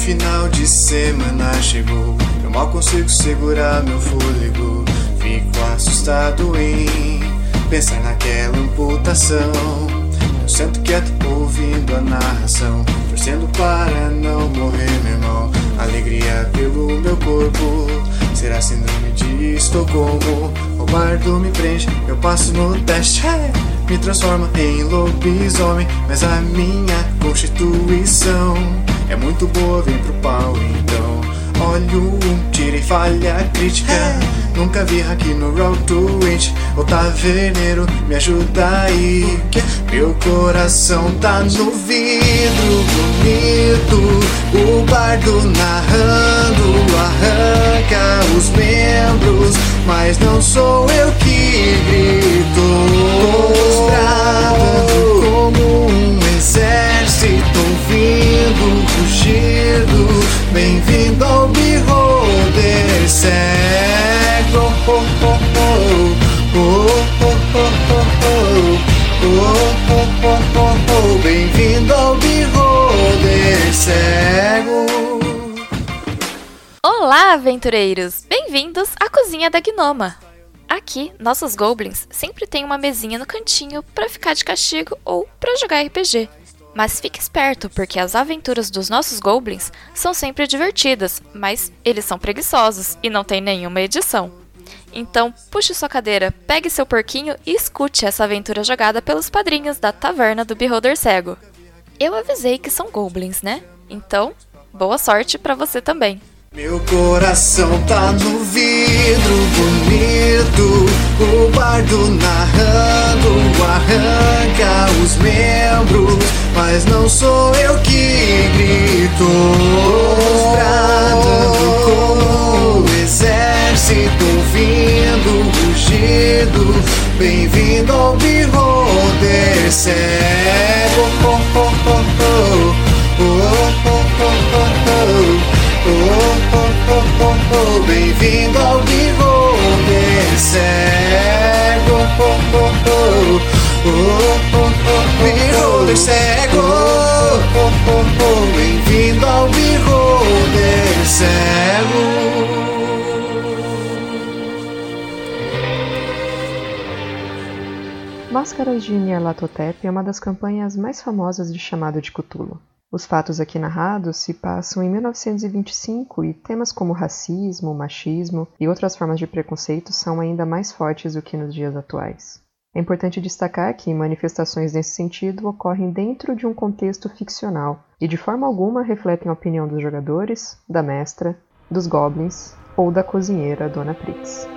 final de semana chegou. Eu mal consigo segurar meu fôlego. Fico assustado em pensar naquela amputação. Eu sento quieto ouvindo a narração, torcendo para não morrer, meu irmão. Alegria pelo meu corpo, será síndrome de Estocolmo. O bardo me prende, eu passo no teste. Me transforma em lobisomem, mas a minha constituição é muito boa, vem pro pau então. Olho um, tira e falha crítica. Nunca vi aqui no to It. O taverneiro me ajuda aí. Meu coração tá no vidro bonito. O bardo narrando arranca os membros. Mas não sou eu que grito. Bravando como ouvindo rugido. Bem-vindo ao Beholder cego. Oh, oh, oh, oh, oh, oh, oh, oh, Bem-vindo ao Beholder cego. Olá, aventureiros! Bem-vindos à cozinha da Gnoma. Aqui, nossos goblins sempre têm uma mesinha no cantinho para ficar de castigo ou para jogar RPG. Mas fique esperto, porque as aventuras dos nossos goblins são sempre divertidas, mas eles são preguiçosos e não tem nenhuma edição. Então, puxe sua cadeira, pegue seu porquinho e escute essa aventura jogada pelos padrinhos da Taverna do Beholder Cego. Eu avisei que são goblins, né? Então, boa sorte para você também. Meu coração tá no vidro bonito, o bardo narrando arranca os membros, mas não sou eu que grito. Bradando como o exército ouvindo rugido, bem-vindo ao. Oh, oh, oh, oh. Oh, oh, oh, oh, oh. Oh, oh, oh, bem-vindo ao Beholder cego. Oh, oh, oh, oh, oh, Beholder cego. Oh, oh, oh, bem-vindo ao Beholder cego. Máscaras de Nyarlathotep é uma das campanhas mais famosas de chamado de Cthulhu. Os fatos aqui narrados se passam em 1925 e temas como racismo, machismo e outras formas de preconceito são ainda mais fortes do que nos dias atuais. É importante destacar que manifestações nesse sentido ocorrem dentro de um contexto ficcional e de forma alguma refletem a opinião dos jogadores, da mestra, dos goblins ou da cozinheira Dona Prix.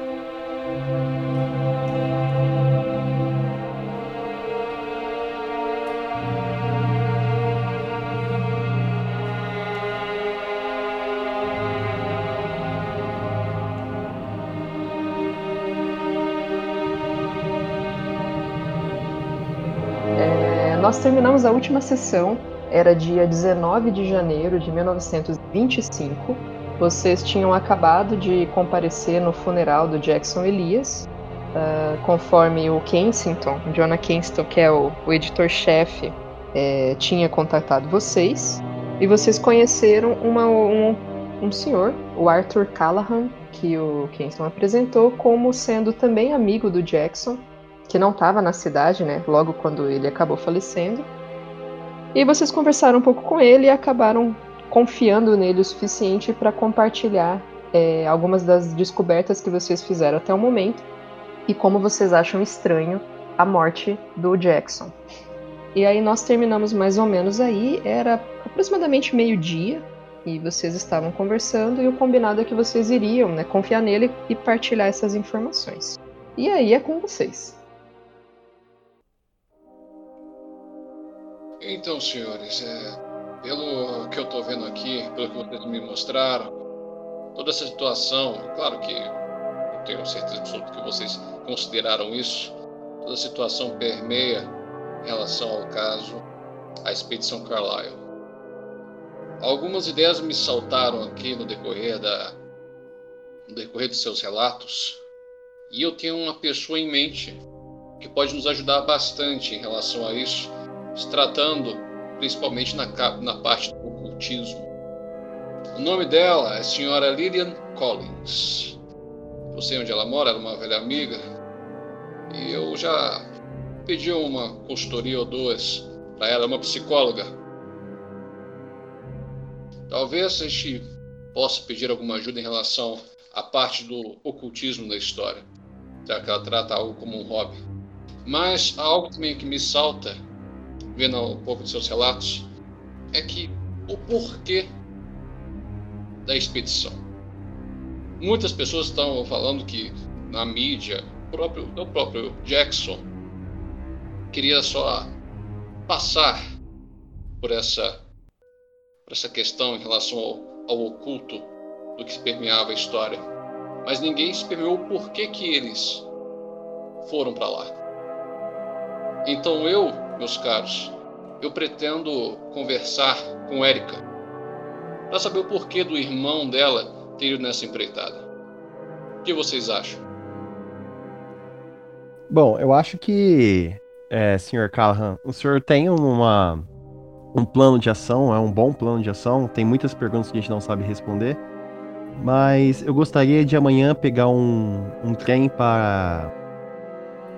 Nós terminamos a última sessão, era dia 19 de janeiro de 1925. Vocês tinham acabado de comparecer no funeral do Jackson Elias, uh, conforme o Kensington, Jonah Kensington, que é o, o editor-chefe, é, tinha contatado vocês. E vocês conheceram uma, um, um senhor, o Arthur Callahan, que o Kensington apresentou como sendo também amigo do Jackson que não estava na cidade, né? Logo quando ele acabou falecendo. E vocês conversaram um pouco com ele e acabaram confiando nele o suficiente para compartilhar é, algumas das descobertas que vocês fizeram até o momento e como vocês acham estranho a morte do Jackson. E aí nós terminamos mais ou menos aí, era aproximadamente meio-dia, e vocês estavam conversando, e o combinado é que vocês iriam né, confiar nele e partilhar essas informações. E aí é com vocês. Então, senhores, é, pelo que eu estou vendo aqui, pelo que vocês me mostraram, toda essa situação, claro que eu tenho certeza absoluta que vocês consideraram isso, toda a situação permeia em relação ao caso, a expedição Carlyle. Algumas ideias me saltaram aqui no decorrer da no decorrer de seus relatos, e eu tenho uma pessoa em mente que pode nos ajudar bastante em relação a isso se tratando principalmente na, na parte do ocultismo. O nome dela é a senhora Lillian Collins. Eu sei onde ela mora, ela é uma velha amiga. E eu já pedi uma consultoria ou duas para ela, uma psicóloga. Talvez a gente possa pedir alguma ajuda em relação à parte do ocultismo da história, já que ela trata algo como um hobby. Mas algo também que me salta, vendo um pouco de seus relatos, é que o porquê da expedição. Muitas pessoas estão falando que na mídia, o próprio, o próprio Jackson queria só passar por essa, por essa questão em relação ao, ao oculto do que permeava a história. Mas ninguém esperou o porquê que eles foram para lá. Então eu, meus caros, eu pretendo conversar com Érica para saber o porquê do irmão dela ter ido nessa empreitada. O que vocês acham? Bom, eu acho que, é, Sr. Callahan, o senhor tem uma, um plano de ação, é um bom plano de ação. Tem muitas perguntas que a gente não sabe responder. Mas eu gostaria de amanhã pegar um, um trem para,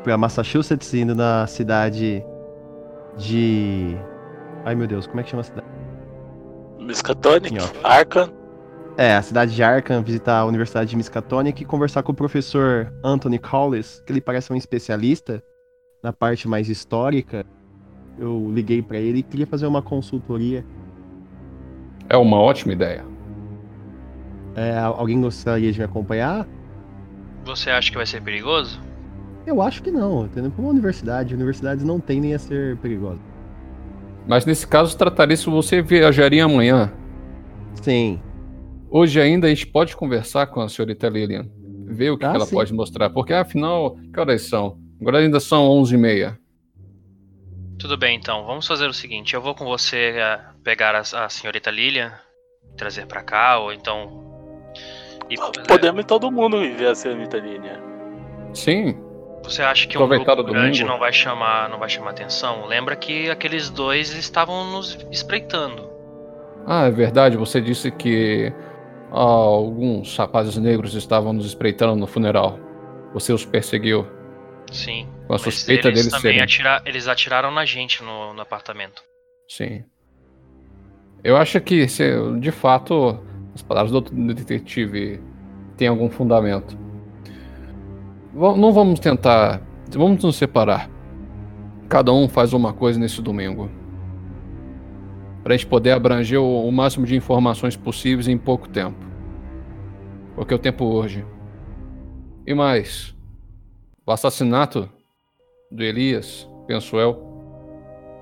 para Massachusetts, indo na cidade de. Ai meu Deus, como é que chama a cidade? Miskatonic, Sim, Arkham. É, a cidade de Arkham, visitar a Universidade de Miskatonic e conversar com o professor Anthony Collis, que ele parece um especialista na parte mais histórica. Eu liguei para ele e queria fazer uma consultoria. É uma ótima ideia. É, alguém gostaria de me acompanhar? Você acha que vai ser perigoso? Eu acho que não, entendeu? Para uma universidade, universidades não tendem a ser perigosas. Mas nesse caso, trataria se você viajaria amanhã. Sim. Hoje ainda a gente pode conversar com a senhorita Lilian. Ver o que, Ah, que ela sim. pode mostrar. Porque afinal, que horas são? Agora ainda são 11h30. Tudo bem, então. Vamos fazer o seguinte. Eu vou com você eh, pegar a, a senhorita Lilian, trazer pra cá, ou então... e- Podemos ir todo mundo ver a senhorita Lilian. Sim, Você acha que um grupo o grande domingo. não vai chamar, não vai chamar atenção? Lembra que aqueles dois estavam nos espreitando. Ah, é verdade, você disse que ah, alguns rapazes negros estavam nos espreitando no funeral. Você os perseguiu. Sim. Com a suspeita eles deles também serem. atira- eles atiraram na gente no, no apartamento. Sim. Eu acho que, se, de fato, as palavras do detetive têm algum fundamento. Não vamos tentar. Vamos nos separar. Cada um faz uma coisa nesse domingo. Pra gente poder abranger o, o máximo de informações possíveis em pouco tempo. Porque o tempo urge. E mais. O assassinato do Elias, penso eu,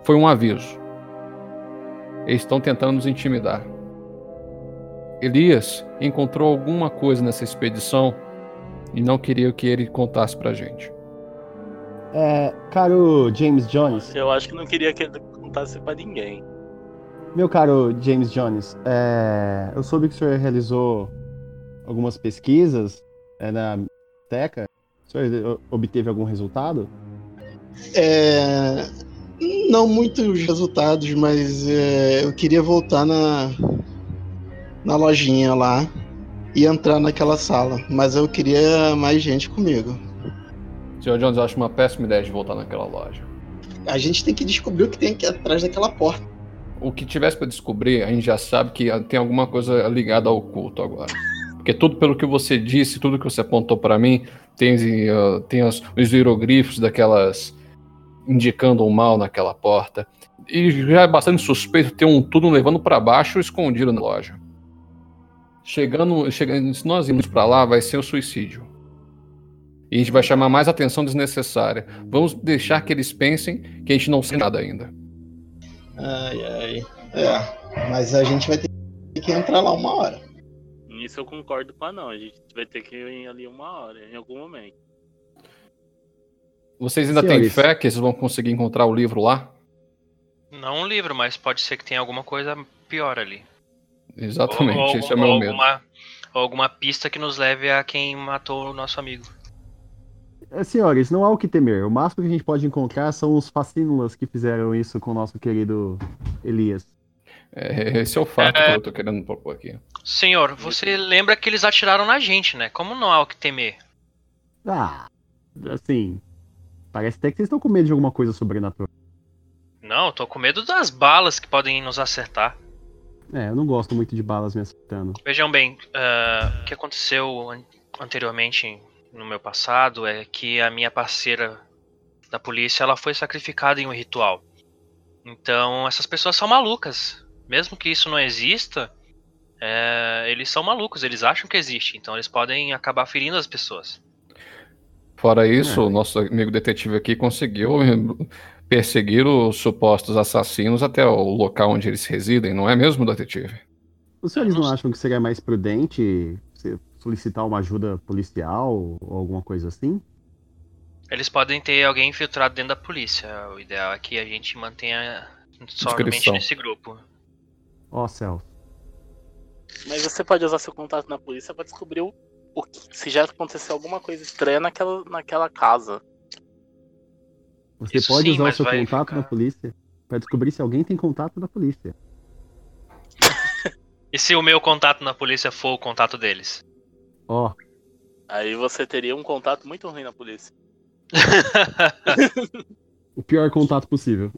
foi um aviso. Eles estão tentando nos intimidar. Elias encontrou alguma coisa nessa expedição e não queria que ele contasse pra gente. É, caro James Jones, Eu acho que não queria que ele contasse pra ninguém. meu caro James Jones, é, eu soube que o senhor realizou algumas pesquisas é, na biblioteca. O senhor obteve algum resultado? É, não muitos resultados, mas é, eu queria voltar na, na lojinha lá e entrar naquela sala. Mas eu queria mais gente comigo. Sr. Jones, eu acho uma péssima ideia de voltar naquela loja. A gente tem que descobrir o que tem aqui atrás daquela porta. O que tivesse pra descobrir, a gente já sabe que tem alguma coisa ligada ao culto agora. Porque tudo pelo que você disse, tudo que você apontou pra mim, tem, eh, tem os, os hieroglifos daquelas indicando o mal naquela porta. E já é bastante suspeito ter um tudo levando pra baixo escondido na loja. Chegando, chegando, se nós irmos pra lá, vai ser o suicídio. E a gente vai chamar mais atenção desnecessária. Vamos deixar que eles pensem que a gente não sabe nada ainda. Ai, ai. É, mas a gente vai ter que entrar lá uma hora. Nisso eu concordo com a não. A gente vai ter que ir ali uma hora, em algum momento. Vocês ainda Senhores. têm fé que vocês vão conseguir encontrar o livro lá? Não um livro, mas pode ser que tenha alguma coisa pior ali. Exatamente, Ou- ou esse é o meu ou medo. Alguma, ou alguma pista que nos leve a quem matou o nosso amigo. É, senhores, não há o que temer. O máximo que a gente pode encontrar são os facínulas que fizeram isso com o nosso querido Elias. É, esse é o fato É. que eu tô querendo propor aqui. Senhor, você lembra que eles atiraram na gente, né? Como não há o que temer? Ah, assim. Parece até que vocês estão com medo de alguma coisa sobrenatural. Não, eu tô com medo das balas que podem nos acertar. É, eu não gosto muito de balas me acertando. Vejam bem, ah, o que aconteceu an- anteriormente no meu passado é que a minha parceira da polícia ela foi sacrificada em um ritual. Então essas pessoas são malucas. Mesmo que isso não exista, é, eles são malucos, eles acham que existe, então eles podem acabar ferindo as pessoas. Fora isso, É. o nosso amigo detetive aqui conseguiu eh, perseguir os supostos assassinos até o local onde eles residem, não é mesmo, detetive? Os senhores não acham que seria mais prudente solicitar uma ajuda policial ou alguma coisa assim? Eles podem ter alguém infiltrado dentro da polícia. O ideal é que a gente mantenha somente nesse grupo. Ó, céu. Mas você pode usar seu contato na polícia pra descobrir o, o que- se já aconteceu alguma coisa estranha naquela, naquela casa. Você Isso pode sim, usar o seu contato ficar- na polícia pra descobrir se alguém tem contato da polícia. E se o meu contato na polícia for o contato deles? Ó, Aí você teria um contato muito ruim na polícia. o pior contato possível.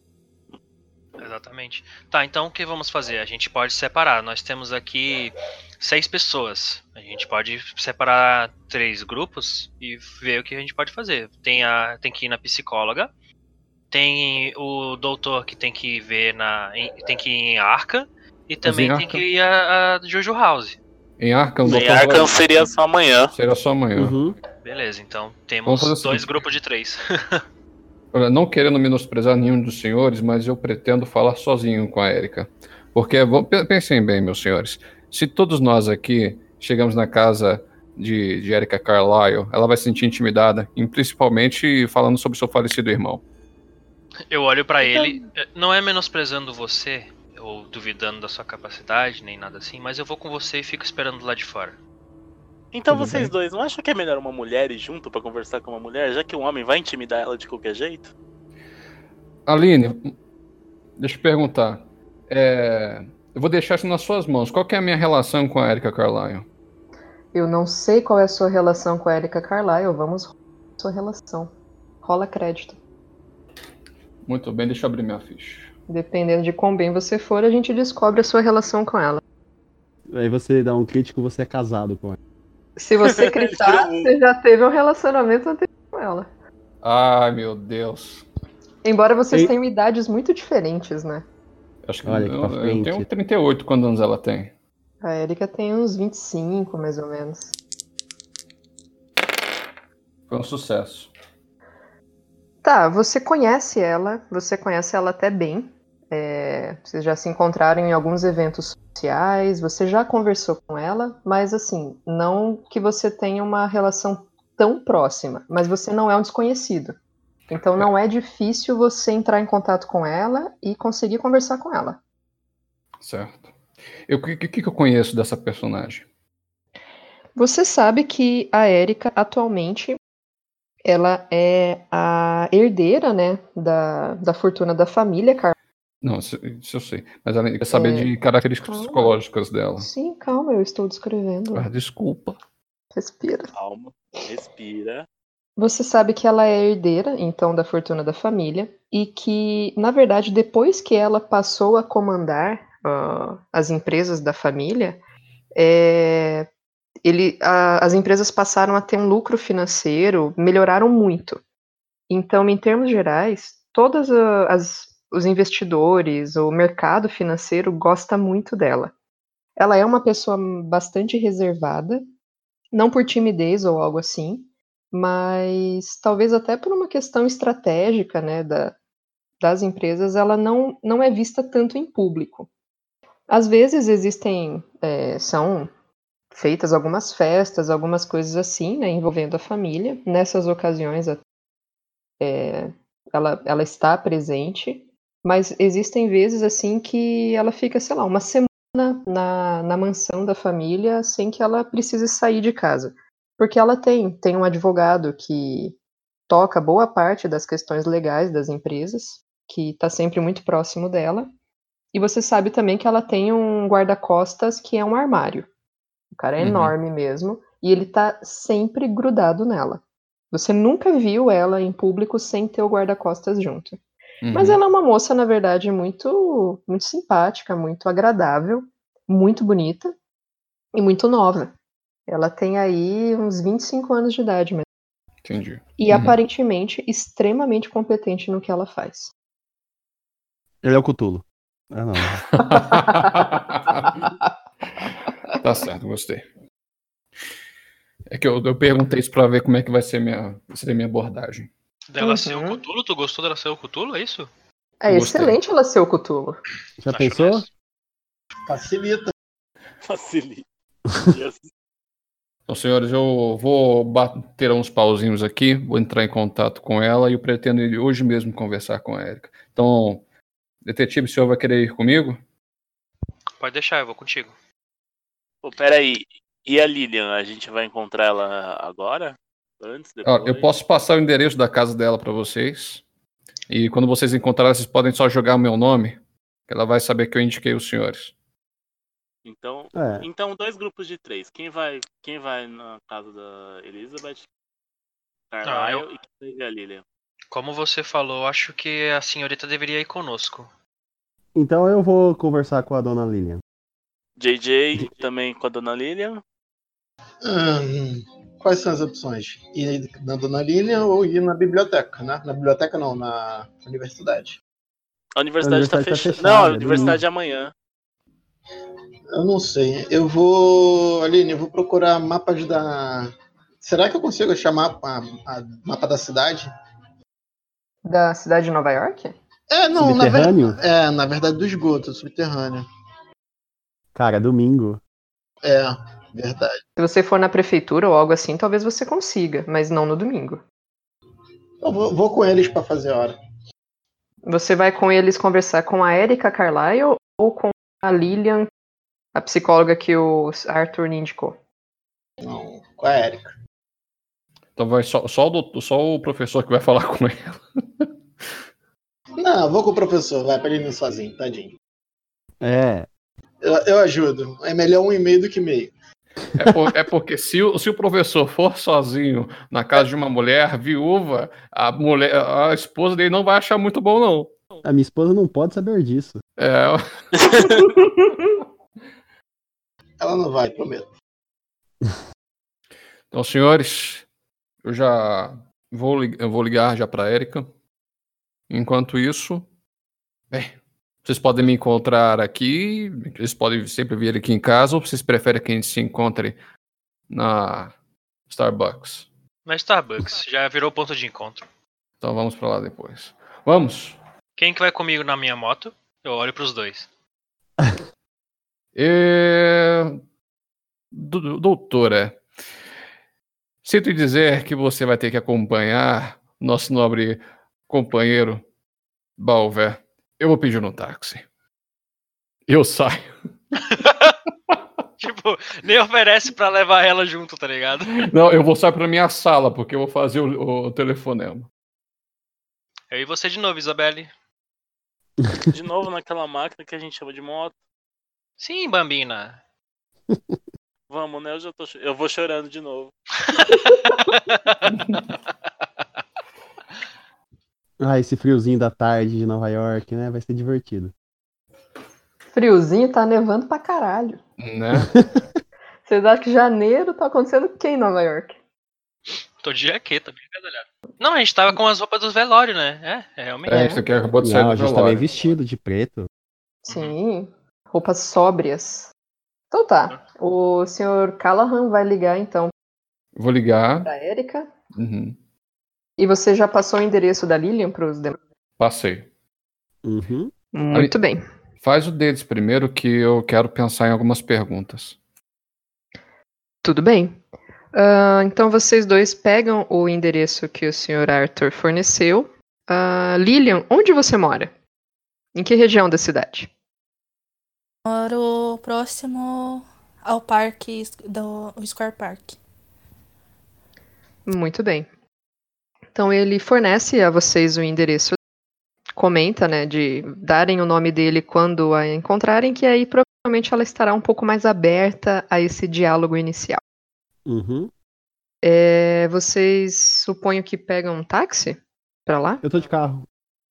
Exatamente. Tá, então o que vamos fazer? A gente pode separar. Nós temos aqui seis pessoas. A gente pode separar três grupos e ver o que a gente pode fazer. Tem, a, tem que ir na psicóloga. Tem o doutor que tem que ver na. em- tem que ir em Arca. E também tem Arkham? que ir a, a Jojo House. Em Arkham, Em. Arkham Void, seria só amanhã. será só amanhã. Uhum. Beleza, então temos dois seguinte. grupos de três. Olha, não querendo menosprezar nenhum dos senhores, mas eu pretendo falar sozinho com a Erika. Porque, pensem bem, meus senhores, se todos nós aqui chegamos na casa de, de Erika Carlyle, ela vai se sentir intimidada, principalmente falando sobre seu falecido irmão. Eu olho pra ele, eh, não é menosprezando você ou duvidando da sua capacidade, nem nada assim, mas eu vou com você e fico esperando lá de fora. Então Tudo vocês bem. dois não acham que é melhor uma mulher ir junto pra conversar com uma mulher, já que um homem vai intimidar ela de qualquer jeito? Aline, deixa eu perguntar. É, eu vou deixar isso nas suas mãos. Qual que é a minha relação com a Erika Carlyle? Eu não sei qual é a sua relação com a Erika Carlyle. Vamos rolar a sua relação. Rola crédito. Muito bem, deixa eu abrir minha ficha. Dependendo de quão bem você for, a gente descobre a sua relação com ela. Aí você dá um crítico, você é casado com ela. Se você gritar, você já teve um relacionamento anterior com ela. Ai, meu Deus. Embora vocês Ei. tenham idades muito diferentes, né? Acho que Olha que eu, eu tenho 38, quantos anos ela tem? A Erika tem uns 25, mais ou menos. Foi um sucesso. Tá, você conhece ela, você conhece ela até bem. É, vocês já se encontraram em alguns eventos sociais, você já conversou com ela, mas assim, não que você tenha uma relação tão próxima, mas você não é um desconhecido. Então não é difícil você entrar em contato com ela e conseguir conversar com ela. Certo. Eu- O que, que, que eu conheço dessa personagem? Você sabe que a Erika atualmente ela é a herdeira, né, da, da fortuna da família Car Não, isso, isso eu sei. Mas ela quer saber É, de características calma. psicológicas dela. Sim, calma, eu estou descrevendo. Ah, desculpa. Respira. Calma, respira. Você sabe que ela é herdeira, então, da fortuna da família, e que, na verdade, depois que ela passou a comandar ah, as empresas da família, é, ele, a- as empresas passaram a ter um lucro financeiro, melhoraram muito. Então, em termos gerais, todos as, os investidores, o mercado financeiro gosta muito dela. Ela é uma pessoa bastante reservada, não por timidez ou algo assim, mas talvez até por uma questão estratégica, né, da, das empresas, ela não, não é vista tanto em público. Às vezes existem, é, são feitas algumas festas, algumas coisas assim, né, envolvendo a família. Nessas ocasiões, é, ela, ela está presente, mas existem vezes assim que ela fica, sei lá, uma semana na, na mansão da família sem que ela precise sair de casa. Porque ela tem, tem um advogado que toca boa parte das questões legais das empresas, que está sempre muito próximo dela. E você sabe também que ela tem um guarda-costas que é um armário. O cara é Uhum. enorme mesmo e ele tá sempre grudado nela. Você nunca viu ela em público sem ter o guarda-costas junto. Mas Uhum. ela é uma moça, na verdade, muito, muito simpática, muito agradável, muito bonita e muito nova. Ela tem aí uns 25 anos de idade mesmo. Entendi. E Uhum. aparentemente extremamente competente no que ela faz. Ele é o Cutulo. Ah, não. tá certo, gostei. É que eu, eu perguntei isso pra ver como é que vai ser minha, seria minha abordagem. Dela ser o Uhum. Cutulo? Tu gostou dela ser o Cutulo? É isso? É Gostei. excelente ela ser o Cutulo. Já Acho pensou? honesto. Facilita. Facilita. Então, senhores, eu vou bater uns pauzinhos aqui, vou entrar em contato com ela e eu pretendo ir hoje mesmo conversar com a Erika. Então, detetive, o senhor vai querer ir comigo? Pode deixar, eu vou contigo. Pô, peraí. E a Lilian? A gente vai encontrar ela agora? Antes, depois? Ó, eu posso passar o endereço da casa dela pra vocês. E quando vocês encontrarem, vocês podem só jogar o meu nome, que ela vai saber que eu indiquei os senhores. Então, É. então, dois grupos de três. Quem vai, quem vai na casa da Elizabeth? Carlyle eu- e quem vai a Lilian? Como você falou, acho que a senhorita deveria ir conosco. Então eu vou conversar com a dona Lilian. JJ também com a dona Lilian. Hum, quais são as opções? Ir na Dona Lilian ou ir na biblioteca, né? Na biblioteca não, na universidade. A universidade, universidade tá tá fechada. fechada, Não, a universidade é amanhã. Eu não sei. Eu vou. Aline, eu vou procurar mapas da. Será que eu consigo achar mapa, a- mapa da cidade? Da cidade de Nova York? É, não, na? É, na verdade do esgoto, subterrâneo. Cara, domingo. É, verdade. Se você for na prefeitura ou algo assim, talvez você consiga, mas não no domingo. Eu vou, vou com eles pra fazer hora. Você vai com eles conversar com a Erika Carlyle ou com a Lilian, a psicóloga que o Arthur indicou? Não, com a Erika. Então vai só, só, o, doutor- só o professor que vai falar com ela. Não, vou com o professor, vai pra ele ir sozinho, tadinho. É. Eu, eu ajudo. É melhor um e meio do que meio. É, por- é porque se o, se o professor for sozinho na casa de uma mulher viúva, a mulher, a esposa dele não vai achar muito bom, não. A minha esposa não pode saber disso. É, Ela não vai, prometo. Então, senhores, eu já vou, eu vou ligar já para Érica. Enquanto isso, bem, vocês podem me encontrar aqui, vocês podem sempre vir aqui em casa, ou vocês preferem que a gente se encontre na Starbucks? Na Starbucks, já virou ponto de encontro. Então vamos para lá depois. Vamos! Quem que vai comigo na minha moto? Eu olho pros dois. É... do- Doutora, sinto dizer que você vai ter que acompanhar nosso nobre companheiro Balver. Eu vou pedir um táxi. Eu saio. Tipo, nem oferece pra levar ela junto, tá ligado? Não, eu vou sair para minha sala porque eu vou fazer o, o telefonema. Eu e você de novo, Isabelle. De novo naquela máquina que a gente chama de moto. Sim, Bambina. Vamos, né? Eu já tô. Eu vou chorando de novo. Ah, esse friozinho da tarde de Nova York, né? Vai ser divertido. Friozinho tá nevando pra caralho. Né? Vocês acham que janeiro tá acontecendo o quê em Nova York? Tô de jaqueta, bem agasalhado. Não, a gente tava com as roupas dos velórios, né? É, é realmente. É, isso aqui acabou de sair Não, a do gente tá bem velório. vestido de preto. Sim, roupas sóbrias. Então tá, o senhor Callahan vai ligar então Vou ligar. pra Erika. Uhum. E você já passou o endereço da Lilian pros demais? Passei. Uhum. Muito bem. Faz o deles primeiro que eu quero pensar em algumas perguntas. Tudo bem. Ah, então vocês dois pegam o endereço que o Sr. Arthur forneceu. Ah, Lilian, onde você mora? Em que região da cidade? Moro próximo ao parque do Square Park. Muito bem. Então ele fornece a vocês o endereço. comenta, né, de darem o nome dele quando a encontrarem, que aí provavelmente ela estará um pouco mais aberta a esse diálogo inicial. Uhum. É, vocês suponho que pegam um táxi pra lá? Eu tô de carro.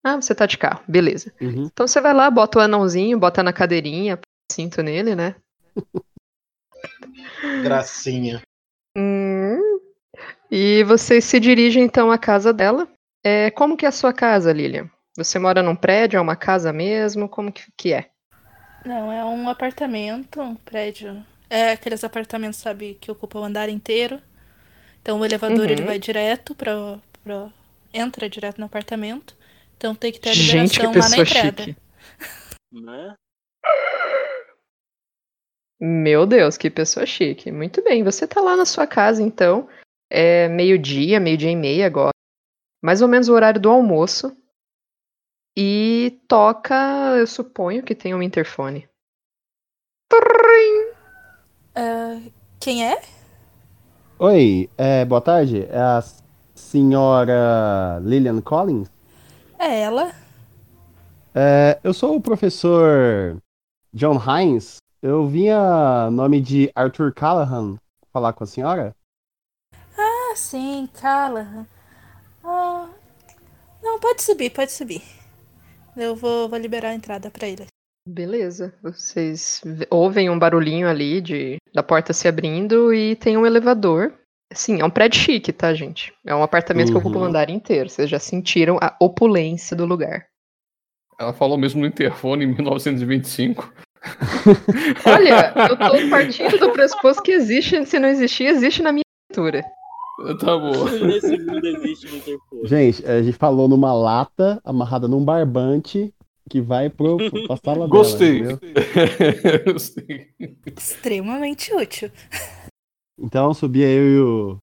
Ah, você tá de carro, beleza. Uhum. Então você vai lá, bota o anãozinho, bota na cadeirinha, cinto nele, né? Gracinha. E vocês se dirigem então à casa dela. É, como que é a sua casa, Lilian? Você mora num prédio, é uma casa mesmo? Como que, que é? Não, é um apartamento, um prédio. É aqueles apartamentos, sabe, que ocupam o andar inteiro. Então o elevador ele Uhum. vai direto pra, pra. entra direto no apartamento. Então tem que ter a Gente, que liberação lá na pessoa entrada. chique. Né? Meu Deus, que pessoa chique. Muito bem, você tá lá na sua casa então. É meio-dia, meio-dia e meia agora. Mais ou menos o horário do almoço. E toca, eu suponho que tem um interfone. Ah, quem é? Oi, é, boa tarde. É a senhora Lillian Collins? É ela? É, eu sou o professor John Hines. Eu vinha nome de Arthur Callahan falar com a senhora. Ah, sim, Callahan. Ah, não, pode subir, pode subir. Eu vou, vou liberar a entrada pra ele. Beleza, vocês ouvem um barulhinho ali de da porta se abrindo e tem um elevador. Sim, é um prédio chique, tá, gente? É um apartamento que ocupa o Uhum. andar inteiro. Vocês já sentiram a opulência do lugar. Ela falou mesmo no interfone em 1925. Olha, eu tô partindo do pressuposto que existe, se não existir, existe na minha cultura. Tá bom. Nesse mundo existe no interfone. Gente, a gente falou numa lata amarrada num barbante que vai pro, pra sala Gostei. dela, entendeu? Gostei. Extremamente útil. Então subia eu e o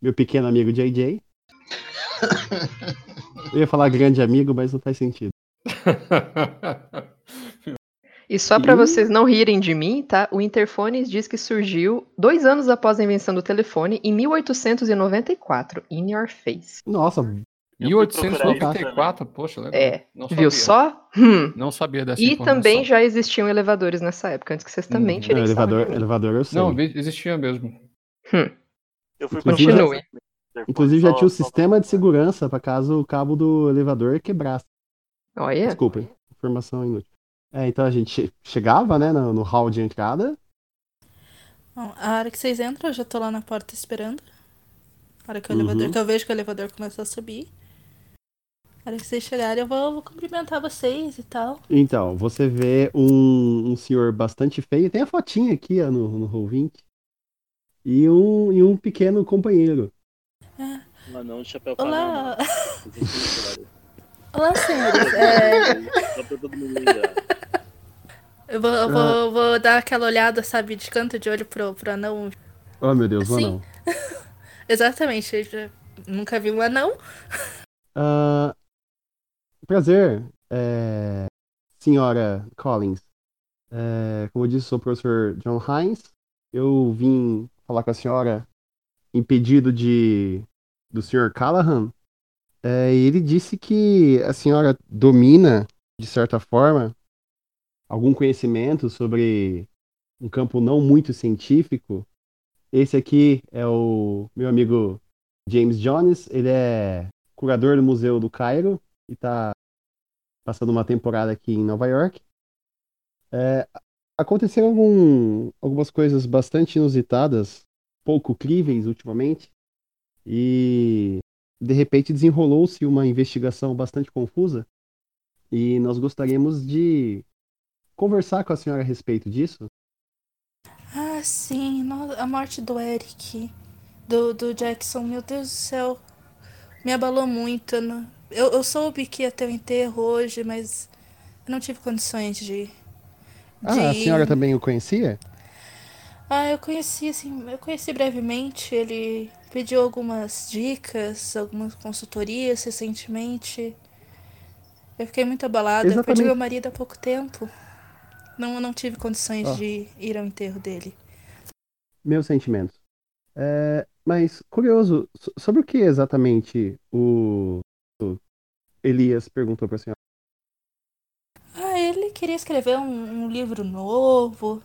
meu pequeno amigo JJ. Eu ia falar grande amigo, mas não faz sentido. E só pra Ih. vocês não rirem de mim, tá? O interfone diz que surgiu dois anos após a invenção do telefone, em 1894. In your face. Nossa, 1894, poxa, legal. É, Não viu só? Hum. Não sabia dessa E informação. também já existiam elevadores nessa época, antes que vocês também Uhum. tirem não, sarro de elevador, elevador eu sei. Não, existia mesmo. Hum. Eu fui Continue. Inclusive já tinha o sistema de segurança para caso o cabo do elevador quebrasse. Olha, Desculpem, informação inútil. É, então a gente che- chegava, né, no, no hall de entrada. Bom, a hora que vocês entram, eu já tô lá na porta esperando. A hora que o Uhum. elevador, que eu vejo que o elevador começou a subir. A hora que vocês chegarem, eu vou, vou cumprimentar vocês e tal. Então, você vê um, um senhor bastante feio. Tem a fotinha aqui ó, no, no Roll 20. E um, e um pequeno companheiro. Um anão de chapéu Olá! Olá, senhores. É, velho. Só pra todo mundo. Eu vou, eu vou, vou dar aquela olhada, sabe, de canto de olho pro, pro anão. Oh, meu Deus, Assim? não. Exatamente, eu já nunca vi um anão. Ah, prazer, é, senhora Collins. É, como eu disse, sou o professor John Hines. Eu vim falar com a senhora em pedido de do senhor Callahan. É, e ele disse que a senhora domina, de certa forma, algum conhecimento sobre um campo não muito científico. Esse aqui é o meu amigo James Jones. Ele é curador do Museu do Cairo e está passando uma temporada aqui em Nova York. É, aconteceram algum- algumas coisas bastante inusitadas, pouco críveis ultimamente, e de repente desenrolou-se uma investigação bastante confusa. E nós gostaríamos de conversar com a senhora a respeito disso. Ah, sim, a morte do Eric, do, do Jackson, meu Deus do céu, me abalou muito. eu não- Eu, eu soube que ia ter o enterro hoje, mas eu não tive condições de. de... Ah, a senhora também o conhecia? Ah, eu conheci, assim, eu conheci brevemente. Ele pediu algumas dicas, algumas consultorias recentemente. Eu fiquei muito abalada. Eu perdi Exatamente. meu marido há pouco tempo. Não, não tive condições Ó. de ir ao enterro dele. Meus sentimentos. É, mas, curioso, so- sobre o que exatamente o, o Elias perguntou pra senhora? Ah, ele queria escrever um, um livro novo.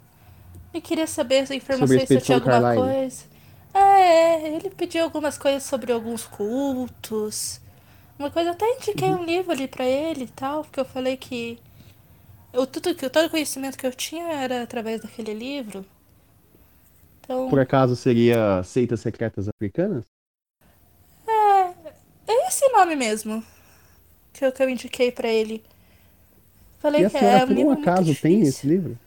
E queria saber Sobre a informações do alguma Carlyle. coisa. É, ele pediu algumas coisas sobre alguns cultos. Uma coisa, até indiquei Uhum. um livro ali pra ele e tal, porque eu falei que eu, tudo, todo o conhecimento que eu tinha era através daquele livro. Então, Por acaso seria Seitas Secretas Africanas? é, é esse nome mesmo que eu, que eu indiquei pra ele. Falei E a que senhora, é por um acaso, tem esse livro?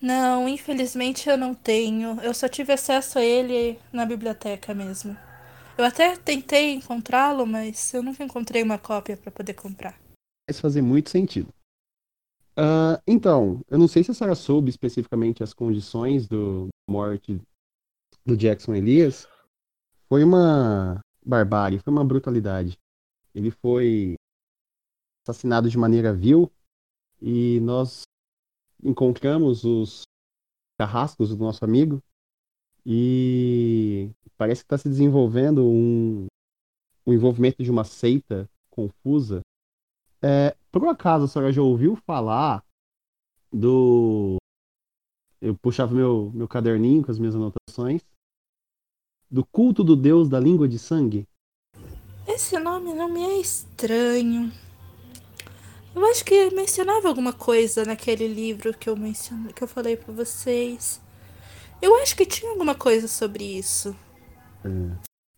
Não, infelizmente eu não tenho. Eu só tive acesso a ele na biblioteca mesmo. Eu até tentei encontrá-lo, mas eu nunca encontrei uma cópia pra poder comprar. Faz fazer muito sentido. Ah, então, eu não sei se a senhora soube especificamente as condições do morte do Jackson Elias. Foi uma barbárie, foi uma brutalidade. Ele foi assassinado de maneira vil e nós encontramos os carrascos do nosso amigo e parece que está se desenvolvendo um, um envolvimento de uma seita confusa. É, por acaso a senhora já ouviu falar do. Eu puxava meu, meu caderninho com as minhas anotações. Do culto do deus da língua de sangue? Esse nome não me é estranho. Eu acho que mencionava alguma coisa naquele livro que eu mencionei, que eu falei pra vocês. Eu acho que tinha alguma coisa sobre isso.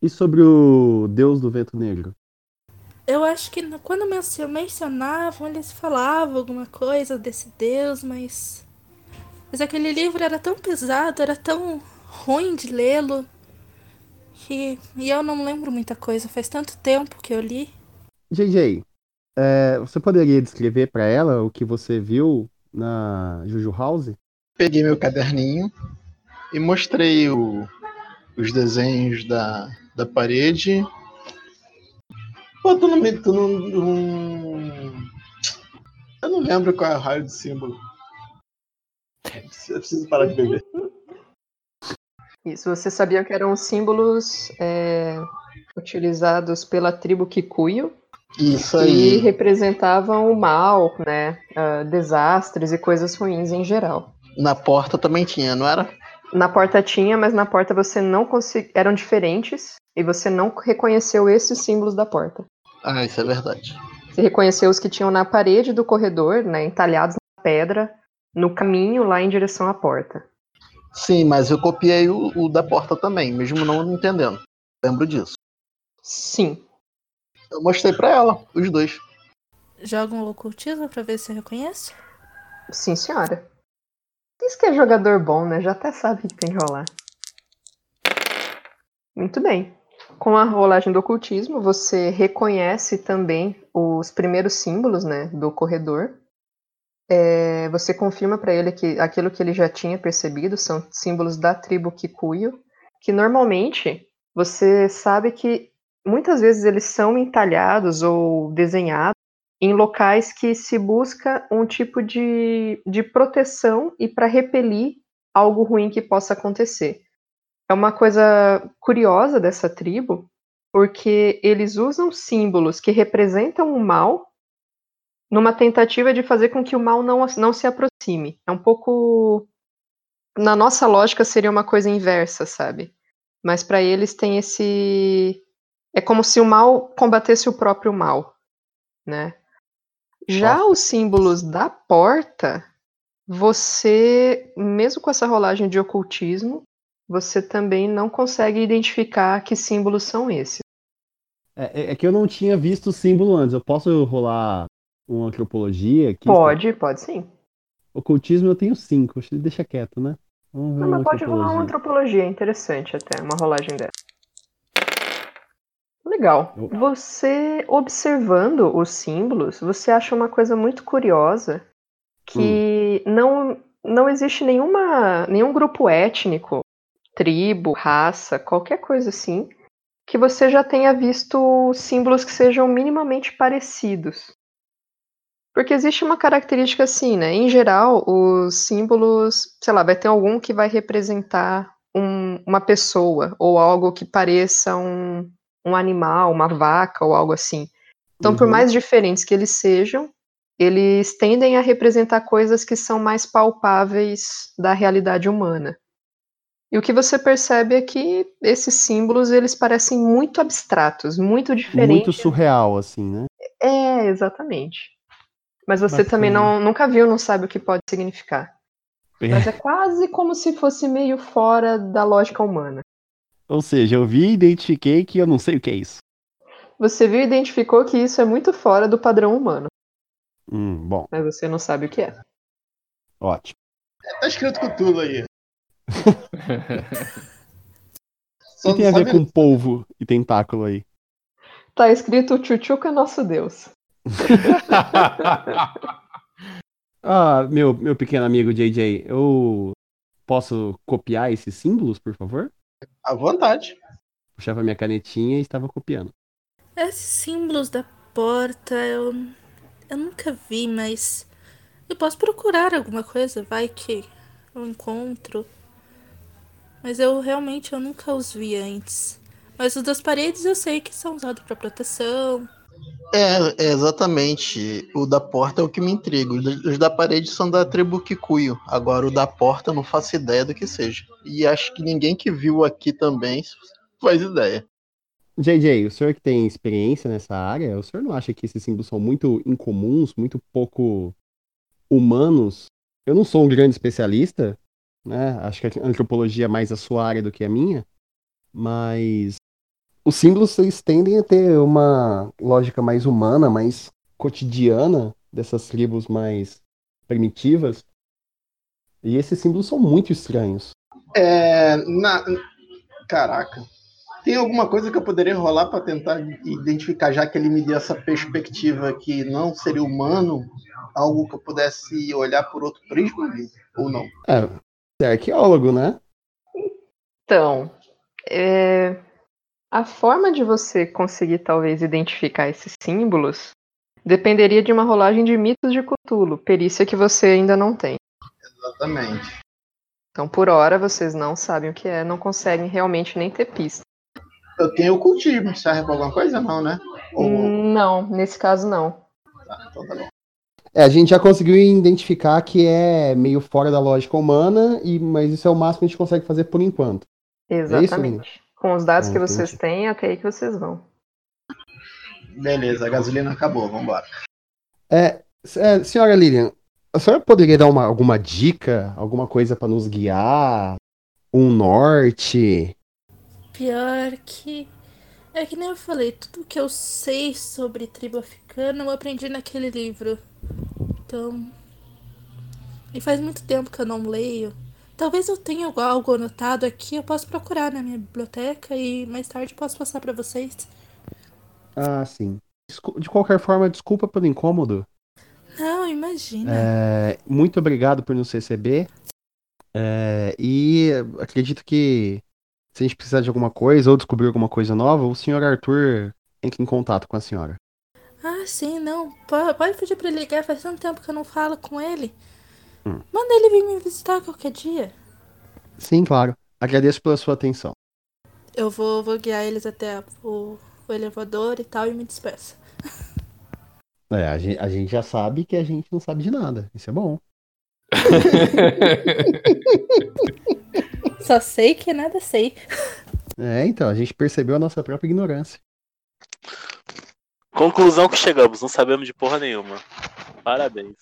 E sobre o deus do vento negro? Eu acho que quando mencio- mencionavam, eles falavam alguma coisa desse deus, mas. Mas aquele livro era tão pesado, era tão ruim de lê-lo. Que... E eu não lembro muita coisa, faz tanto tempo que eu li. JJ, é, você poderia descrever para ela o que você viu na Juju House? Peguei meu caderninho e mostrei o- os desenhos da, da parede. Pô, tu não. Tu não, não- Eu não lembro qual é o raio do símbolo. Eu preciso parar de beber. Isso, você sabia que eram símbolos é, utilizados pela tribo Kikuyu Isso que aí. representavam o mal, né? ah, desastres e coisas ruins em geral. Na porta também tinha, não era? Na porta tinha, mas na porta você não conseguia. eram diferentes e você não reconheceu esses símbolos da porta. Ah, isso é verdade. Você reconheceu os que tinham na parede do corredor, né, entalhados na pedra, no caminho lá em direção à porta. Sim, mas eu copiei o, o da porta também, mesmo não entendendo. Lembro disso. Sim. Eu mostrei pra ela, os dois. Joga um ocultismo pra ver se eu reconheço. Sim, senhora. Diz que é jogador bom, né? Já até sabe o que tem que rolar. Muito bem. Com a rolagem do ocultismo, você reconhece também os primeiros símbolos né, do corredor. É, você confirma para ele que aquilo que ele já tinha percebido são símbolos da tribo Kikuyu, que normalmente você sabe que muitas vezes eles são entalhados ou desenhados em locais que se busca um tipo de, de proteção e para repelir algo ruim que possa acontecer. É uma coisa curiosa dessa tribo, porque eles usam símbolos que representam o mal numa tentativa de fazer com que o mal não, não se aproxime. É um pouco. Na nossa lógica seria uma coisa inversa, sabe? Mas para eles tem esse. É como se o mal combatesse o próprio mal, né? Já os símbolos da porta, você, mesmo com essa rolagem de ocultismo, você também não consegue identificar que símbolos são esses. É, é- é que eu não tinha visto o símbolo antes. Eu posso rolar uma antropologia aqui? Pode, pode sim. Ocultismo eu tenho cinco. Deixa quieto, né? Vamos ver Não, mas pode rolar uma antropologia. é interessante até, uma rolagem dessa. Legal. Você observando os símbolos, você acha uma coisa muito curiosa que não, não existe nenhuma, nenhum grupo étnico, tribo, raça, qualquer coisa assim, que você já tenha visto símbolos que sejam minimamente parecidos. Porque existe uma característica assim, né? Em geral, os símbolos, sei lá, vai ter algum que vai representar um- uma pessoa ou algo que pareça um, um animal, uma vaca ou algo assim. Então, por Uhum. mais diferentes que eles sejam, eles tendem a representar coisas que são mais palpáveis da realidade humana. E o que você percebe é que esses símbolos eles parecem muito abstratos, muito diferentes. Muito surreal, assim, né? É, exatamente. Mas você também não, nunca viu, não sabe o que pode significar. Mas é quase como se fosse meio fora da lógica humana. Ou seja, eu vi e identifiquei que eu não sei o que é isso. Você viu e identificou que isso é muito fora do padrão humano, Hum, bom, mas você não sabe o que é. ótimo. Tá escrito com tudo aí. O que tem a ver com polvo e tentáculo aí? Tá escrito Chuchuca é nosso Deus. Ah, meu, meu pequeno amigo JJ, eu posso copiar esses símbolos, por favor? À vontade. Puxava minha canetinha e estava copiando. Esses símbolos da porta eu, eu nunca vi, mas eu posso procurar alguma coisa, vai que eu encontro. Mas eu realmente eu nunca os vi antes. Mas os das paredes eu sei que são usados para proteção. É, é, exatamente. O da porta é o que me intriga. Os da- parede são da tribo Kikuyu. Agora o da porta eu não faço ideia do que seja. E acho que ninguém que viu aqui também faz ideia. JJ, o senhor que tem experiência nessa área, o senhor não acha que esses símbolos são muito incomuns, muito pouco humanos? Eu não sou um grande especialista, né? Acho que a antropologia é mais a sua área do que a minha, mas os símbolos eles tendem a ter uma lógica mais humana, mais cotidiana dessas tribos mais primitivas. E esses símbolos são muito estranhos. É. Na... Caraca. Tem alguma coisa que eu poderia rolar para tentar identificar, já que ele me deu essa perspectiva que não seria humano, algo que eu pudesse olhar por outro prisma? Ou não? É, você é arqueólogo, né? Então, é, a forma de você conseguir talvez identificar esses símbolos dependeria de uma rolagem de mitos de Cthulhu, perícia que você ainda não tem. Exatamente. Então, por hora, vocês não sabem o que é, não conseguem realmente nem ter pista. Eu tenho ocultismo, serve pra alguma coisa? Não, né? Ou... Não, nesse caso não. Tá, então tá bom. É, a gente já conseguiu identificar que é meio fora da lógica humana, e, mas isso é o máximo que a gente consegue fazer por enquanto. Exatamente. Com os dados Ah, que vocês entendi. têm, até aí que vocês vão. Beleza, a gasolina acabou, vambora. É, é, senhora Lilian, a senhora poderia dar uma, alguma dica, alguma coisa para nos guiar? Um norte? Pior que. É que nem eu falei, tudo que eu sei sobre tribo africana eu aprendi naquele livro. Então. E faz muito tempo que eu não leio. Talvez eu tenha algo- anotado aqui, eu posso procurar na minha biblioteca e mais tarde posso passar pra vocês. Ah, sim. De qualquer forma, desculpa pelo incômodo. Não, imagina. É, muito obrigado por nos receber. É, e acredito que se a gente precisar de alguma coisa ou descobrir alguma coisa nova, o senhor Arthur entra em contato com a senhora. Ah, sim, não. Po- Pode pedir pra ele ligar, faz tanto tempo que eu não falo com ele. Hum. Manda ele vir me visitar qualquer dia. Sim, claro. Agradeço pela sua atenção. Eu vou, vou guiar eles até o, o elevador e tal e me despeço. É, a gente, a gente já sabe que a gente não sabe de nada. Isso é bom. Só sei que nada sei. É, então, a gente percebeu a nossa própria ignorância. Conclusão que chegamos, não sabemos de porra nenhuma. Parabéns.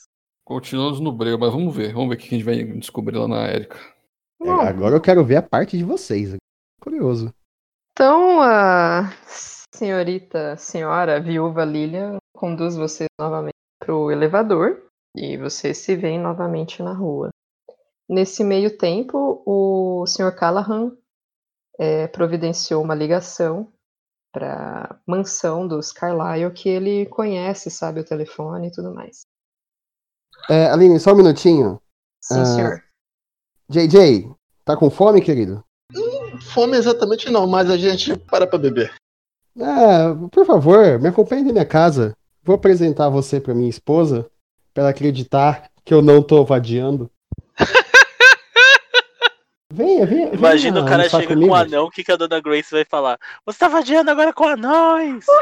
Continuamos no breu, mas vamos ver. Vamos ver o que a gente vai descobrir lá na Erika. É, agora eu quero ver a parte de vocês. Curioso. Então, a senhorita, senhora, viúva Lilia conduz vocês novamente para o elevador e vocês se veem novamente na rua. Nesse meio tempo, o Sr. Callahan eh, providenciou uma ligação para a mansão dos Carlyle que ele conhece, sabe o telefone e tudo mais. É, Aline, só um minutinho. Sim, Ah, senhor. JJ, tá com fome, querido? Fome exatamente não, mas a gente para pra beber. É, por favor, me acompanhe na minha casa. Vou apresentar você pra minha esposa, pra ela acreditar que eu não tô vadiando. Venha, venha. Imagina venha o cara chega comigo. com um anão, o que, que a dona Grace vai falar? Você tá vadiando agora com anões!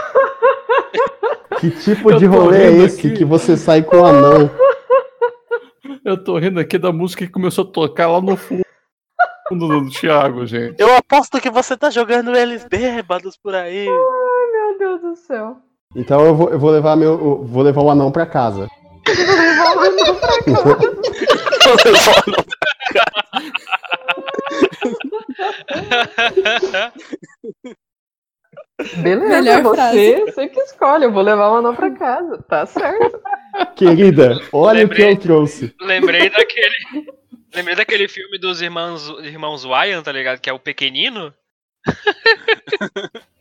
Que tipo de rolê é esse aqui. que você sai com o anão? Eu tô rindo aqui da música que começou a tocar lá no fundo do Thiago, gente. Eu aposto que você tá jogando eles bêbados por aí. Ai, meu Deus do céu. Então eu vou, eu vou levar meu. eu vou levar o anão pra casa. Beleza, Melhor você, frase. você que escolhe. Eu vou levar o anão pra casa. Tá certo. Querida, olha o que Lembrei. eu trouxe. Lembrei daquele. Lembrei daquele filme dos irmãos, irmãos Wyan, tá ligado? Que é o pequenino.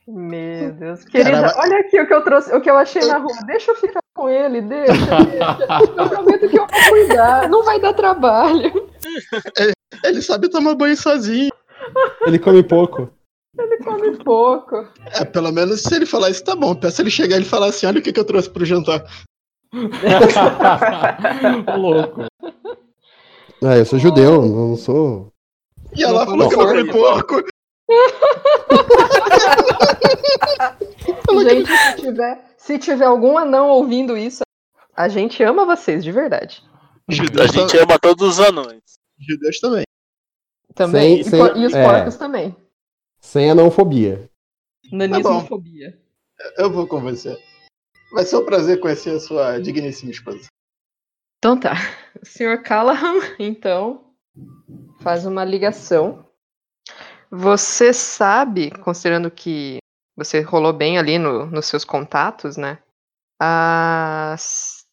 Meu Deus. Querida, Caramba. olha aqui o que eu trouxe, o que eu achei na rua. Deixa eu ficar com ele, deixa, deixa. Eu prometo que eu vou cuidar. Não vai dar trabalho. Ele sabe tomar banho sozinho. Ele come pouco. Ele come pouco. É, pelo menos se ele falar isso, tá bom. Peça ele chegar e ele falar assim: olha o que, que eu trouxe pro jantar. Louco. Ah, eu sou judeu, não sou. E ela Não falou que eu foi comi porco. Gente, se tiver, se tiver algum anão ouvindo isso, a gente ama vocês, de verdade. A gente ama todos os anões. judeus também. Também. Sem- e, sem- e os é. porcos também. Sem anãofobia. Nanismofobia. Eu vou com você. Vai ser um prazer conhecer a sua digníssima esposa. Então tá. O senhor Callahan, então, faz uma ligação. Você sabe, considerando que você rolou bem ali no- nos seus contatos, né? As-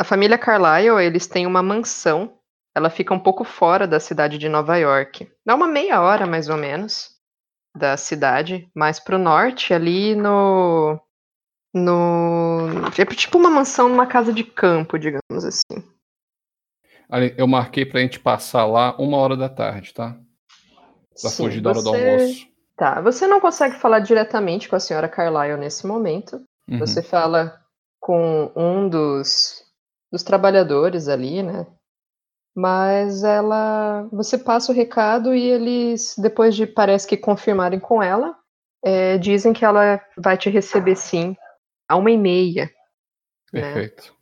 a família Carlyle, eles têm uma mansão. Ela fica um pouco fora da cidade de Nova York. Dá uma meia hora, mais ou menos, da cidade, mais pro norte, ali no. No. É tipo uma mansão numa casa de campo, digamos assim. Eu marquei pra gente passar lá uma hora da tarde, tá? Pra Sim, fugir da hora do você- almoço. Tá, você não consegue falar diretamente com a senhora Carlyle nesse momento. Uhum. Você fala com um dos, dos trabalhadores ali, né? Mas ela. Você passa o recado e eles, depois de parece que confirmarem com ela, é, dizem que ela vai te receber sim, a uma e meia, né? Perfeito.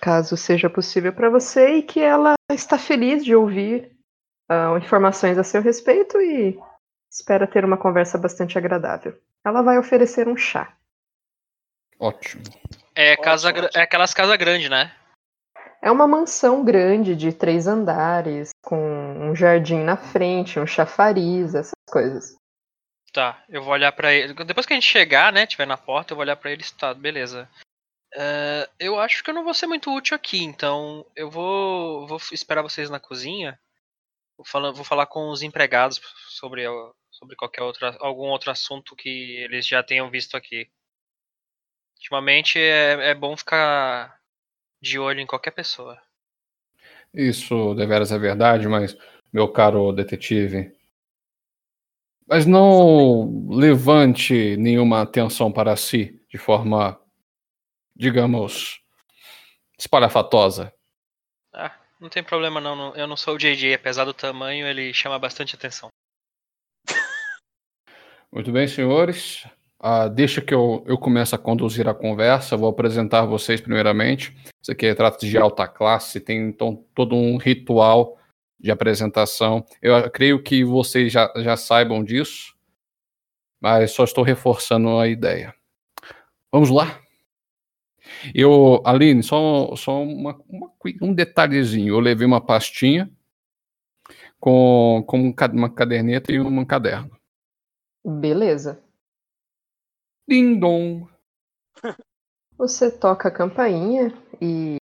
caso seja possível para você, e que ela está feliz de ouvir ah, informações a seu respeito e espera ter uma conversa bastante agradável. Ela vai oferecer um chá. Ótimo. É, casa, gra- é aquelas casas grandes, né? É uma mansão grande de três andares, com um jardim na frente, um chafariz, essas coisas. Tá, eu vou olhar pra ele. Depois que a gente chegar, né, tiver na porta, eu vou olhar pra ele e tá, beleza. É, eu acho que eu não vou ser muito útil aqui, então eu vou, vou esperar vocês na cozinha. Vou falar, vou falar com os empregados sobre, sobre qualquer outro, algum outro assunto que eles já tenham visto aqui. Ultimamente é, é bom ficar de olho em qualquer pessoa. Isso deveras é verdade, mas, meu caro detetive. Mas não levante nenhuma atenção para si de forma, digamos, espalhafatosa. Ah, não tem problema não, eu não sou o JJ, apesar do tamanho, ele chama bastante atenção. Muito bem, senhores. Ah, deixa que eu, eu comece a conduzir a conversa. Vou apresentar vocês primeiramente. Isso aqui é trata de alta classe, tem então todo um ritual de apresentação. Eu creio que vocês já, já saibam disso, mas só estou reforçando a ideia. Vamos lá? Eu, Aline, só, só uma, uma um detalhezinho. Eu levei uma pastinha com, com um uma caderneta e um caderno. Beleza. Ding dong. Você toca a campainha e,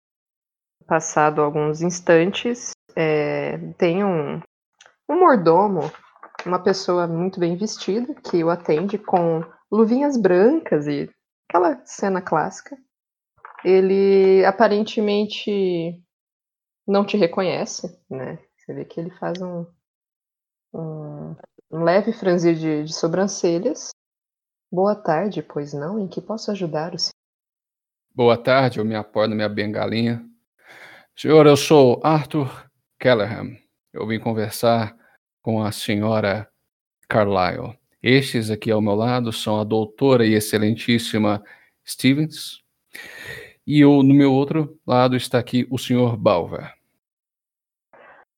passado alguns instantes, é, tem um, um mordomo, uma pessoa muito bem vestida, que o atende com luvinhas brancas e aquela cena clássica. Ele aparentemente não te reconhece, né? Você vê que ele faz um, um, um leve franzir de, de sobrancelhas. Boa tarde, pois não? Em que posso ajudar o senhor? Boa tarde, eu me apoio na minha bengalinha. Senhor, eu sou Arthur Callahan. Eu vim conversar com a senhora Carlyle. Estes aqui ao meu lado são a doutora e excelentíssima Stevens. E eu, no meu outro lado está aqui o Sr. Balver.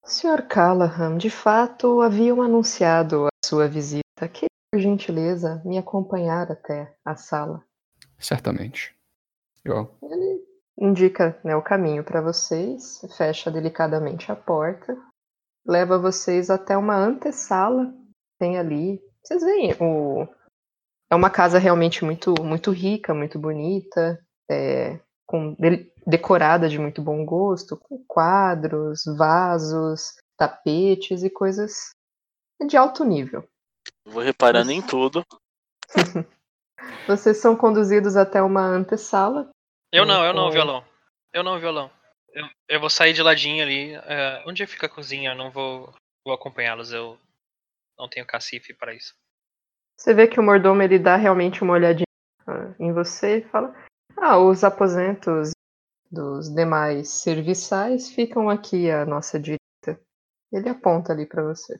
Sr. Callahan, de fato haviam anunciado a sua visita. Que, por gentileza, me acompanhar até a sala. Certamente. Eu... Ele indica né, o caminho para vocês, fecha delicadamente a porta, leva vocês até uma antessala. Tem ali. Vocês veem, o... é uma casa realmente muito, muito rica, muito bonita, é, com, de, decorada de muito bom gosto, com quadros, vasos, tapetes e coisas de alto nível. Vou reparando em tudo. Vocês são conduzidos até uma antessala. Eu não, eu não, violão. Eu não, violão. Eu, eu vou sair de ladinho ali. é, onde fica a cozinha? Eu não vou, vou acompanhá-los. Eu não tenho cacife para isso. Você vê que o mordomo ele dá realmente uma olhadinha em você e fala: Ah, os aposentos dos demais serviçais ficam aqui à nossa direita. Ele aponta ali pra você.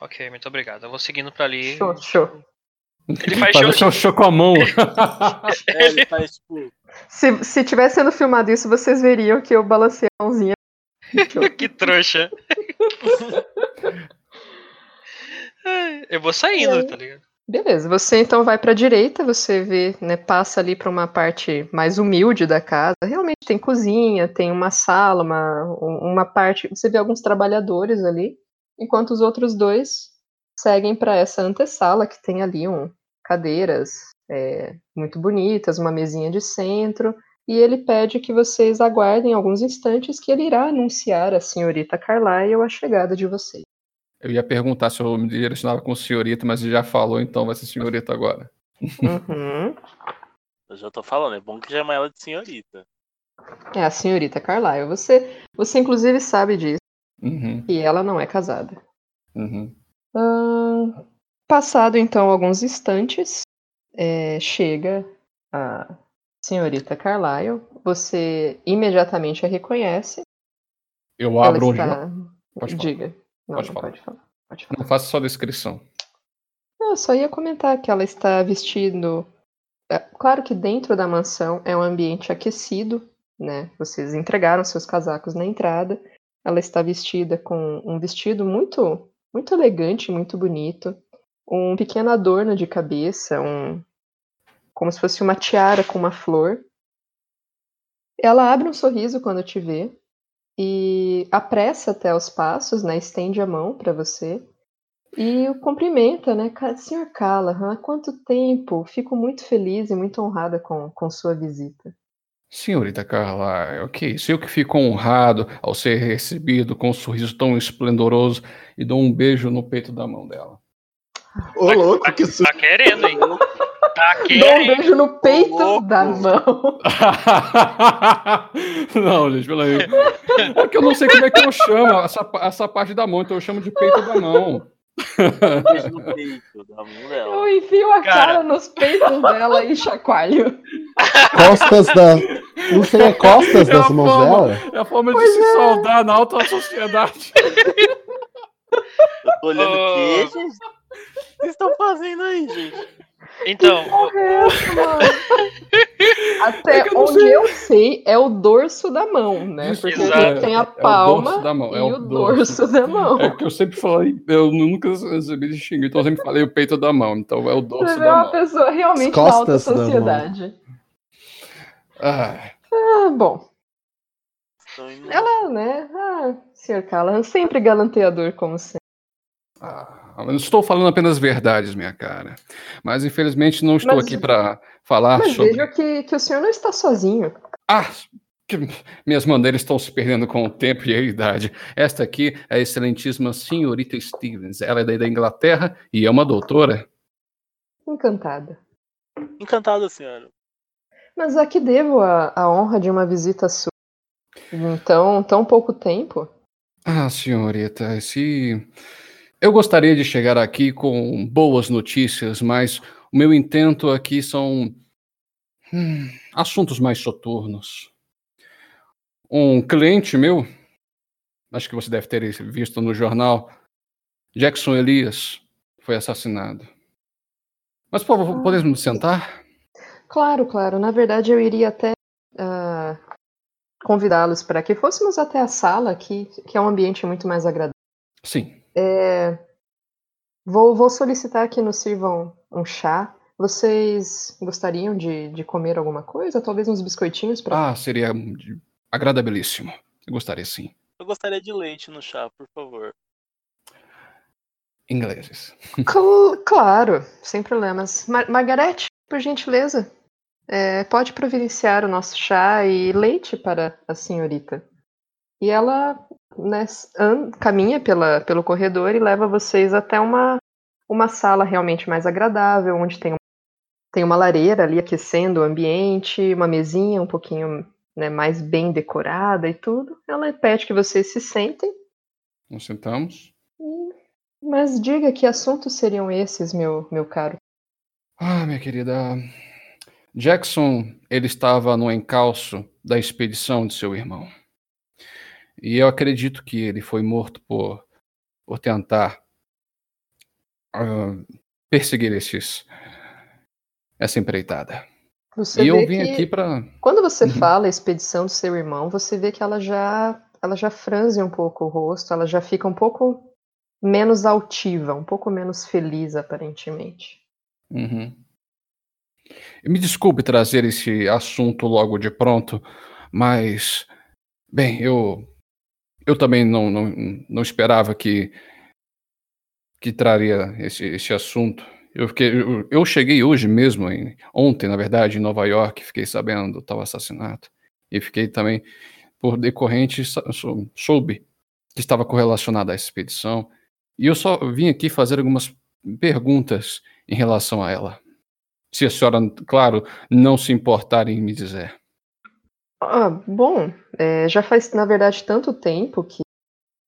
Ok, muito obrigado. Eu vou seguindo pra ali. Show, show. Ele faz show. um show com a mão. É, ele faz tipo. Se, se tivesse sendo filmado isso, vocês veriam que eu balancei a mãozinha. que trouxa. Eu vou saindo, É. tá ligado? Beleza, você então vai pra direita, você vê, né, passa ali pra uma parte mais humilde da casa. Realmente tem cozinha, tem uma sala, uma, um- uma parte. Você vê alguns trabalhadores ali, enquanto os outros dois seguem pra essa antessala que tem ali um, cadeiras é, muito bonitas, uma mesinha de centro. E ele pede que vocês aguardem alguns instantes que ele irá anunciar à senhorita Carlyle a chegada de vocês. Eu ia perguntar se eu me direcionava com senhorita, mas ele já falou, então vai ser senhorita agora. Uhum. Eu já tô falando, é bom que já é ela de senhorita. É a senhorita Carlyle. Você, você inclusive sabe disso. Uhum, E ela não é casada. uhum. Ahn, passado então alguns instantes, é, chega a senhorita Carlyle. Você imediatamente a reconhece. Eu Ela abro onde. está... Pode falar. Não, Pode não falar. pode falar. Pode falar. Não faça só descrição. Não, eu só ia comentar que ela está vestindo. é, Claro que dentro da mansão é um ambiente aquecido, né? Vocês entregaram seus casacos na entrada. Ela está vestida com um vestido muito, muito elegante, muito bonito, um pequeno adorno de cabeça, um como se fosse uma tiara com uma flor. Ela abre um sorriso quando te vê e apressa até os passos, né? Estende a mão para você. E o cumprimenta, né? "Ca- Senhor Callahan, há quanto tempo? Fico muito feliz e muito honrada com, com sua visita. Senhorita Carla, ok. isso eu que fico honrado ao ser recebido com um sorriso tão esplendoroso e dou um beijo no peito da mão dela. Ô, louco, que susto. Tá querendo, hein? Tá Dou um beijo no peito louco. da mão. não, gente, pelo amor. É que eu não sei como é que eu chamo essa, essa parte da mão, então eu chamo de peito da mão. Beijo no peito da mão dela. Eu enfio a cara, Cara. nos peitos dela e chacoalho. Costas da. Não seria costas É das mãos forma- dela? É a forma de se saudar na alta sociedade. Eu tô olhando? O que vocês estão fazendo aí, gente? Então, Porra, é essa, mano? Até É eu onde sei. eu sei é o dorso da mão, né? Isso, Porque exato. tem a É o dorso palma da mão, e é o, o dorso. dorso. da mão. É que eu sempre falei, eu nunca recebi de xingar, então eu sempre falei o peito da mão, então é o dorso Você da uma mão. pessoa realmente da alta sociedade. Ah, Ah, bom. Ela, né? Ah, Sr. Callahan, sempre galanteador, como sempre. ah, eu não estou falando apenas verdades, minha cara. Mas infelizmente não estou Mas- aqui para falar Mas sobre. vejo que, que o senhor não está sozinho. Ah, que minhas maneiras estão se perdendo com o tempo e a idade. Esta aqui é a excelentíssima senhorita Stevens. Ela é daí da Inglaterra e é uma doutora. Encantada. Encantada, senhora. Mas a que devo a, a honra de uma visita sua? Em tão, tão pouco tempo? Ah, senhorita, se eu gostaria de chegar aqui com boas notícias, mas o meu intento aqui são hum, assuntos mais soturnos. Um cliente meu, acho que você deve ter visto no jornal, Jackson Elias foi assassinado. Mas por favor, podemos nos sentar? Claro, claro. Na verdade, eu iria até ah, convidá-los para que fôssemos até a sala aqui, que é um ambiente muito mais agradável. Sim. É, vou, vou solicitar que nos sirvam um chá. Vocês gostariam de, de comer alguma coisa? Talvez uns biscoitinhos para. Ah, seria de- agradabilíssimo. Eu gostaria sim. Eu gostaria de leite no chá, por favor. Ingleses. Cl- claro, sem problemas. Mar Margarete, por gentileza, é, pode providenciar o nosso chá e leite para a senhorita. E ela né, caminha pela, pelo corredor e leva vocês até uma, uma sala realmente mais agradável, onde tem, tem uma lareira ali aquecendo o ambiente, uma mesinha um pouquinho né, mais bem decorada e tudo. Ela pede que vocês se sentem. Nós sentamos. Mas diga que assuntos seriam esses, meu, meu caro. Ah, minha querida. Jackson, ele estava no encalço da expedição de seu irmão. E eu acredito que ele foi morto por, por tentar ah, perseguir esses, essa empreitada. Você e eu vim que aqui para. Quando você Uhum. fala a expedição do seu irmão, você vê que ela já, ela já franze um pouco o rosto, ela já fica um pouco menos altiva, um pouco menos feliz, aparentemente. Uhum. Me desculpe trazer esse assunto logo de pronto, mas, bem, eu, eu também não, não, não esperava que, que traria esse, esse assunto. Eu, fiquei, eu, eu cheguei hoje mesmo, em- ontem, na verdade, em Nova York, fiquei sabendo do tal assassinato. E fiquei também, por decorrente, sou- soube que estava correlacionado à expedição. E eu só vim aqui fazer algumas perguntas em relação a ela. Se a senhora, claro, não se importar em me dizer. Ah, bom, é, já faz, na verdade, tanto tempo que,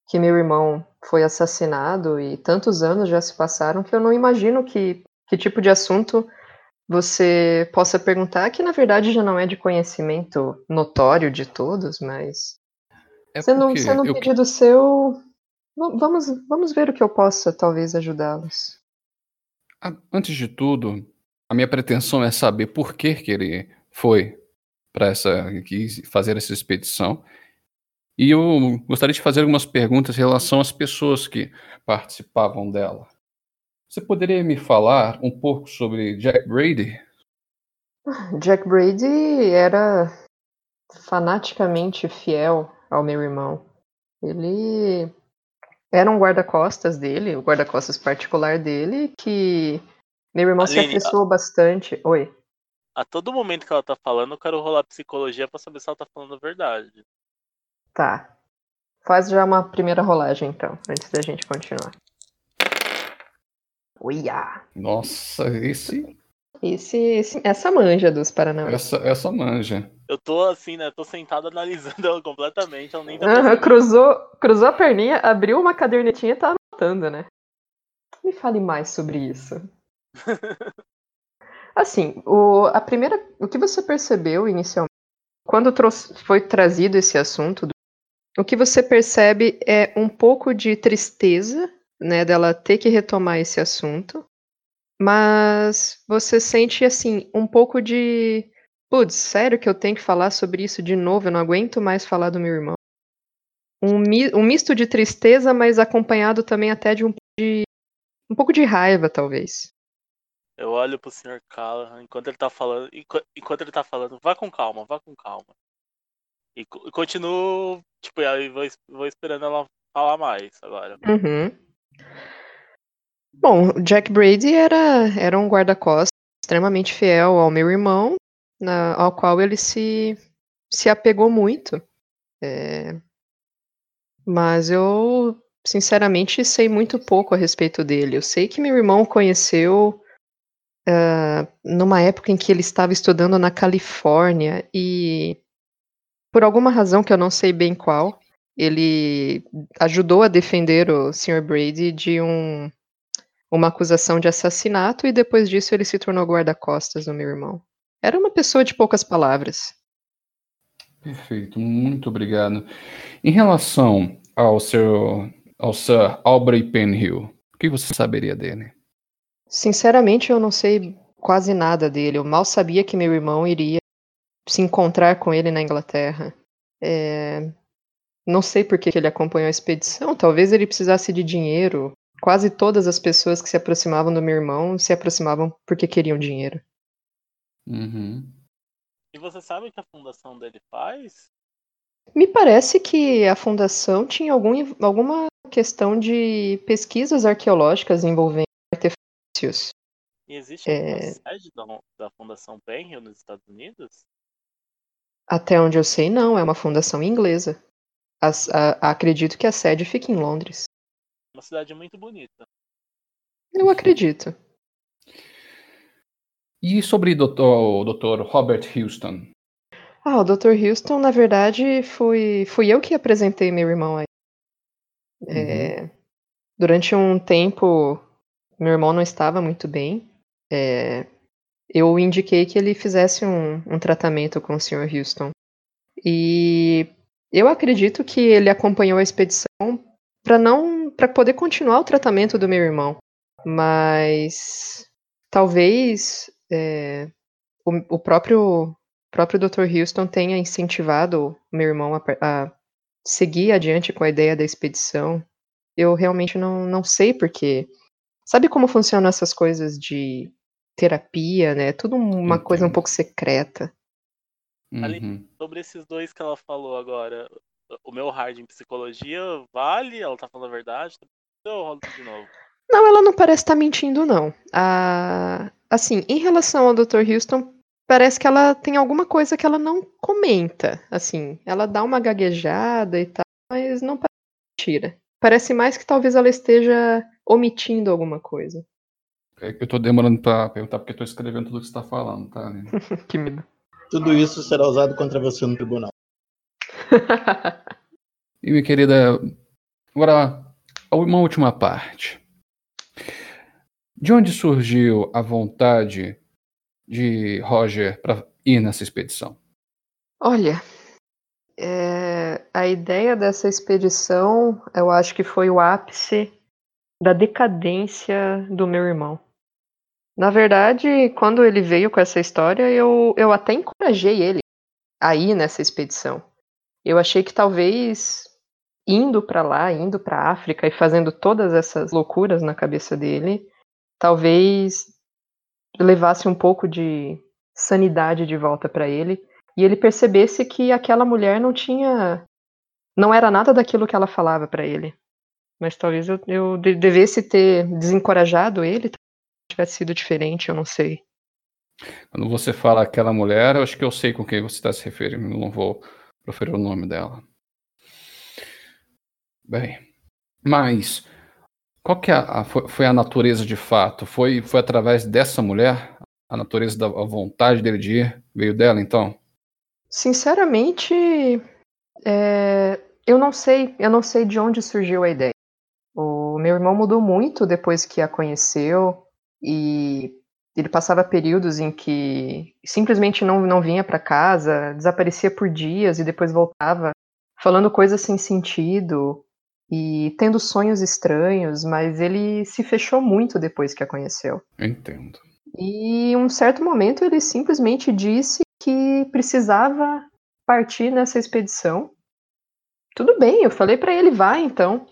que meu irmão foi assassinado e tantos anos já se passaram que eu não imagino que, que tipo de assunto você possa perguntar, que na verdade já não é de conhecimento notório de todos, mas É sendo, porque sendo um eu- pedido seu, va- vamos, vamos ver o que eu possa talvez ajudá-los. Ah, Antes de tudo, a minha pretensão é saber por que, que ele foi para essa quis fazer essa expedição. E eu gostaria de fazer algumas perguntas em relação às pessoas que participavam dela. Você poderia me falar um pouco sobre Jack Brady? Jack Brady era fanaticamente fiel ao meu irmão. Ele era um guarda-costas dele, o guarda-costas particular dele, que meu irmão se Aline, afeiçoou bastante. Oi. A todo momento que ela tá falando, eu quero rolar psicologia pra saber se ela tá falando a verdade. Tá. Faz já uma primeira rolagem, então, antes da gente continuar. Uia! Nossa, esse, Esse, esse- essa manja dos Paranauê. essa, essa manja. Eu tô assim, né? Tô sentado analisando ela completamente, ela nem tá percebendo. cruzou, cruzou a perninha, abriu uma cadernetinha e tá anotando, né? Me fale mais sobre isso. Assim, o, a primeira, o que você percebeu inicialmente, quando trouxe- foi trazido esse assunto, o que você percebe é um pouco de tristeza, né, dela ter que retomar esse assunto, mas você sente, assim, um pouco de, putz, sério que eu tenho que falar sobre isso de novo? Eu não aguento mais falar do meu irmão. Um, mi- um misto de tristeza, mas acompanhado também até de um, de um pouco de raiva, talvez. Eu olho pro Sr. Callahan enquanto ele tá falando. enqu- Enquanto ele tá falando, vá com calma, vá com calma. E, e continuo, tipo, aí vou, vou esperando ela falar mais agora. Uhum. Bom, o Jack Brady era, era um guarda-costas extremamente fiel ao meu irmão, na- ao qual ele se, se apegou muito. É, mas eu, sinceramente, sei muito pouco a respeito dele. Eu sei que meu irmão conheceu ah, numa época em que ele estava estudando na Califórnia e, por alguma razão que eu não sei bem qual, ele ajudou a defender o Sr. Brady de um, uma acusação de assassinato e depois disso ele se tornou guarda-costas do meu irmão. Era uma pessoa de poucas palavras. Perfeito, muito obrigado. Em relação ao seu ao Sir Aubrey Penhill, o que você saberia dele? Sinceramente, eu não sei quase nada dele. Eu mal sabia que meu irmão iria se encontrar com ele na Inglaterra. É, Não sei por que ele acompanhou a expedição. Talvez ele precisasse de dinheiro. Quase todas as pessoas que se aproximavam do meu irmão se aproximavam porque queriam dinheiro. Uhum. E você sabe o que a fundação dele faz? Me parece que a fundação tinha algum, alguma questão de pesquisas arqueológicas envolvendo artefatos. E existe É. alguma sede da, da Fundação Penhill nos Estados Unidos? Até onde eu sei, não, é uma fundação inglesa. As- a- acredito que a sede fique em Londres. Uma cidade muito bonita. Eu acredito. E sobre doutor, o Dr. Robert Houston? Ah, o Dr. Houston, na verdade, fui, fui eu que apresentei meu irmão aí. É, durante um tempo, meu irmão não estava muito bem. É, eu indiquei que ele fizesse um, um tratamento com o Sr. Houston. E eu acredito que ele acompanhou a expedição para não, para poder continuar o tratamento do meu irmão. Mas talvez é, o, o próprio próprio Dr. Houston tenha incentivado o meu irmão a, a seguir adiante com a ideia da expedição. Eu realmente não, não sei porque. Sabe como funcionam essas coisas de terapia, né? Tudo uma coisa um pouco secreta. Ali, Uhum. sobre esses dois que ela falou agora, o meu hard em psicologia vale? Ela tá falando a verdade? Eu rolo tudo de novo. Não, ela não parece estar mentindo, não. Ah, assim, em relação ao Dr. Houston, parece que ela tem alguma coisa que ela não comenta. Assim, ela dá uma gaguejada e tal, mas não parece mentira. Parece mais que talvez ela esteja omitindo alguma coisa. É que eu tô demorando pra perguntar porque eu tô escrevendo tudo que você tá falando, tá? Que medo. Tudo isso será usado contra você no tribunal. E minha querida, agora uma última parte. De onde surgiu a vontade de Roger para ir nessa expedição? Olha, é, a ideia dessa expedição, eu acho que foi o ápice da decadência do meu irmão. Na verdade, quando ele veio com essa história, eu, eu até encorajei ele a ir nessa expedição. Eu achei que talvez indo para lá, indo para África e fazendo todas essas loucuras na cabeça dele, talvez levasse um pouco de sanidade de volta para ele e ele percebesse que aquela mulher não tinha não era nada daquilo que ela falava para ele. Mas talvez eu, eu de- devesse ter desencorajado ele, talvez tivesse sido diferente, eu não sei. Quando você fala aquela mulher, eu acho que eu sei com quem você está se referindo, eu não vou proferir o nome dela. Bem, mas qual que é a, a- foi, foi a natureza de fato? Foi, foi através dessa mulher? A natureza da a vontade dele de ir? Veio dela, então? Sinceramente, é, eu não sei, eu não sei de onde surgiu a ideia. O meu irmão mudou muito depois que a conheceu e ele passava períodos em que simplesmente não, não vinha para casa, desaparecia por dias e depois voltava, falando coisas sem sentido e tendo sonhos estranhos, mas ele se fechou muito depois que a conheceu. Entendo. E em um certo momento ele simplesmente disse que precisava partir nessa expedição. Tudo bem, eu falei para ele, vai então,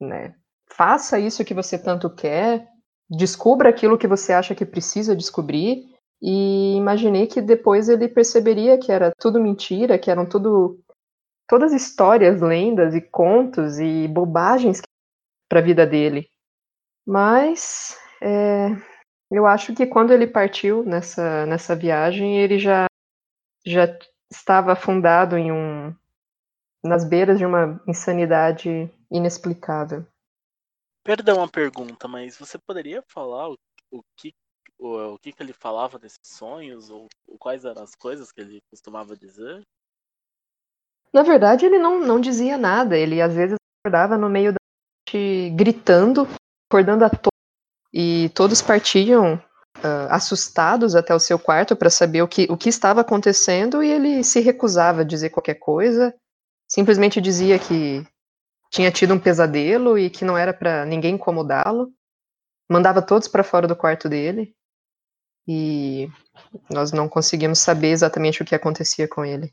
né? Faça isso que você tanto quer, descubra aquilo que você acha que precisa descobrir. E imaginei que depois ele perceberia que era tudo mentira, que eram tudo todas histórias, lendas e contos e bobagens para a vida dele. Mas é, eu acho que quando ele partiu nessa, nessa viagem, ele já, já estava afundado em um nas beiras de uma insanidade inexplicável. Perdão a pergunta, mas você poderia falar o, o que o, o que, que ele falava desses sonhos ou, ou quais eram as coisas que ele costumava dizer? Na verdade, ele não, não dizia nada. Ele às vezes acordava no meio da noite gritando, acordando a todos, e todos partiam ah, assustados até o seu quarto para saber o que, o que estava acontecendo, e ele se recusava a dizer qualquer coisa, simplesmente dizia que tinha tido um pesadelo e que não era para ninguém incomodá-lo. Mandava todos para fora do quarto dele. e nós não conseguimos saber exatamente o que acontecia com ele.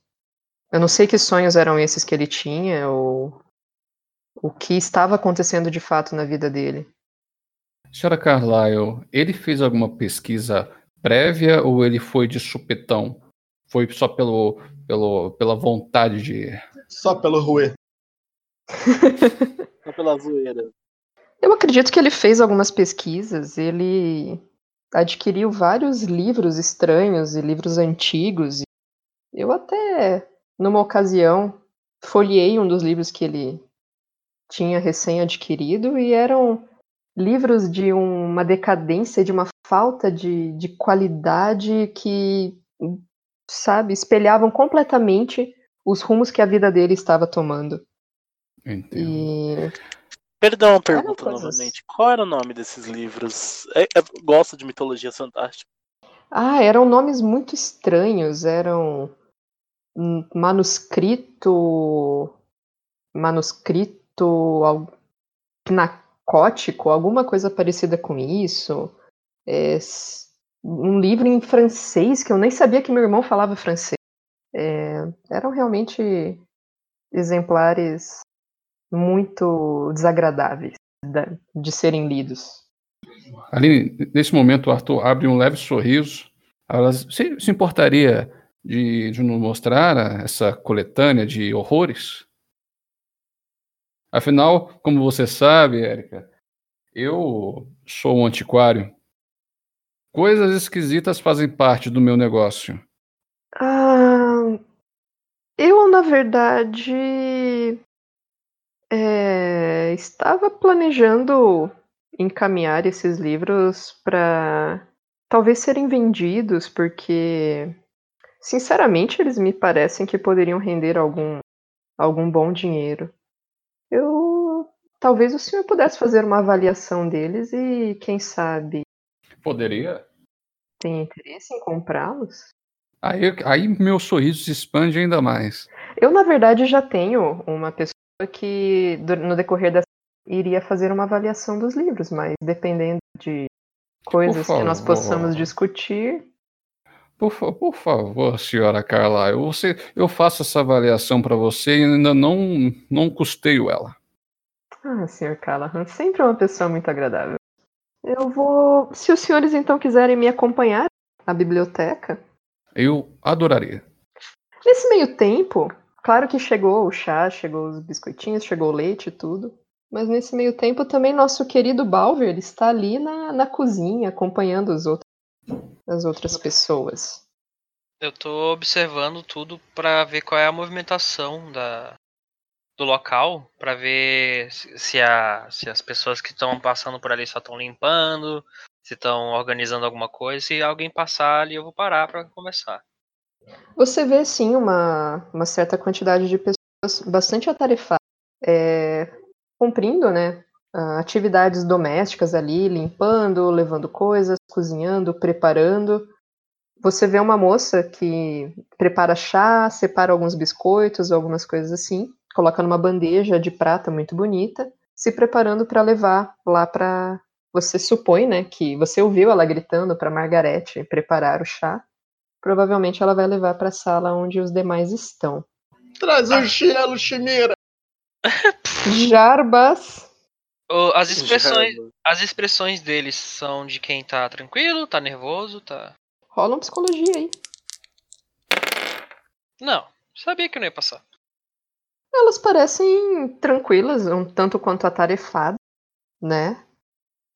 Eu não sei que sonhos eram esses que ele tinha ou o que estava acontecendo de fato na vida dele. Senhora Carlyle, ele fez alguma pesquisa prévia ou ele foi de supetão? Foi só pelo, pelo, pela vontade de. Só pelo ruê. Só pela zoeira. Eu acredito que ele fez algumas pesquisas, ele adquiriu vários livros estranhos e livros antigos. Eu até, numa ocasião, folheei um dos livros que ele tinha recém-adquirido e eram livros de uma decadência, de uma falta de, de qualidade que, sabe, espelhavam completamente os rumos que a vida dele estava tomando. Entendo. E Perdão a pergunta coisas- novamente. Qual era o nome desses livros? É- eu gosto de mitologia fantástica. Ah, eram nomes muito estranhos, eram manuscrito, manuscrito al- narcótico, alguma coisa parecida com isso. É, um livro em francês que eu nem sabia que meu irmão falava francês. É, eram realmente exemplares muito desagradáveis de serem lidos. Ali, nesse momento, o Arthur abre um leve sorriso. Ela se, se importaria de, de nos mostrar essa coletânea de horrores? Afinal, como você sabe, Érica, eu sou um antiquário. Coisas esquisitas fazem parte do meu negócio. Ah, eu, na verdade, é, estava planejando encaminhar esses livros para talvez serem vendidos, porque, sinceramente, eles me parecem que poderiam render algum, algum bom dinheiro. Eu. Talvez o senhor pudesse fazer uma avaliação deles e, quem sabe, Poderia? tem interesse em comprá-los? Aí, aí meu sorriso se expande ainda mais. Eu, na verdade, já tenho uma pessoa que, no decorrer da iria fazer uma avaliação dos livros, mas dependendo de coisas que nós favor. possamos discutir. Por, fa- por favor, senhora Carlyle, você, eu faço essa avaliação para você e ainda não, não custeio ela. Ah, Sr. Callahan, sempre uma pessoa muito agradável. Eu vou. Se os senhores então quiserem me acompanhar à biblioteca. Eu adoraria. Nesse meio tempo, claro que chegou o chá, chegou os biscoitinhos, chegou o leite e tudo. Mas nesse meio tempo também nosso querido Balver ele está ali na, na cozinha, acompanhando os outros, as outras pessoas. Eu tô observando tudo pra ver qual é a movimentação da, do local, pra ver se, se a, se as pessoas que estão passando por ali só estão limpando, se estão organizando alguma coisa. Se alguém passar ali, eu vou parar pra conversar. Você vê sim uma, uma certa quantidade de pessoas bastante atarefadas, é, cumprindo né, atividades domésticas ali, limpando, levando coisas, cozinhando, preparando. Você vê uma moça que prepara chá, separa alguns biscoitos, algumas coisas assim, coloca numa bandeja de prata muito bonita, se preparando para levar lá para. Você supõe, né, que você ouviu ela gritando para Margarete preparar o chá. Provavelmente ela vai levar para a sala onde os demais estão. Traz o gelo, Chimira. Jarbas. Ô, as expressões, Jarba. as expressões deles são de quem tá tranquilo, tá nervoso, tá. Rola uma psicologia aí. Não, sabia que não ia passar. Elas parecem tranquilas, um tanto quanto atarefadas, né?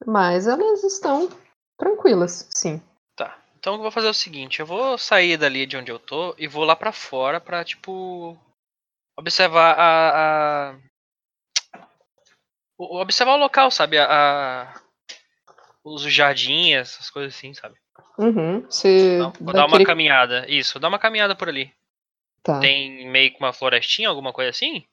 Mas elas estão tranquilas, sim. Tá. Então eu vou fazer o seguinte, eu vou sair dali de onde eu tô e vou lá pra fora pra, tipo, observar a, a- observar o local, sabe? A, a- os jardins, essas coisas assim, sabe? Uhum. Você Vou dá dar uma aquele- caminhada. Isso, dar uma caminhada por ali. Tá. Tem meio que uma florestinha, alguma coisa assim?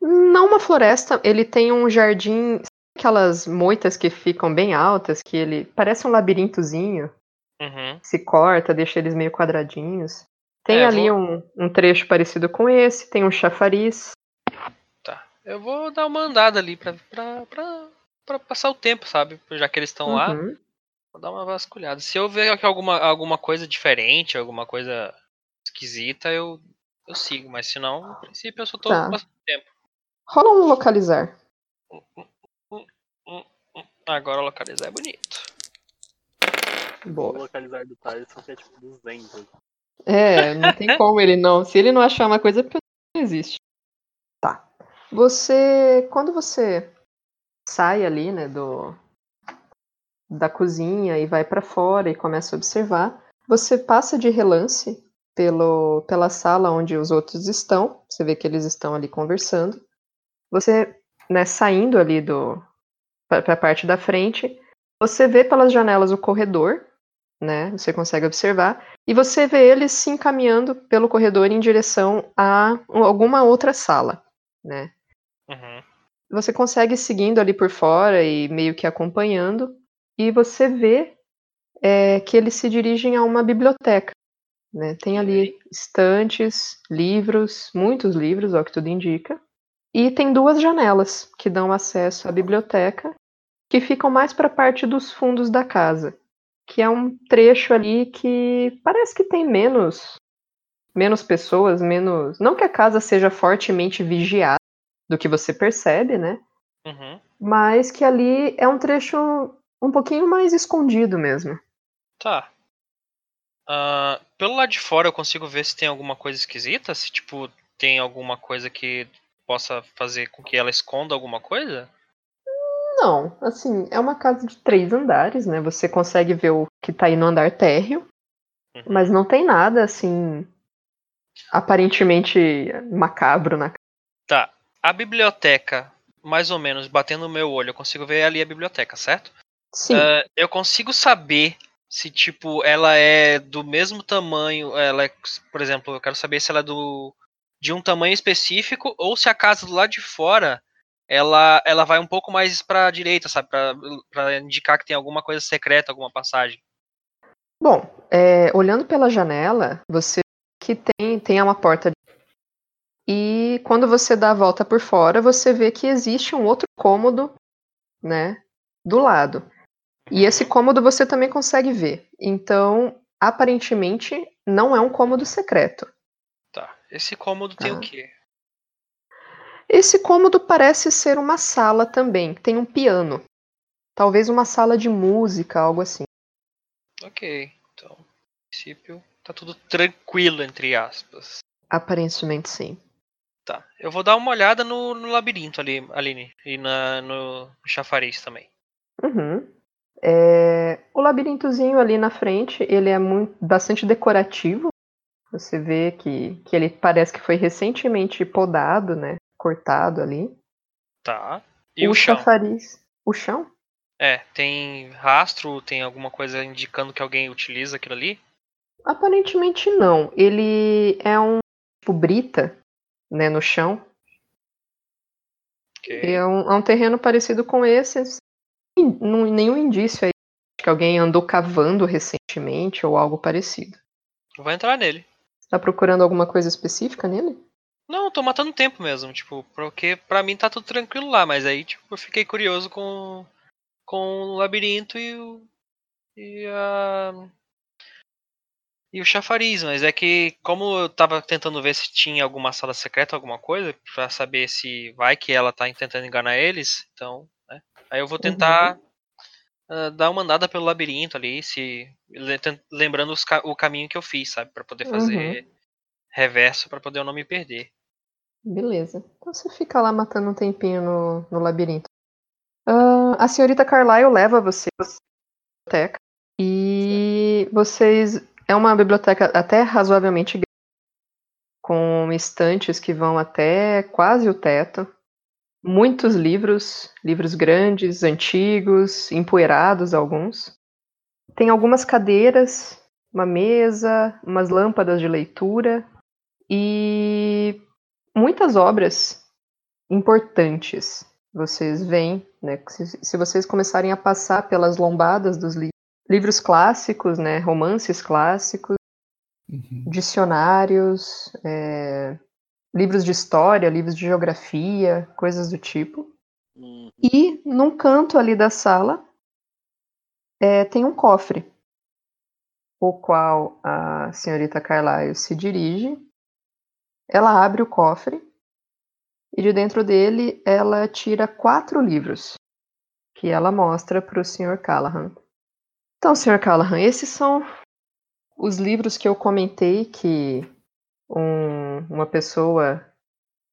Não uma floresta, ele tem um jardim, aquelas moitas que ficam bem altas, que ele parece um labirintozinho, Uhum. se corta, deixa eles meio quadradinhos. Tem É, ali vou- um, um trecho parecido com esse, tem um chafariz. Tá. Eu vou dar uma andada ali pra, pra, pra, pra passar o tempo, sabe? Já que eles estão lá. Uhum. Vou dar uma vasculhada. Se eu ver aqui alguma, alguma coisa diferente, alguma coisa esquisita, eu, eu sigo. Mas se não, no princípio eu só tô Tá. passando tempo. Rola um localizar. Agora localizar é bonito. O Boa. localizar do Tyson que é tipo 200. É, não tem como ele não. Se ele não achar uma coisa, é porque não existe. Tá. Você. Quando você sai ali, né, do. Da cozinha e vai pra fora e começa a observar, você passa de relance pelo, pela sala onde os outros estão. Você vê que eles estão ali conversando. Você, né, saindo ali do. Pra, pra parte da frente, você vê pelas janelas o corredor, né? Você consegue observar. E você vê eles se encaminhando pelo corredor em direção a alguma outra sala, né? Uhum. Você consegue seguindo ali por fora e meio que acompanhando, e você vê é, que eles se dirigem a uma biblioteca, né? Tem ali estantes, livros, muitos livros, ao que tudo indica, e tem duas janelas que dão acesso à biblioteca, que ficam mais para a parte dos fundos da casa que é um trecho ali que parece que tem menos menos pessoas, menos, não que a casa seja fortemente vigiada do que você percebe, né? Uhum. Mas que ali é um trecho um pouquinho mais escondido mesmo. Tá. Ah, pelo lado de fora eu consigo ver se tem alguma coisa esquisita? Se, tipo, tem alguma coisa que possa fazer com que ela esconda alguma coisa? Não, assim, é uma casa de três andares, né? Você consegue ver o que tá aí no andar térreo, mas não tem nada assim aparentemente macabro na casa. Tá. A biblioteca, mais ou menos, batendo no meu olho, eu consigo ver ali a biblioteca, certo? Sim. Ah, eu consigo saber se, tipo, ela é do mesmo tamanho. Ela é, por exemplo, eu quero saber se ela é do. De um tamanho específico ou se a casa do lado de fora ela, ela vai um pouco mais pra direita, sabe? Pra indicar que tem alguma coisa secreta, alguma passagem. Bom, é, olhando pela janela, você que tem, tem uma porta. E quando você dá a volta por fora, você vê que existe um outro cômodo, né, do lado. E esse cômodo você também consegue ver. Então, aparentemente, não é um cômodo secreto. Esse cômodo tem o Tá. quê? Esse cômodo parece ser uma sala também. Tem um piano. Talvez uma sala de música, algo assim. Ok. Então, no princípio, tá tudo tranquilo, entre aspas. Aparentemente sim. Tá. Eu vou dar uma olhada no, no labirinto ali, Aline. E na, no chafariz também. Uhum. É, o labirintozinho ali na frente, ele é muito, bastante decorativo. Você vê que, que ele parece que foi recentemente podado, né? Cortado ali. Tá. E o o chão? chafariz. O chão? É, tem rastro, tem alguma coisa indicando que alguém utiliza aquilo ali? Aparentemente não. Ele é um tipo brita, né, no chão. Ok. É um, é um terreno parecido com esse. não- nenhum indício aí que alguém andou cavando recentemente ou algo parecido. Vou entrar nele. Tá procurando alguma coisa específica nele? Não, tô matando tempo mesmo, tipo, porque pra mim tá tudo tranquilo lá, mas aí, tipo, eu fiquei curioso com, com o labirinto e o. E a. E o chafariz, mas é que, como eu tava tentando ver se tinha alguma sala secreta, alguma coisa, pra saber se vai que ela tá tentando enganar eles, então, né? Aí eu vou tentar ah, dar uma andada pelo labirinto ali, se. Lembrando ca- o caminho que eu fiz, sabe? Pra poder fazer reverso, pra poder eu não me perder. Beleza. Então você fica lá matando um tempinho no, no labirinto. Ah, a senhorita Carlyle leva você para a biblioteca. E vocês. É uma biblioteca até razoavelmente grande, com estantes que vão até quase o teto. Muitos livros, livros grandes, antigos, empoeirados alguns. Tem algumas cadeiras, uma mesa, umas lâmpadas de leitura e muitas obras importantes vocês veem, né? Se, se vocês começarem a passar pelas lombadas dos li livros clássicos, né? Romances clássicos, dicionários, é, livros de história, livros de geografia, coisas do tipo. Uhum. E num canto ali da sala é, tem um cofre, o qual a senhorita Carlyle se dirige. Ela abre o cofre e de dentro dele ela tira quatro livros que ela mostra para o Sr. Callahan. Então, Sr. Callahan, esses são os livros que eu comentei que um, uma pessoa,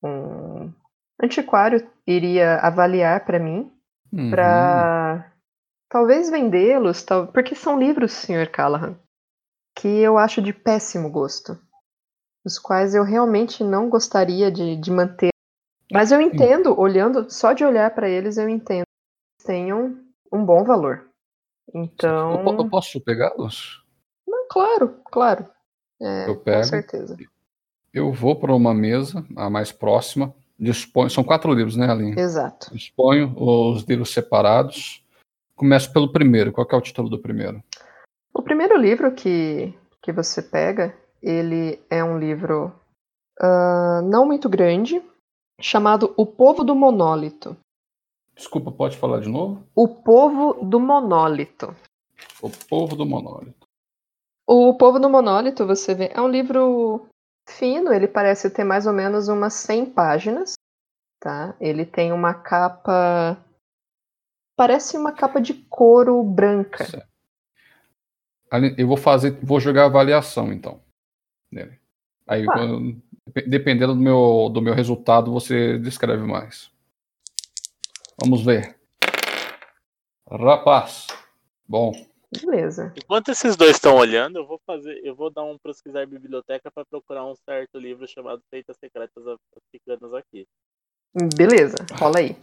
um antiquário, iria avaliar para mim, Uhum. para talvez vendê-los, tal, porque são livros, Sr. Callahan, que eu acho de péssimo gosto, os quais eu realmente não gostaria de, de manter. Mas eu entendo, olhando, só de olhar para eles, eu entendo que eles tenham um bom valor. Então, Eu, eu posso pegá-los? não, claro, claro. É, Eu com pego. certeza. Eu vou para uma mesa, a mais próxima. Disponho, são quatro livros, né, Aline? Exato. Disponho os livros separados. Começo pelo primeiro. Qual é o título do primeiro? O primeiro livro que, que você pega, ele é um livro ah, não muito grande, chamado O Povo do Monólito. Desculpa, pode falar de novo? O Povo do Monólito. O Povo do Monólito. O Povo do Monólito, você vê, é um livro fino, ele parece ter mais ou menos umas 100 páginas, tá? Ele tem uma capa parece uma capa de couro branca. Certo. Eu vou fazer, vou jogar avaliação então. Nele. Aí, Tá. quando- dependendo do meu, do meu resultado, você descreve mais. Vamos ver. Rapaz. Bom. Beleza. Enquanto esses dois estão olhando, eu vou fazer, eu vou dar um pesquisar biblioteca para procurar um certo livro chamado Feitas Secretas Africanas aqui. Beleza, rola aí.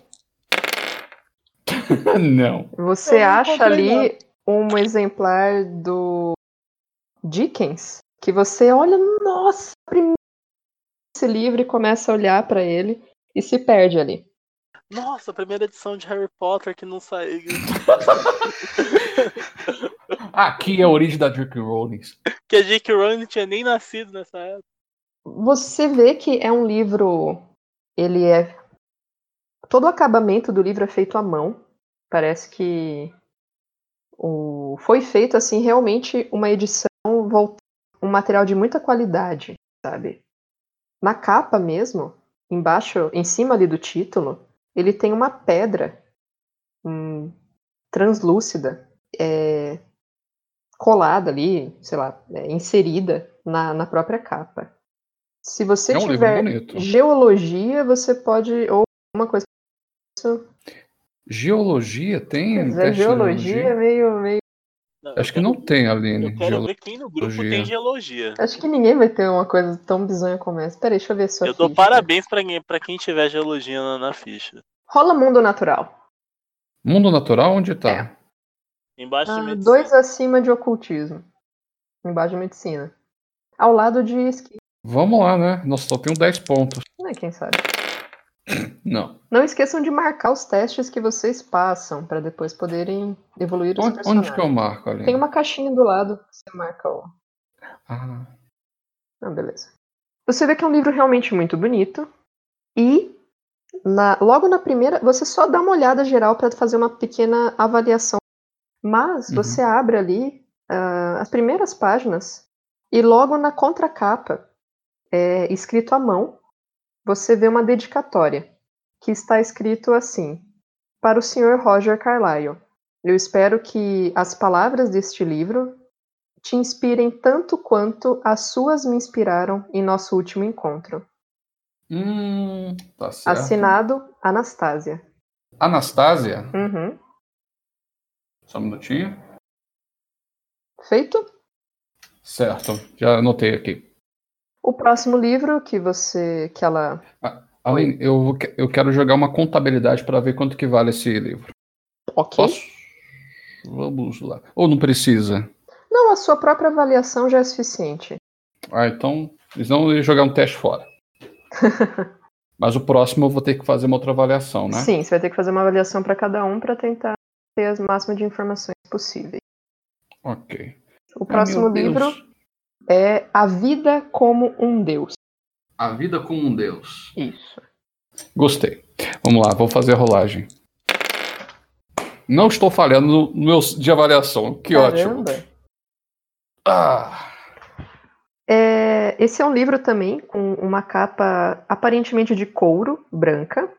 Não. Você não acha ali um exemplar do Dickens que você olha, nossa, primeiro esse livro e começa a olhar pra ele e se perde ali. Nossa, a primeira edição de Harry Potter que não saiu. Aqui é a origem da J.K. Rowling. que a J.K. Rowling não tinha nem nascido nessa época. Você vê que é um livro, ele é todo o acabamento do livro é feito à mão. Parece que o foi feito assim realmente uma edição volta um material de muita qualidade, sabe? Na capa mesmo, embaixo, em cima ali do título, ele tem uma pedra hum, translúcida é, colada ali, sei lá, é, inserida na, na própria capa. Se você É um tiver geologia, você pode ou uma coisa Geologia tem? Pois é, geologia é meio, meio. Não, Acho que não tem, Aline. Eu quero ver quem no grupo tem geologia. Acho que ninguém vai ter uma coisa tão bizonha como essa. Peraí, deixa eu ver sua Eu dou ficha. parabéns pra quem, pra quem tiver geologia na, na ficha. Rola mundo natural. Mundo natural, onde É. tá? Embaixo de Ah, medicina. dois acima de ocultismo. Embaixo de medicina. Ao lado de esqui. Vamos lá, né? Nossa, só tenho 10 pontos. Né, quem sabe? Não. Não esqueçam de marcar os testes que vocês passam para depois poderem evoluir os Onde, personagens. onde que eu marco, Aline? Tem uma caixinha do lado, você marca o. Ah, Ah, beleza. Você vê que é um livro realmente muito bonito. E na- logo na primeira, você só dá uma olhada geral para fazer uma pequena avaliação. Mas Uhum. você abre ali ah, as primeiras páginas e logo na contracapa, é, escrito à mão, você vê uma dedicatória que está escrito assim: Para o Sr. Roger Carlyle. Eu espero que as palavras deste livro te inspirem tanto quanto as suas me inspiraram em nosso último encontro. hum, tá certo. Assinado Anastasia. Anastásia? Uhum. Só um minutinho. Feito? Certo, já anotei aqui. O próximo livro que você. que ela. Aline, eu, eu quero jogar uma contabilidade para ver quanto que vale esse livro. Ok. Posso? Vamos lá. Ou não precisa? Não, a sua própria avaliação já é suficiente. Ah, então. Eles não iam jogar um teste fora. Mas o próximo eu vou ter que fazer uma outra avaliação, né? Sim, você vai ter que fazer uma avaliação para cada um para tentar ter as máximas de informações possíveis. Ok. O próximo livro é A Vida como um Deus. A vida como um Deus. Isso. Gostei. Vamos lá, vou fazer a rolagem. Não estou falhando no meu de avaliação. Que ótimo. Caramba. Ah, É, esse é um livro também com uma capa aparentemente de couro branca.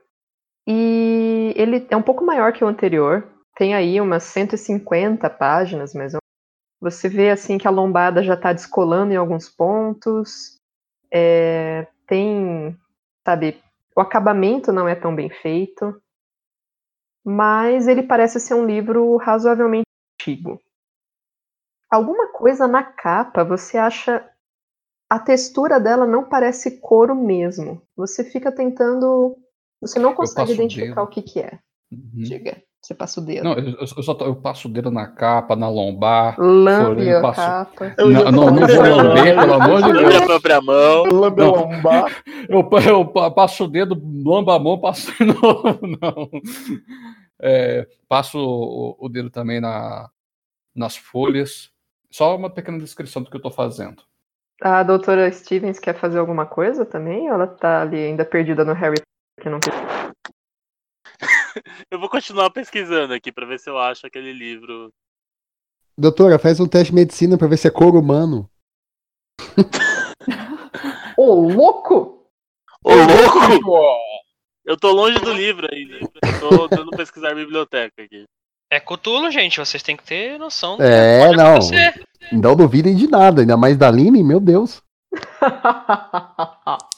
E ele é um pouco maior que o anterior. Tem aí umas 150 páginas, mas você vê assim que a lombada já está descolando em alguns pontos. É, tem, sabe, o acabamento não é tão bem feito. Mas ele parece ser um livro razoavelmente antigo. Alguma coisa na capa você acha a textura dela não parece couro mesmo. Você fica tentando. Você não consegue o identificar dedo. o que, que é. Uhum. Diga. Você passa o dedo. Não, eu, eu só tô- eu passo o dedo na capa, na lombar. Lambe a passo- capa. Não, não, não vou lamber, pelo amor de Lambe a Deus. própria mão. Lambe a lombar. Eu, eu pa- passo o dedo, lamba a mão, passo de novo. Não. É, passo o, o dedo também na, nas folhas. Só uma pequena descrição do que eu tô fazendo. A doutora Stevens quer fazer alguma coisa também? Ou ela tá ali ainda perdida no Harry Potter que não Eu vou continuar pesquisando aqui pra ver se eu acho aquele livro. Doutora, faz um teste de medicina pra ver se é couro humano. Ô, louco! Ô, louco! Eu tô longe do livro ainda. Eu tô tentando pesquisar biblioteca aqui. É Cutulo, gente. Vocês têm que ter noção do É, que pode não. acontecer. Não duvidem de nada, ainda mais da Aline, meu Deus.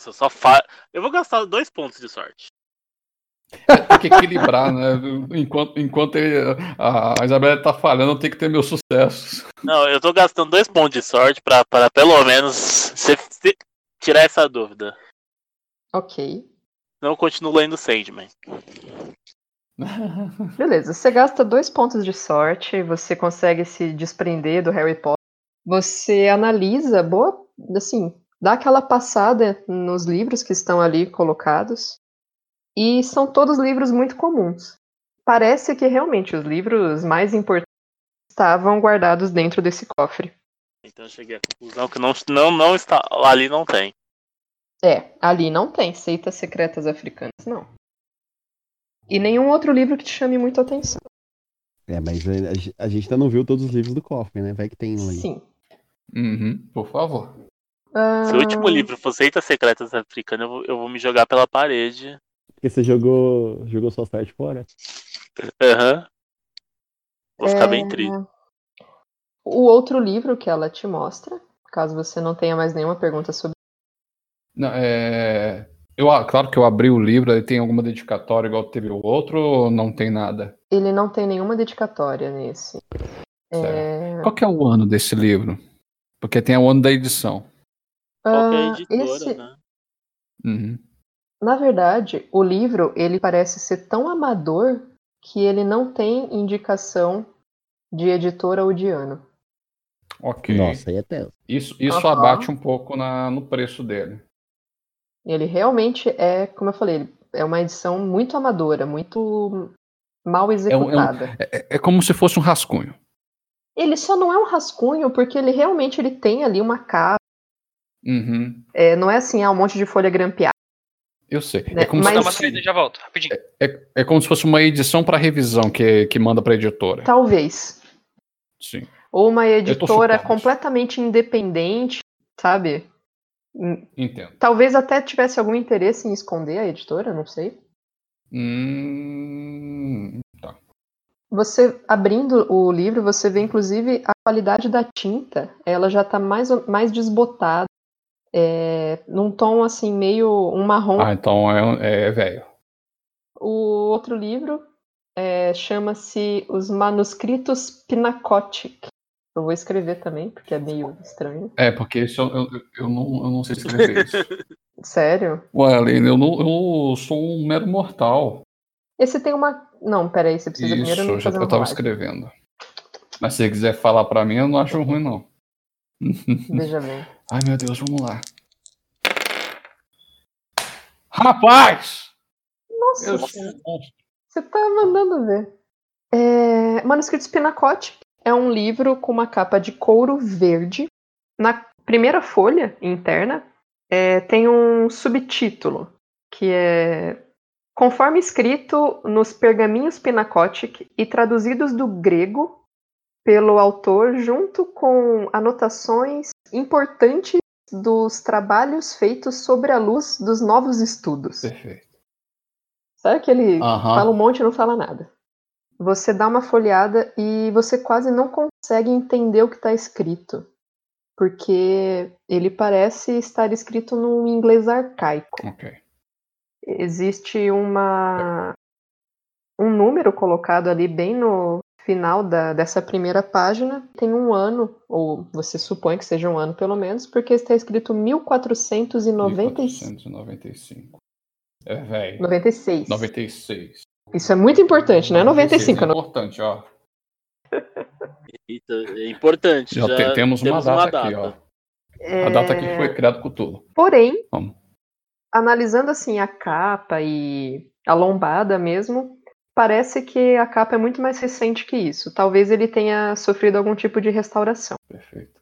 Nossa, eu só fa... Eu vou gastar dois pontos de sorte. Tem que equilibrar, né? Enquanto, enquanto ele- a, Isabela tá falhando, eu tenho que ter meus sucessos. Não, eu tô gastando dois pontos de sorte pra, pra pelo menos se- se- tirar essa dúvida. ok. Não continuo lendo Sandman. Beleza, você gasta dois pontos de sorte, você consegue se desprender do Harry Potter. Você analisa, boa, assim, dá aquela passada nos livros que estão ali colocados. E são todos livros muito comuns. Parece que realmente os livros mais importantes estavam guardados dentro desse cofre. Então eu cheguei à conclusão que não, não, não está. Ali não tem. É, ali não tem seitas secretas africanas, não. E nenhum outro livro que te chame muito a atenção. É, mas a, a- gente ainda não viu todos os livros do cofre, né? Vai que tem um aí. Sim. Uhum, por favor. Se o último livro for Seitas Secretas Africanas, eu vou, eu vou me jogar pela parede. Porque você jogou, jogou sua sorte fora? Aham. Vou ficar É, bem triste. O outro livro que ela te mostra, caso você não tenha mais nenhuma pergunta sobre. Não, é, eu, ah, claro que eu abri o livro, ele tem alguma dedicatória igual teve o outro, ou não tem nada? Ele não tem nenhuma dedicatória nesse. É, Qual que é o ano desse livro? Porque tem o ano da edição. Qualquer ah, editora, esse, né? Uhum. na verdade, o livro ele parece ser tão amador que ele não tem indicação de editora ou de ano. Ok. Nossa, aí é tenso. Isso, isso abate um pouco na, no preço dele. Ele realmente é, como eu falei, é uma edição muito amadora, muito mal É, um- é um- executada. é- é como se fosse um rascunho. Ele só não é um rascunho porque ele realmente ele tem ali uma capa. Uhum. É, não é assim, ah, um monte de folha grampeada. Eu sei. Né, É como, mas- se uma fosse, saída já volto, rapidinho. é, é como se fosse uma edição para revisão que, que manda para editora. Talvez. Sim. Ou uma editora completamente independente, sabe? Hum, Entendo. Talvez até tivesse algum interesse em esconder a editora, não sei. Hum, tá. Você abrindo o livro, você vê inclusive a qualidade da tinta. Ela já tá mais, mais desbotada. É, num tom assim, meio um marrom. Ah, então é, um- é velho. O outro livro é, chama-se Os Manuscritos Pinacotic. Eu vou escrever também, porque é meio estranho. É, porque isso eu, eu, eu não, eu não sei escrever isso. Sério? Ué, Aline, eu, não, eu sou um mero mortal. Esse tem uma. Não, peraí, você precisa Isso, primeiro já, eu tava escrevendo. Mas se você quiser falar pra mim, eu não acho ruim, não. Veja bem. Ai, meu Deus, vamos lá. Rapaz! Nossa, você- tá mandando ver. É, Manuscritos Pinacote é um livro com uma capa de couro verde. Na primeira folha interna é, tem um subtítulo que é conforme escrito nos pergaminhos Pinacotic e traduzidos do grego pelo autor, junto com anotações importantes dos trabalhos feitos sobre a luz dos novos estudos. Perfeito. Sabe que ele Aham. fala um monte e não fala nada? Você dá uma folhada e você quase não consegue entender o que está escrito. Porque ele parece estar escrito num inglês arcaico. Ok. Existe uma um número colocado ali bem no final da, dessa primeira página. Tem um ano, ou você supõe que seja um ano pelo menos, porque está escrito 1495. 1495. É, velho. 96. 96. Isso é muito importante, não é 95, é importante, ó. Eita, é importante. Já, Já, te- temos uma data aqui, ó. É, A data que foi criado com tudo. Porém, Vamos. analisando assim a capa e a lombada mesmo, parece que a capa é muito mais recente que isso. Talvez ele tenha sofrido algum tipo de restauração. Perfeito.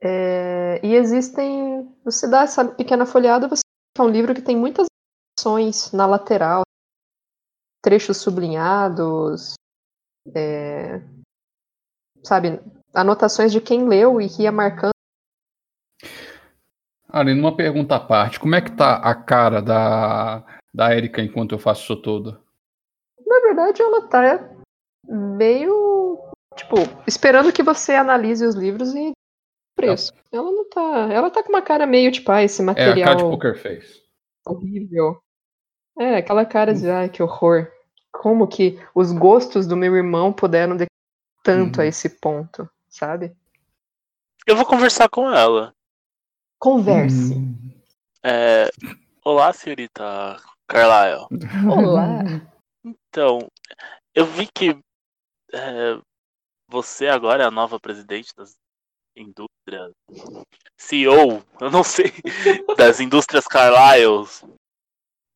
É, e existem. Você dá essa pequena folhada, você é um livro que tem muitas ações na lateral, trechos sublinhados, é, sabe, anotações de quem leu e que ia marcando. Aline, uma pergunta à parte. Como é que tá a cara da, da Erika enquanto eu faço isso tudo? Na verdade, ela tá meio. Tipo, esperando que você analise os livros e preço. Ela não tá. Ela tá com uma cara meio tipo, ah, esse É a material cara de poker face. horrível. É, aquela cara de, ai, que horror. Como que os gostos do meu irmão puderam de tanto a esse ponto, sabe? Eu vou conversar com ela. Converse. É, Olá, senhorita Carlyle. Olá. Então, eu vi que é, você agora é a nova presidente das indústrias. CEO, eu não sei, das indústrias Carlyle.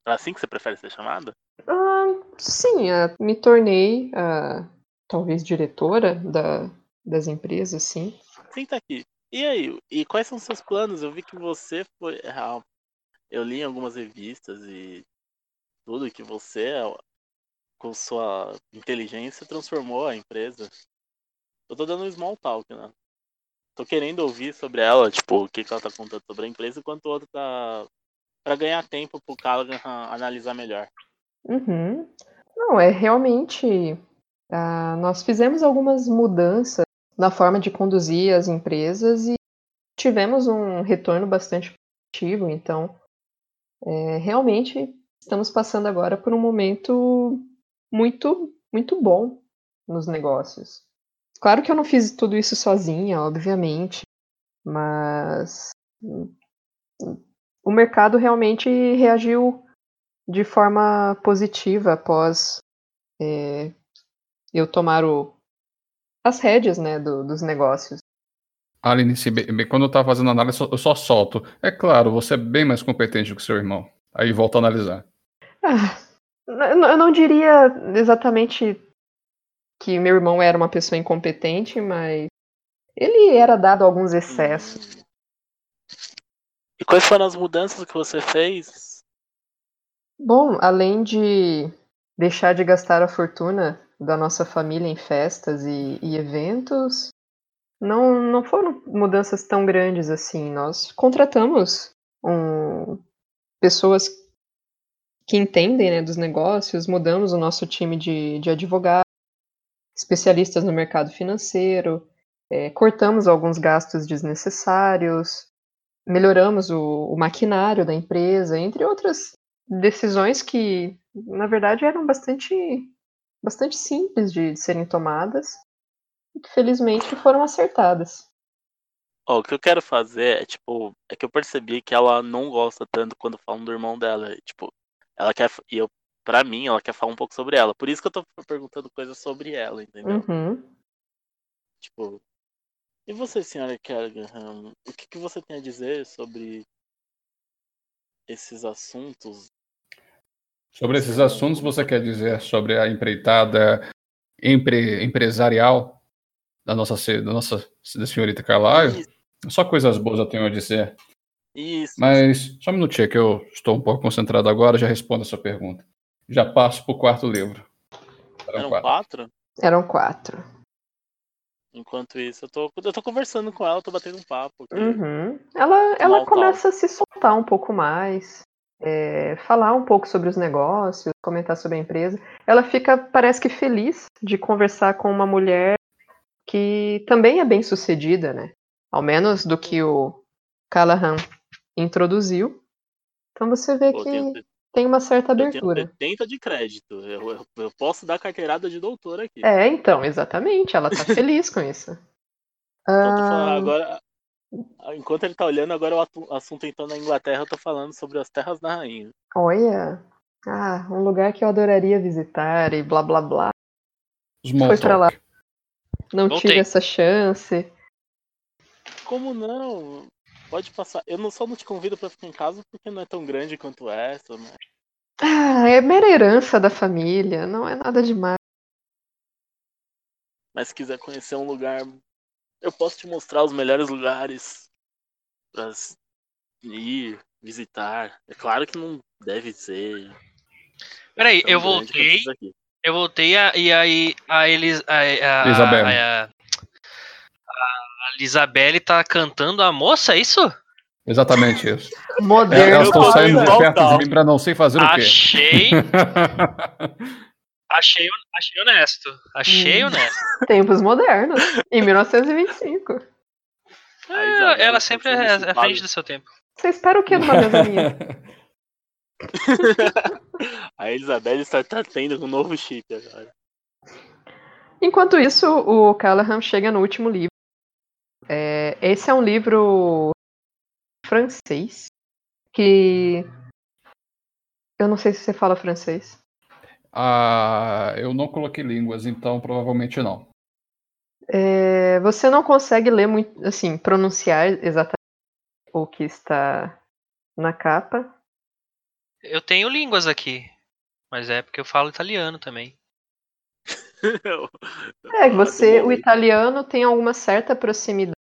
É assim que você prefere ser chamada? Ah, sim, ah, me tornei ah, talvez diretora da, das empresas, sim. Senta aqui. E aí, e quais são os seus planos? Eu vi que você foi. ah, Eu li em algumas revistas e tudo que você, com sua inteligência, transformou a empresa. Eu tô dando um small talk, né? Tô querendo ouvir sobre ela, tipo, o que, que ela tá contando sobre a empresa, enquanto o outro tá. Pra ganhar tempo pro Callaghan analisar melhor. Uhum. Não, é realmente. ah, nós fizemos algumas mudanças na forma de conduzir as empresas e tivemos um retorno bastante positivo. Então, é, realmente estamos passando agora por um momento muito, muito bom nos negócios. Claro que eu não fiz tudo isso sozinha, obviamente, mas hum, o mercado realmente reagiu de forma positiva após é, eu tomar o, as rédeas né, do- dos negócios. Aline, quando eu tava fazendo análise, eu só- solto. É claro, você é bem mais competente que seu irmão. Aí volta a analisar. Ah, eu não diria exatamente que meu irmão era uma pessoa incompetente, mas ele era dado alguns excessos. E quais foram as mudanças que você fez? Bom, além de deixar de gastar a fortuna da nossa família em festas e, e eventos, não, não foram mudanças tão grandes assim. Nós contratamos um, pessoas que entendem né, dos negócios, mudamos o nosso time de, de advogados, especialistas no mercado financeiro, eh, cortamos alguns gastos desnecessários, melhoramos o, o maquinário da empresa, entre outras decisões que, na verdade, eram bastante, bastante simples de serem tomadas e que, felizmente, foram acertadas. Ó, o que eu quero fazer é, tipo, é que eu percebi que ela não gosta tanto quando falam do irmão dela. Tipo, ela quer. E eu, pra mim, ela quer falar um pouco sobre ela. Por isso que eu tô perguntando coisas sobre ela, entendeu? Uhum. Tipo. E você, senhora Kerrigan, o que, que você tem a dizer sobre esses assuntos? Sobre esses assuntos, você quer dizer sobre a empreitada empre- empresarial da nossa, da nossa da senhorita Carlyle? Só coisas boas eu tenho a dizer. Isso. Mas só um minutinho que eu estou um pouco concentrado agora, já respondo a sua pergunta. Já passo pro quarto livro. Eram Eram quatro. quatro? Eram quatro. Enquanto isso, eu tô, eu tô conversando com ela, tô batendo um papo. aqui. Uhum. Ela, ela começa a se soltar um pouco mais, é, falar um pouco sobre os negócios, comentar sobre a empresa. Ela fica, parece que feliz de conversar com uma mulher que também é bem sucedida, né? Ao menos do que o Callahan introduziu. Então você vê Pô, que tenho- tem uma certa Eu tenho abertura. 70 de crédito. Eu, eu, eu posso dar carteirada de doutor aqui. É, então, exatamente. Ela tá feliz com isso. Então, falando Ah, agora. Enquanto ele tá olhando, agora o assunto então na Inglaterra, eu tô falando sobre as terras da rainha. olha, ah, um lugar que eu adoraria visitar e blá blá blá. Small Foi pra lá. Não Voltei. tive essa chance. Como não? Pode passar. Eu não, só não te convido pra ficar em casa porque não é tão grande quanto essa, né? Ah, é mera herança da família, não é nada demais. Mas se quiser conhecer um lugar, eu posso te mostrar os melhores lugares pra s- ir, visitar. É claro que não deve ser. Peraí, eu voltei. Eu voltei a, e aí a, Elis, a, a, a, a, a, a Isabelle tá cantando a moça, é isso? Exatamente isso. Moderno. Elas estão saindo de perto de mim pra não sei fazer o quê. Achei, achei, achei honesto. Achei Hum. honesto. Tempos modernos, em 1925. A Isabelle ela sempre é à citada. frente do seu tempo. Você espera o que numa mesa minha? A Elizabeth está tá tendo um novo chip agora. Enquanto isso, o Callahan chega no último livro. É, esse é um livro francês que eu não sei se você fala francês. Ah, eu não coloquei línguas, então provavelmente não. É, você não consegue ler muito, assim, pronunciar exatamente o que está na capa. Eu tenho línguas aqui, mas é porque eu falo italiano também. É, você, do o italiano tem alguma certa proximidade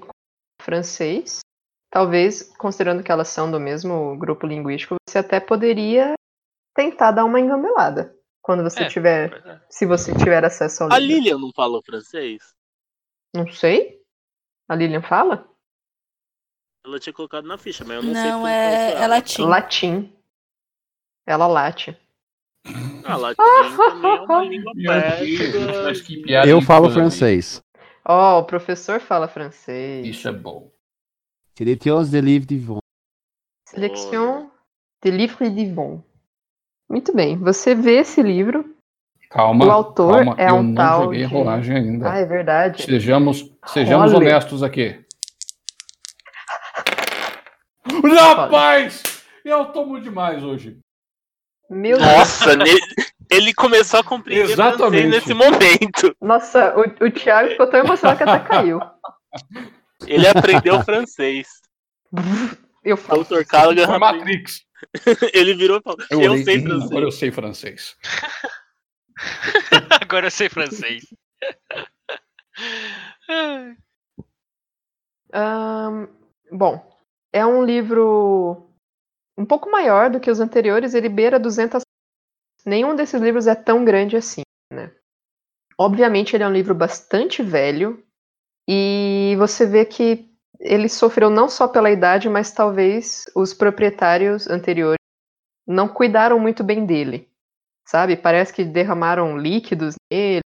com o francês. Talvez, considerando que elas são do mesmo grupo linguístico, você até poderia tentar dar uma engambelada. Quando você É, tiver, verdade. se você tiver acesso ao A livro. Lilian não falou francês? Não sei. A Lilian fala? Ela tinha colocado na ficha, mas eu não, sei Não, é, é ela. latim. Latim. Ela late. Ah, latim também é uma língua persa. Eu falo francês. Ó, o professor fala francês. Isso é bom. Sélections de livres de vent. Selection de livres d'Yvon. Muito bem. Você vê esse livro. Calma, O autor calma, é eu um não tal joguei de- rolagem ainda. Ah, é verdade. Sejamos, sejamos Olha. honestos aqui. Rapaz! Eu tomo demais hoje. Meu Nossa, ne- ele começou a compreender Exatamente. nesse momento. Nossa, o, o Thiago ficou tão emocionado que até caiu. Ele aprendeu francês. Eu falo. Dr. Callaghan, Foi Matrix. ele virou e falou: Eu, Eu, sei "Hum, francês. Agora eu sei francês. Agora eu sei francês. Ahn, bom, é um livro um pouco maior do que os anteriores, ele beira 200 Nenhum desses livros é tão grande assim, né? Obviamente ele é um livro bastante velho e você vê que ele sofreu não só pela idade, mas talvez os proprietários anteriores não cuidaram muito bem dele, sabe? Parece que derramaram líquidos nele,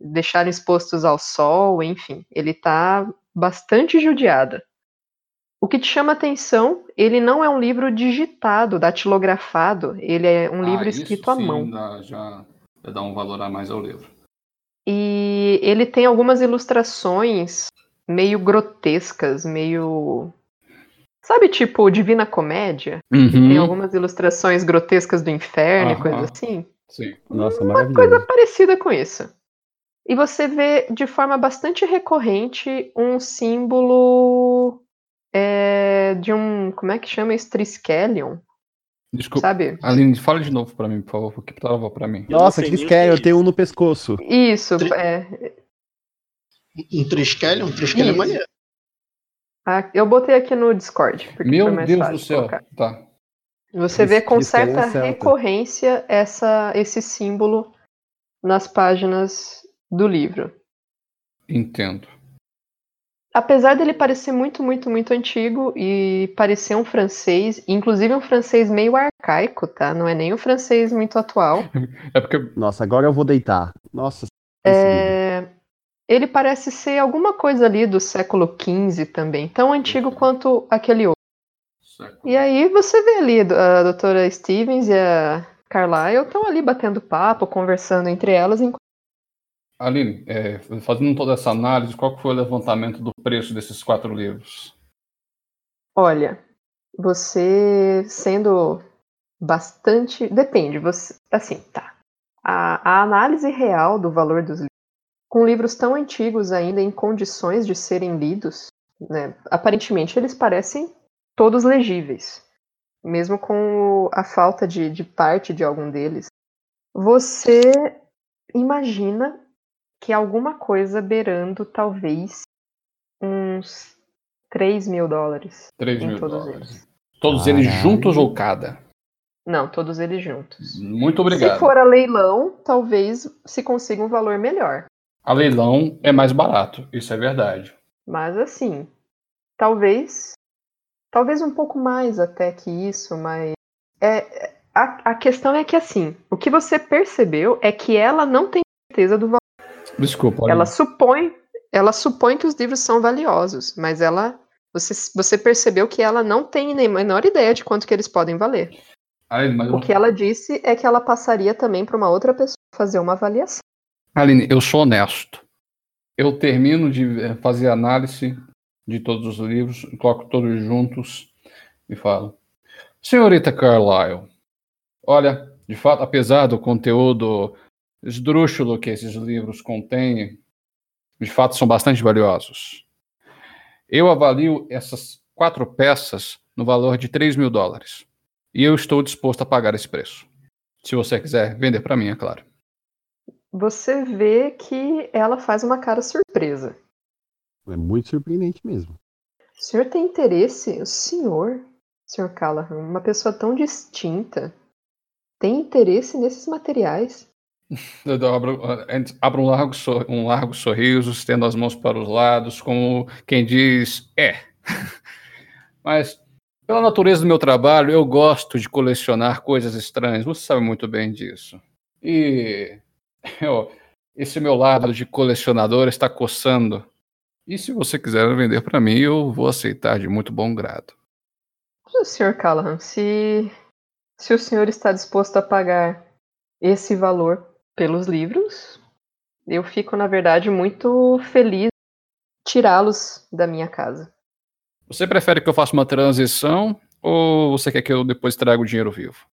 deixaram expostos ao sol, enfim, ele tá bastante judiado. O que te chama atenção, ele não é um livro digitado, datilografado, ele é um livro Ah, isso escrito à sim mão. Dá, já, já dá um valor a mais ao livro. E ele tem algumas ilustrações meio grotescas, meio. Sabe, tipo Divina Comédia? Que tem Uhum, algumas ilustrações grotescas do inferno e coisa assim. sim. Nossa, Uma coisa parecida com isso. E você vê de forma bastante recorrente um símbolo é, de um. Como é que chama isso? Triskelion, Desculpa. sabe? Aline, fala de novo pra mim, por favor, porque tava pra mim. Nossa, que é eu tenho um no pescoço. Isso, Tri- é, Um Triskelly? Um Triskelly é maneiro. Ah, eu botei aqui no Discord. porque Meu Deus fácil do céu. colocar. Tá. Você vê com querem certa recorrência essa, esse símbolo nas páginas do livro. Entendo. Apesar dele parecer muito, muito, muito antigo e parecer um francês, inclusive um francês meio arcaico, tá? Não é nem um francês muito atual. É porque. Nossa, agora eu vou deitar. Nossa. É, Ele parece ser alguma coisa ali do século XV também, tão antigo quanto aquele outro. E aí você vê ali a doutora Stevens e a Carlyle estão ali batendo papo, conversando entre elas, enquanto Aline, é, fazendo toda essa análise, qual foi o levantamento do preço desses quatro livros? Olha, você sendo bastante. Depende, você. Assim, tá. A, a análise real do valor dos livros, com livros tão antigos ainda em condições de serem lidos, né, aparentemente eles parecem todos legíveis. Mesmo com a falta de, de parte de algum deles. Você imagina que alguma coisa beirando talvez uns 3 mil dólares. 3 em mil todos dólares. eles. Todos eles Caralho. juntos ou cada? Não, todos eles juntos. Muito obrigado. Se for a leilão, talvez se consiga um valor melhor. A leilão é mais barato, isso é verdade. Mas assim, talvez. Talvez um pouco mais até que isso, mas. É, é- a, a questão é que assim, o que você percebeu é que ela não tem certeza do valor. Desculpa, Ela supõe, ela supõe que os livros são valiosos, mas ela. Você, você percebeu que ela não tem nem a menor ideia de quanto que eles podem valer. Aline, mas O que ela disse é que ela passaria também para uma outra pessoa fazer uma avaliação. Aline, eu sou honesto. Eu termino de eh, fazer análise de todos os livros, coloco todos juntos e falo: Senhorita Carlyle, olha, de fato, apesar do conteúdo esdrúxulo que esses livros contêm, de fato são bastante valiosos. Eu avalio essas quatro peças no valor de 3 mil dólares. E eu estou disposto a pagar esse preço. Se você quiser vender para mim, é claro. Você vê que ela faz uma cara surpresa. É muito surpreendente mesmo. O senhor tem interesse? O senhor, senhor Callahan, uma pessoa tão distinta, tem interesse nesses materiais? Abro, um, largo um largo sorriso, estendo as mãos para os lados, como quem diz, é. Mas, pela natureza do meu trabalho, eu gosto de colecionar coisas estranhas. Você sabe muito bem disso. E eu- esse meu lado de colecionador está coçando. E se você quiser vender para mim, eu vou aceitar de muito bom grado. Senhor Callahan, se, se o senhor está disposto a pagar esse valor pelos livros, eu fico, na verdade, muito feliz tirá-los da minha casa. Você prefere que eu faça uma transição ou você quer que eu depois traga o dinheiro vivo?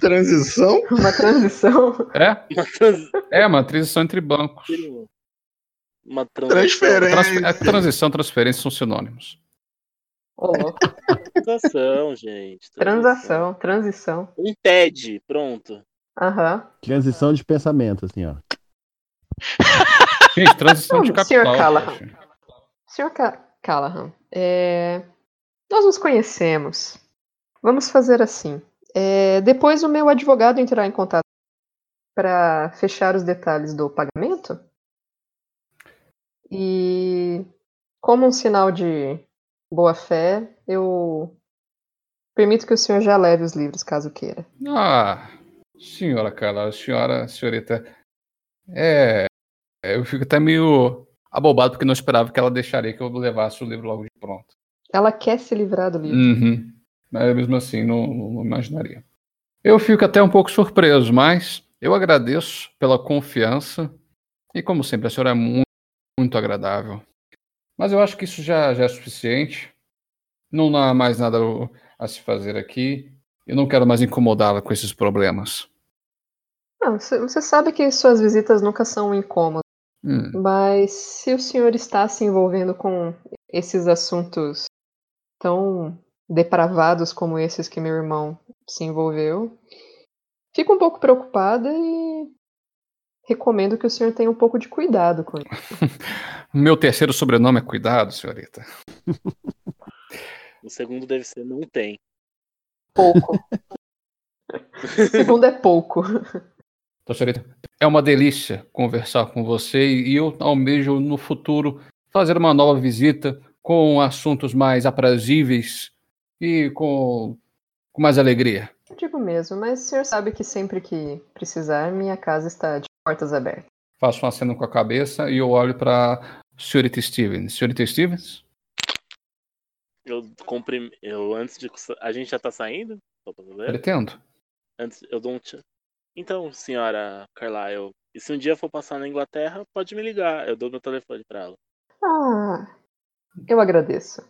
Transição? Uma transição? É? É, uma transição entre bancos. Uma Transferência. Transfer- é, transição e transferência são sinônimos. Louco. Transação, gente. Transação, transição. Um TED, pronto. Aham. Transição de pensamento, assim, ó. Gente, transição de Não, senhor capital. Callahan. Senhor Ca- Callahan, é, nós nos conhecemos. Vamos fazer assim. É, depois o meu advogado entrar em contato para fechar os detalhes do pagamento. E como um sinal de boa fé, eu permito que o senhor já leve os livros, caso queira. Ah, senhora Carla, senhora, senhorita. É. Eu fico até meio abobado porque não esperava que ela deixaria que eu levasse o livro logo de pronto. Ela quer se livrar do livro. Uhum. Mas mesmo assim, não, não imaginaria. Eu fico até um pouco surpreso, mas eu agradeço pela confiança. E como sempre, a senhora é muito, muito agradável. Mas eu acho que isso já, já é suficiente. Não há mais nada a se fazer aqui. Eu não quero mais incomodá-la com esses problemas. Você sabe que suas visitas nunca são incômodas. Hum. Mas se o senhor está se envolvendo com esses assuntos tão depravados como esses que meu irmão se envolveu, fico um pouco preocupada e recomendo que o senhor tenha um pouco de cuidado com isso. Meu terceiro sobrenome é Cuidado, senhorita. O segundo deve ser não tem. Pouco. Segundo é pouco. Então, senhorita, é uma delícia conversar com você e eu almejo no futuro fazer uma nova visita com assuntos mais aprazíveis e com, com mais alegria. Eu digo mesmo, mas o senhor sabe que sempre que precisar, minha casa está de portas abertas. Faço uma cena com a cabeça e eu olho para senhorita Stevens. Senhorita Stevens? Eu comprim... Eu antes de. A gente já tá saindo? Pretendo. Antes, eu dou um. Então, senhora Carlyle, e se um dia for passar na Inglaterra, pode me ligar. Eu dou meu telefone pra ela. Ah, eu agradeço.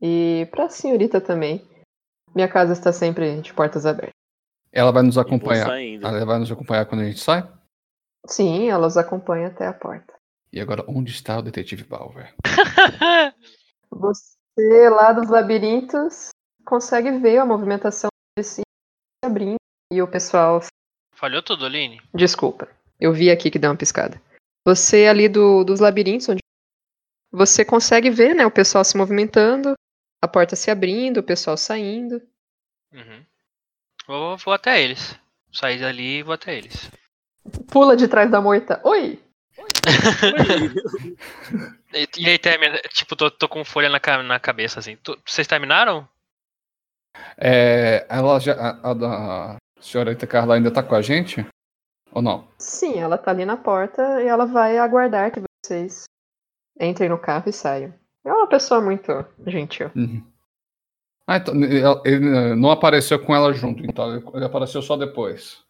E para a senhorita também. Minha casa está sempre de portas abertas. Ela vai nos acompanhar. Ela vai nos acompanhar quando a gente sai? Sim, ela os acompanha até a porta. E agora, onde está o detetive Balver? Você lá dos labirintos consegue ver a movimentação desse se abrindo e o pessoal. Falhou tudo, Aline? Desculpa, eu vi aqui que deu uma piscada. Você ali do, dos labirintos, onde você consegue ver, né, o pessoal se movimentando, a porta se abrindo, o pessoal saindo. Uhum. Vou, vou até eles. Sair dali e vou até eles. Pula de trás da moita. Oi! E, e aí, termina, tipo, tô, tô com folha na, na cabeça, assim. Tu- vocês terminaram? É, ela já, a, a, a senhorita Carla ainda tá com a gente? Ou não? Sim, ela tá ali na porta e ela vai aguardar que vocês entrem no carro e saiam. É uma pessoa muito gentil. Uhum. Ah, então, ele, ele não apareceu com ela junto, então ele apareceu só depois.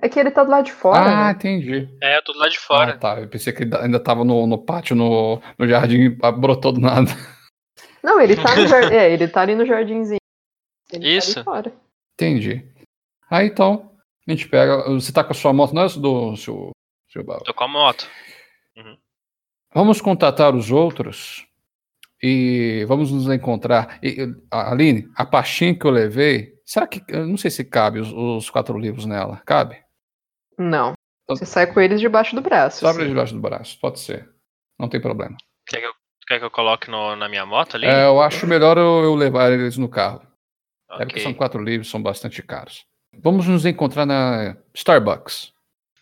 É que ele tá do lado de fora. ah, né? entendi. É, eu tô do lado de fora. Ah, tá. Eu pensei que ele ainda tava no, no pátio, no, no jardim, e brotou do nada. Não, ele tá no jardim. É, ele tá ali no jardinzinho. Ele Isso. Tá ali fora. Entendi. Aí então, a gente pega. Você tá com a sua moto, não é do seu, seu Bal? Tô com a moto. Vamos contatar os outros e vamos nos encontrar. E, a- Aline, a pastinha que eu levei, será que. Eu não sei se cabe os, os quatro livros nela. Cabe? Não. Você sai com eles debaixo do braço. Só abre sim. debaixo do braço, pode ser. Não tem problema. Quer que eu, quer que eu coloque no- na minha moto ali? É, eu acho melhor eu, eu levar eles no carro. É porque são quatro livros, são bastante caros. Vamos nos encontrar na Starbucks.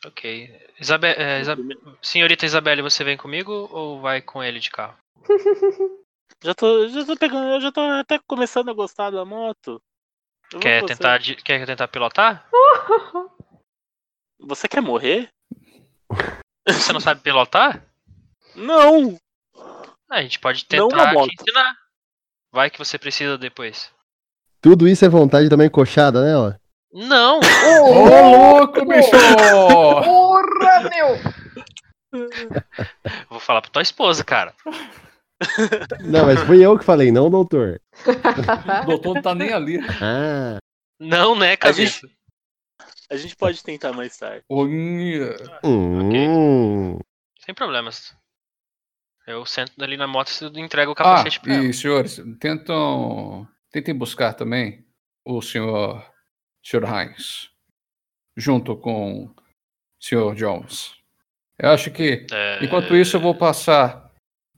Ok. Isabe é, Isa- Senhorita Isabelle, você vem comigo ou vai com ele de carro? Já tô, já tô pegando, eu já tô até começando a gostar da moto. Eu Quer tentar, di- quer tentar pilotar? Você quer morrer? Você não sabe pilotar? Não! A gente pode tentar te ensinar. Vai que você precisa depois. Tudo isso é vontade também coxada nela? Não! Ô, louco, bicho! Porra, meu! Vou falar pra tua esposa, cara. Não, mas fui eu que falei, não doutor. O doutor não tá nem ali. Ah, Não, né, A cabeça? gente, a gente pode tentar mais tarde. Olha. hum. Sem problemas. Eu sento ali na moto e entrego o Ah, capacete pra ela. e senhores, tentam, tentem buscar também o senhor, senhor Heinz, junto com o senhor Jones. Eu acho que, É, enquanto isso, eu vou passar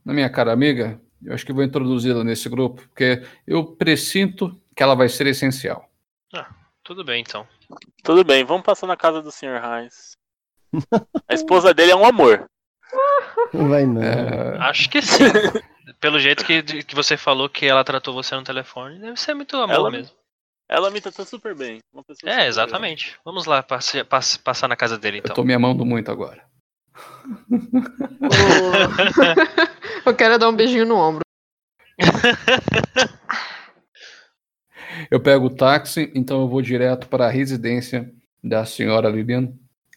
na minha cara amiga, eu acho que vou introduzi-la nesse grupo, porque eu presinto que ela vai ser essencial. Tudo bem, então. Tudo bem, vamos passar na casa do Sr. Heinz. A esposa dele é um amor. Não vai não. É, Acho que sim. Pelo jeito que, que você falou que ela tratou você no telefone, deve ser muito amor Ela- mesmo. Ela me tratou super bem. Uma pessoa super É, exatamente. Vamos lá passe- passe- passar na casa dele, eu então. tô me amando muito agora. Eu quero dar um beijinho no ombro. Eu pego o táxi, então eu vou direto para a residência da senhora Lilian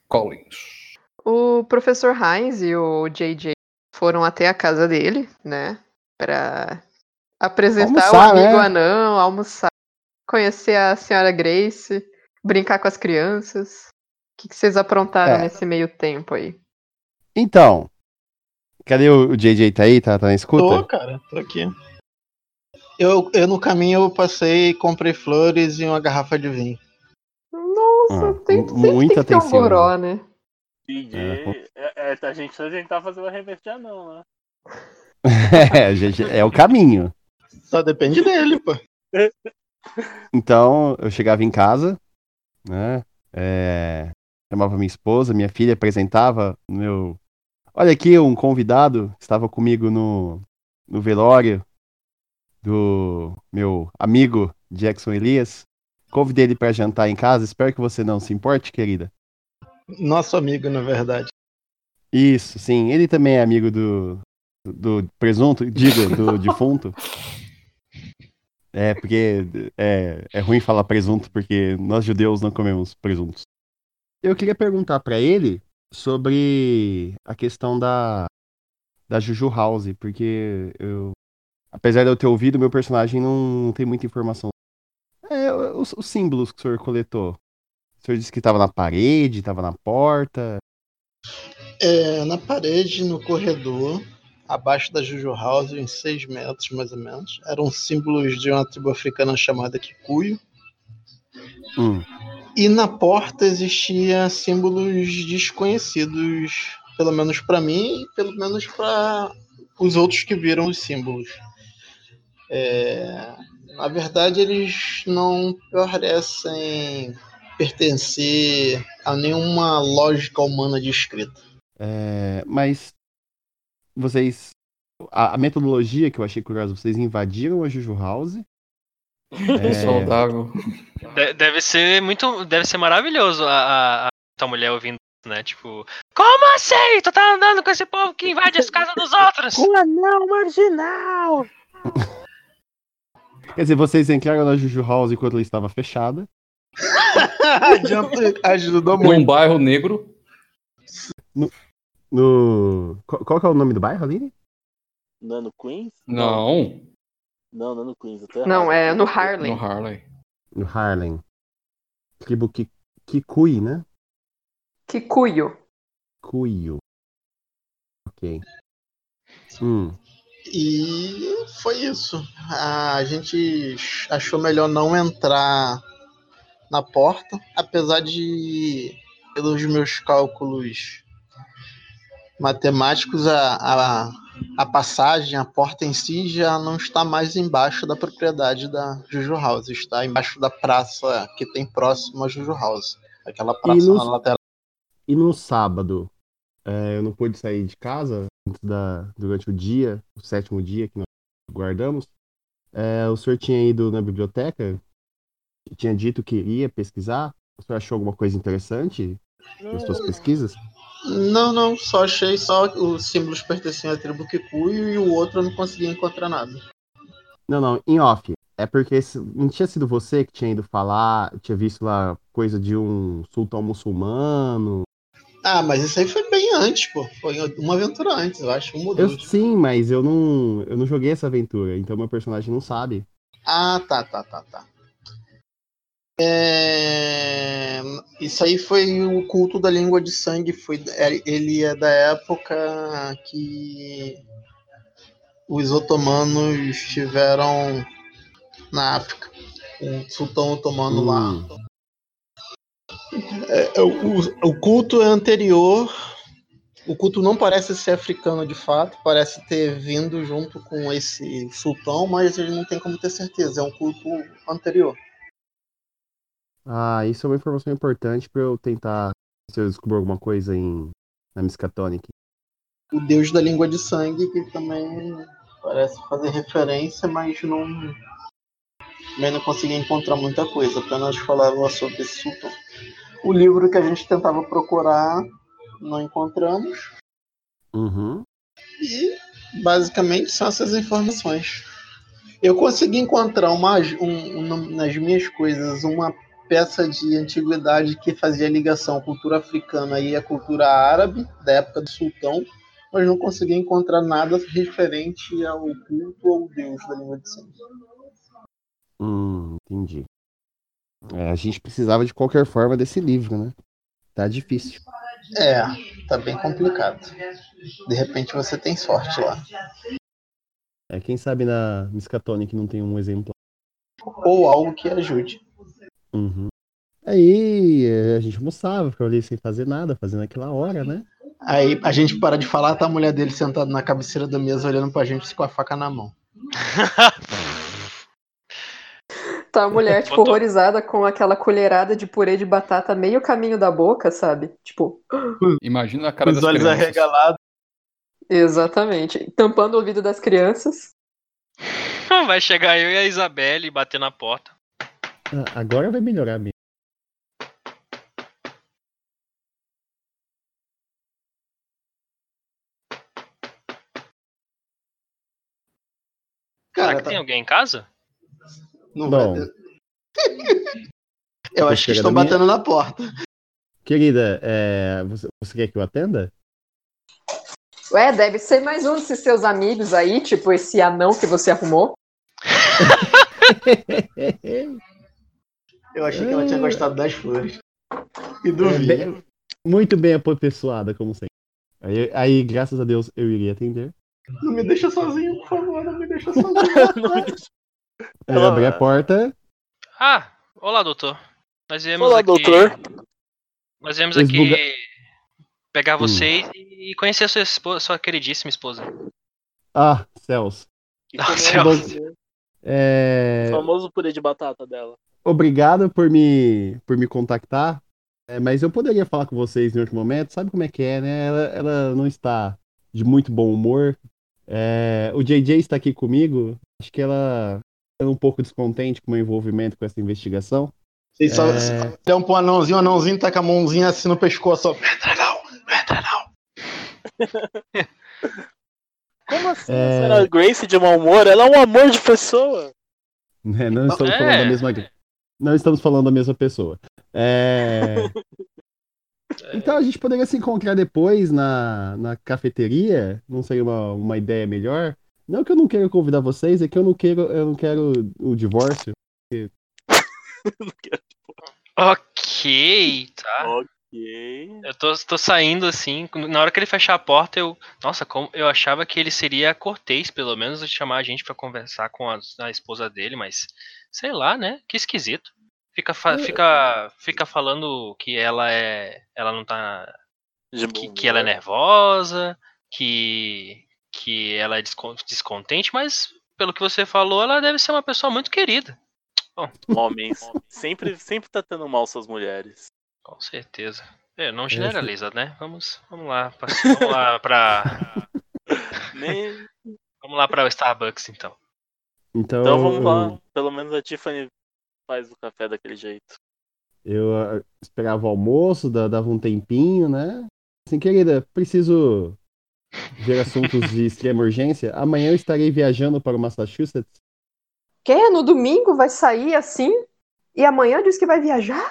Collins. O professor Heinz e o JJ foram até a casa dele, né? Pra apresentar Almoçar, o amigo né? anão, almoçar, conhecer a senhora Grace, brincar com as crianças. O que, que vocês aprontaram É. nesse meio tempo aí? Então, cadê o, o JJ? Tá aí? Tá, tá na Tô, escuta? cara, tô aqui. Eu, eu no caminho eu passei, comprei flores e uma garrafa de vinho. Nossa, Ah, tem, sempre muita tem que ter um atenção, goró, né? DJ, é, é, a gente vai tentar fazer uma reverter não, né? é, gente, é o caminho. Só depende dele, pô. Então, eu chegava em casa, né? É, chamava minha esposa, minha filha apresentava meu. Olha aqui, um convidado estava comigo no, no velório do meu amigo Jackson Elias. Convidei ele para jantar em casa. Espero que você não se importe, querida. Nosso amigo, na verdade. Isso, sim. Ele também é amigo do, do presunto, digo, do defunto. É, porque é, é ruim falar presunto, porque nós judeus não comemos presuntos. Eu queria perguntar para ele sobre a questão da, da Juju House, porque eu, apesar de eu ter ouvido, meu personagem não tem muita informação. É, os, os símbolos que o senhor coletou. O senhor disse que estava na parede, estava na porta. É, na parede, no corredor, abaixo da Juju House, em 6 metros mais ou menos, eram símbolos de uma tribo africana chamada Kikuyu. Hum. E na porta existia símbolos desconhecidos, pelo menos para mim e pelo menos para os outros que viram os símbolos. É, na verdade, eles não parecem pertencer a nenhuma lógica humana de escrita. É, mas vocês. A, a metodologia que eu achei curiosa, vocês invadiram a Juju House. É, Saudável. De- Deve ser muito. Deve ser maravilhoso a, a, a essa mulher ouvindo, né? Tipo, como assim? Tu tá andando com esse povo que invade as casas dos outros? Um anão marginal! Quer dizer, vocês entraram na Juju House enquanto ela estava fechada. Ajudou Num muito. bairro negro. No. Qual, qual que é o nome do bairro, Aline? Nano Queens? Não, Não, Nano Queens. eu tô Não, errado. é no Harlem. no Harley. No Harlem. Tribo Ki- Kikui, né? Kikuyu. Kuyu. Ok. Hum. E foi isso. A gente achou melhor não entrar na porta, apesar de, pelos meus cálculos matemáticos, a, a, a passagem, a porta em si já não está mais embaixo da propriedade da Juju House, está embaixo da praça que tem próximo à Juju House. Aquela praça nos- na lateral. E no sábado, é, eu não pude sair de casa da, durante o dia, o sétimo dia que nós guardamos. É, o senhor tinha ido na biblioteca, tinha dito que iria pesquisar. O senhor achou alguma coisa interessante nas suas pesquisas? Não, não, só achei só os símbolos pertenciam à tribo Kikuyu e o outro eu não consegui encontrar nada. Não, não, em off. É porque não tinha sido você que tinha ido falar, tinha visto lá coisa de um sultão muçulmano. Ah, mas isso aí foi bem antes, pô. Foi uma aventura antes, eu acho. Um Eu, sim, mas eu não, eu não joguei essa aventura, então meu personagem não sabe. Ah, tá, tá, tá, tá. É, Isso aí foi o culto da língua de sangue. Foi... é- Ele é da época que os otomanos estiveram na África. O sultão otomano lá. Hum, É, é, o, o culto é anterior. O culto não parece ser africano de fato, parece ter vindo junto com esse sultão, mas ele não tem como ter certeza. É um culto anterior. Ah, isso é uma informação importante pra eu tentar se eu descobrir alguma coisa em na Miskatonic. O deus da língua de sangue, que também parece fazer referência, mas não. Também não consegui encontrar muita coisa, apenas falava sobre esse sultão. O livro que a gente tentava procurar, não encontramos. Uhum. E basicamente são essas informações. Eu consegui encontrar uma, um- um- nas minhas coisas uma peça de antiguidade que fazia ligação à cultura africana e à cultura árabe, da época do sultão, mas não consegui encontrar nada referente ao culto ou deus da língua de sangue. Hum, entendi. É, a gente precisava de qualquer forma desse livro, né? Tá difícil. É, tá bem complicado. De repente você tem sorte lá. É, quem sabe na Miskatonic não tem um exemplo. Ou algo que ajude. Uhum. Aí é, a gente almoçava, ficava ali sem fazer nada, fazendo aquela hora, né? Aí a gente para de falar, tá a mulher dele sentada na cabeceira da mesa olhando pra gente com a faca na mão. Tá a mulher, tipo, Botou- horrorizada com aquela colherada de purê de batata meio caminho da boca, sabe? Tipo, Imagina a cara Os das olhos crianças. arregalados. exatamente. Tampando o ouvido das crianças. Vai chegar eu e a Isabelle e bater na porta. Ah, Agora vai melhorar mesmo. Será Cara, que tá- tem alguém em casa? não Bom. vai ter. Eu acho que estão da minha- batendo na porta. Querida, é, você, você quer que eu atenda? Ué, deve ser mais um desses seus amigos aí, tipo esse anão que você arrumou. Eu achei que ela tinha gostado das flores. E do É, vinho. muito bem apessoada, como sempre. Aí, aí, graças a Deus, eu iria atender. Não me deixa sozinho, por favor, não me deixa sozinho. Não Aí eu abri a porta, Ah, olá, doutor. Nós viemos Olá, aqui. doutor. Nós viemos Os aqui pegar Hum. vocês e conhecer a sua, esposa, sua queridíssima esposa. Ah, céus. E Ah, comer céu. o É, famoso purê de batata dela. Obrigado por me, por me contactar. É, mas eu poderia falar com vocês em outro momento. Sabe como é que é, né? Ela, ela não está de muito bom humor. É, o JJ está aqui comigo. Acho que ela é um pouco descontente com o meu envolvimento com essa investigação. Vocês só É. pro anãozinho, o anãozinho tá com a mãozinha assim no pescoço. ó. Não entra não, não entra não. Como assim? É. A senhora Grace de mau humor? Ela é um amor de pessoa. né? Não estamos É. falando da mesma. Não estamos falando da mesma pessoa. É, Então a gente poderia se encontrar depois na, na cafeteria. Não seria uma, uma ideia melhor? Não que eu não queira convidar vocês, é que eu não quero, eu não quero o divórcio. Ok, tá. ok. Eu tô, tô saindo assim. Na hora que ele fechar a porta, eu. Nossa, como eu achava que ele seria cortês, pelo menos, de chamar a gente pra conversar com a, a esposa dele, mas. Sei lá, né? Que esquisito. Fica, fa- fica, fica falando que ela é. Ela não tá. Que, que ela é humor. nervosa, que. Que ela é descon- descontente, mas pelo que você falou, ela deve ser uma pessoa muito querida. Homens. Sempre, sempre tá tendo mal suas mulheres. Com certeza. É, não generaliza, né? Vamos, vamos lá. pra- Vamos lá pra. Vamos lá pra o Starbucks então. Então, Então vamos lá. Pelo menos a Tiffany faz o café daquele jeito. Eu ah, esperava o almoço, da- dava um tempinho, né? Assim, querida, preciso ver assuntos de extrema urgência. Amanhã eu estarei viajando para o Massachusetts. Quê? No domingo vai sair assim? E amanhã diz que vai viajar?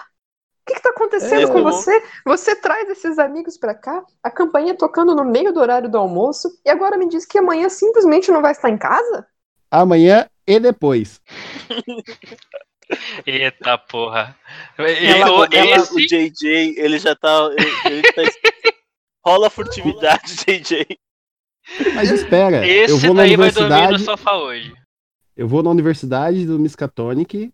O que, que tá acontecendo É, com você? Você traz esses amigos pra cá, a campainha tocando no meio do horário do almoço, e agora me diz que amanhã simplesmente não vai estar em casa? Amanhã e depois. Eita porra. Ela- o- ela- esse, O JJ, ele já tá. Ele, ele tá Rola a furtividade, JJ. Mas espera, eu esse vou na daí vai dormir no universidade. sofá hoje. Eu vou na Universidade do Miskatonic.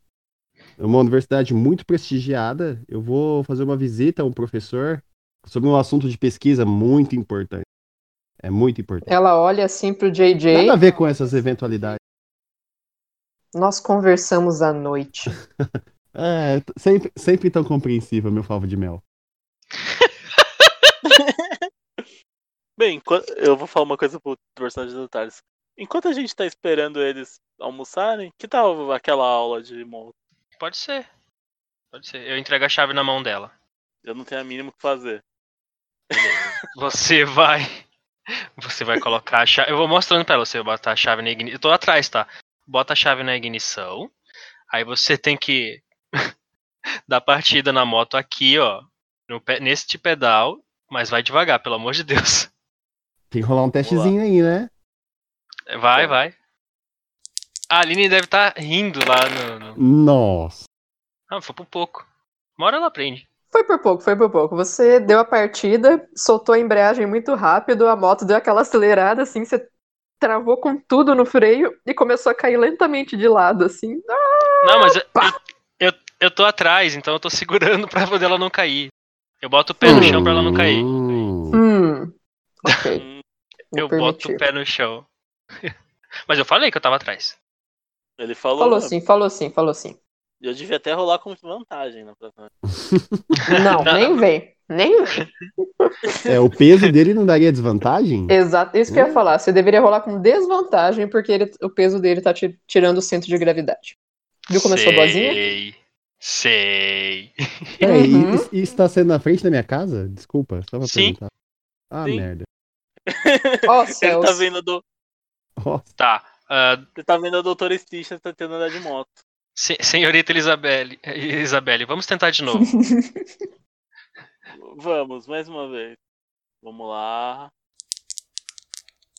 É uma universidade muito prestigiada. Eu vou fazer uma visita a um professor sobre um assunto de pesquisa muito importante. É muito importante. Ela olha assim pro JJ. Nada a ver com essas eventualidades. Nós conversamos à noite. É, sempre, sempre tão compreensível, meu favo de mel. Bem, enquanto- eu vou falar uma coisa pro personagem dos detalhes. Enquanto a gente tá esperando eles almoçarem, que tal aquela aula de monta? Pode ser. Pode ser. Eu entrego a chave na mão dela. Eu não tenho a mínimo o que fazer. Você vai. Você vai colocar a chave. Eu vou mostrando pra ela. Você vai botar a chave na ignição. Eu tô atrás, tá? Bota a chave na ignição. Aí você tem que dar partida na moto aqui, ó. No, pe- neste pedal. Mas vai devagar, pelo amor de Deus. Tem que rolar um testezinho aí, né? Vai, vai. A Aline deve estar rindo lá no. no... Nossa. Ah, foi por pouco. Uma hora ela aprende. Foi por pouco, foi por pouco. Você deu a partida, soltou a embreagem muito rápido, a moto deu aquela acelerada, assim, você travou com tudo no freio e começou a cair lentamente de lado, assim. Não, mas eu, eu, eu, eu tô atrás, então eu tô segurando pra poder ela não cair. Eu boto o pé no chão pra ela não cair. Hum. Hum. Ok. Hum, Eu vou boto permitir. o pé no chão. Mas eu falei que eu tava atrás. Ele falou. Falou sim, falou sim, falou sim. Eu devia até rolar com vantagem na próxima. Não, nem vem. Nem vem. É, o peso dele não daria desvantagem? Exato, isso que eu ia falar. Você deveria rolar com desvantagem, porque ele- o peso dele tá ti- tirando o centro de gravidade. Viu como eu sou boazinha? Sei. Sei. Peraí, Uhum. isso, isso tá sendo na frente da minha casa? Desculpa, só pra Sim. perguntar. Ah, Sim. merda. Ó, Ele céus. tá vendo do. Ó, Tá. Ele tá vendo a doutora Sticha tentando andar de moto. se- senhorita Elisabelle, Isabelle, vamos tentar de novo. Vamos, mais uma vez. Vamos lá.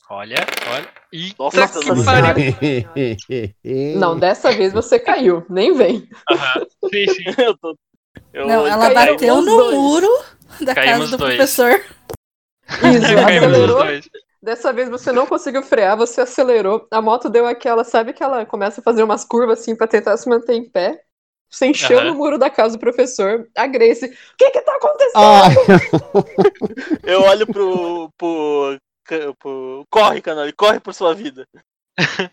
Olha, olha. Eita, Nossa, que nossa pariu. Não, dessa vez você caiu. Nem vem. Aham, Sim, sim. Eu tô. Eu Não, ela bateu no dois. muro da Caímos casa do dois. professor. Isso, acelerou. Dessa vez você não conseguiu frear, você acelerou. A moto deu aquela, sabe que ela começa a fazer umas curvas assim pra tentar se manter em pé. Você encheu Aham. no muro da casa do professor. A Grace, o que que tá acontecendo? Ah, Eu olho pro. pro. pro... Corre, canal, corre por sua vida.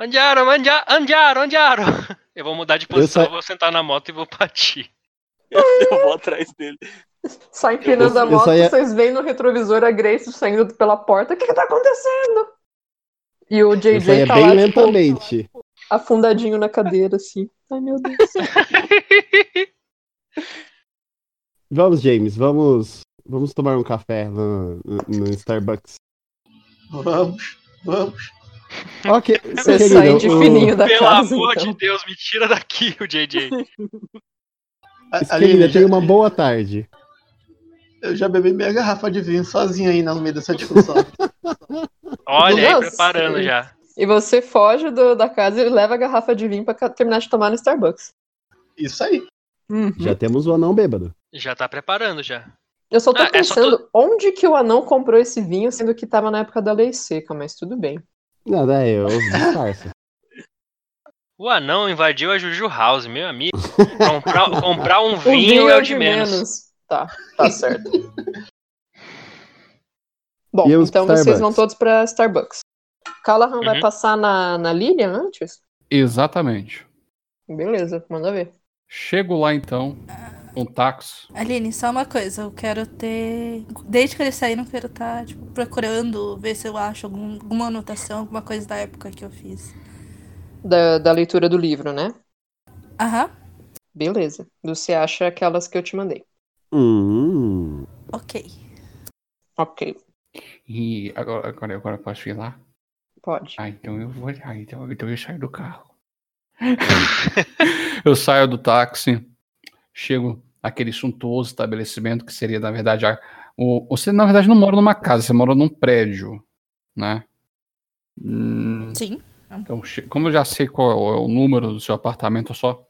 Andiaro, andiaro, andiaro, andiaro. Eu vou mudar de posição, sa- vou sentar na moto e vou partir. Eu vou atrás dele. Sai empinando a Eu moto, só ia- vocês veem no retrovisor a Grace saindo pela porta. O que que tá acontecendo? E o eu JJ saía tá bem lá, tipo, lentamente. Afundadinho na cadeira, assim. Ai, meu Deus. Vamos, James, vamos, vamos tomar um café no, no- no Starbucks. Vamos, vamos. Ok, Você sai de o- fininho da Pelo casa, amor então. de Deus, me tira daqui, o JJ. A- Querida, Aline, tenha já- uma boa tarde. eu já bebi minha garrafa de vinho sozinho aí no meio dessa discussão. Olha aí, Nossa. preparando já. E você foge do- da casa e leva a garrafa de vinho pra terminar de tomar no Starbucks. Isso aí. Uhum. Já temos o anão bêbado. Já tá preparando já. Eu só tô Ah, é só pensando onde que o anão comprou esse vinho, sendo que tava na época da lei seca, mas tudo bem. Nada, é, eu disfarço. O anão invadiu a Juju House, meu amigo. Comprar, comprar um vinho é o de menos. Tá, tá certo. Bom, então vocês vão todos pra Starbucks. Callahan vai Uhum. passar na, na Lilian antes? Exatamente. Beleza, manda ver. Chego lá então, um táxi. Aline, só uma coisa, eu quero ter. Desde que eles saíram, eu quero estar tipo, procurando ver se eu acho algum- alguma anotação, alguma coisa da época que eu fiz. Da, da leitura do livro, né? Aham, Beleza. Você acha aquelas que eu te mandei. Hum, ok. Ok, E agora, agora, agora eu posso ir lá? Pode. Ah, então eu vou lá. Então, então eu saio do carro. eu saio do táxi, chego naquele suntuoso estabelecimento que seria, na verdade, a, o, você na verdade não mora numa casa, você mora num prédio, né? Hum, Sim. então, como eu já sei qual é o número do seu apartamento, eu só.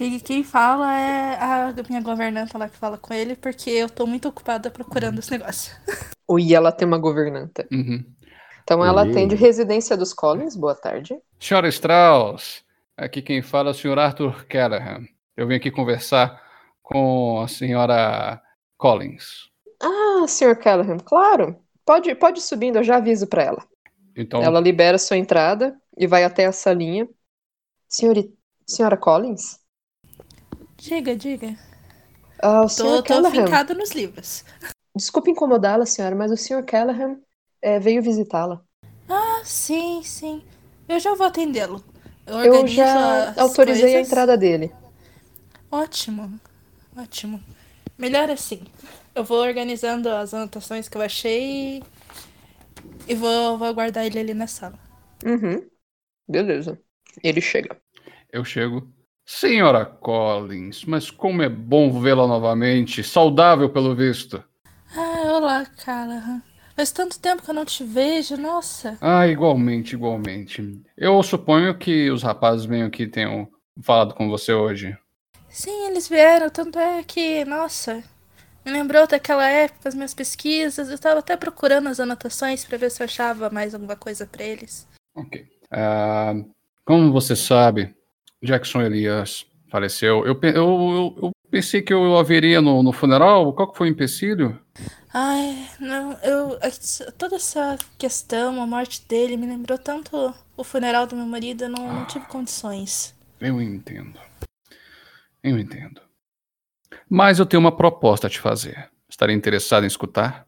Quem, quem fala é a minha governanta lá que fala com ele, porque eu tô muito ocupada procurando esse negócio. Oi, ela tem uma governanta. Uhum. Então ela Oi. atende Residência dos Collins. Boa tarde. Senhora Strauss, aqui quem fala é o senhor Arthur Callahan. Eu vim aqui conversar com a senhora Collins. Ah, Sr. Callahan, claro. Pode, pode ir subindo, eu já aviso pra ela. Então, Ela libera sua entrada e vai até a salinha. Senhori... Senhora Collins? Diga, diga. Ah, o Tô, tô fincado nos livros. Desculpe incomodá-la, senhora, mas o Sr. Callahan eh, veio visitá-la. Ah, sim, sim. Eu já vou atendê-lo. Eu, Eu organizo já autorizei a coisas. entrada dele. Ótimo, ótimo. Melhor assim. Eu vou organizando as anotações que eu achei e, e vou, vou aguardar ele ali na sala. Uhum. Beleza. Ele chega. eu chego. Senhora Collins, mas como é bom vê-la novamente, saudável pelo visto. Ah, olá, Callahan. Faz tanto tempo que eu não te vejo, nossa. Ah, igualmente, igualmente. Eu suponho que os rapazes venham aqui tenham falado com você hoje. Sim, eles vieram, tanto é que, nossa, me lembrou daquela época, as minhas pesquisas. Eu tava até procurando as anotações pra ver se eu achava mais alguma coisa pra eles. Ok. Ah, como você sabe, Jackson Elias faleceu. Eu, eu, eu, eu pensei que eu haveria no, no funeral. Qual que foi o empecilho? Ai, não, eu. Toda essa questão, a morte dele, me lembrou tanto o funeral do meu marido, eu não, não tive condições. Eu entendo. Eu entendo. Mas eu tenho uma proposta a te fazer. Estaria interessado em escutar?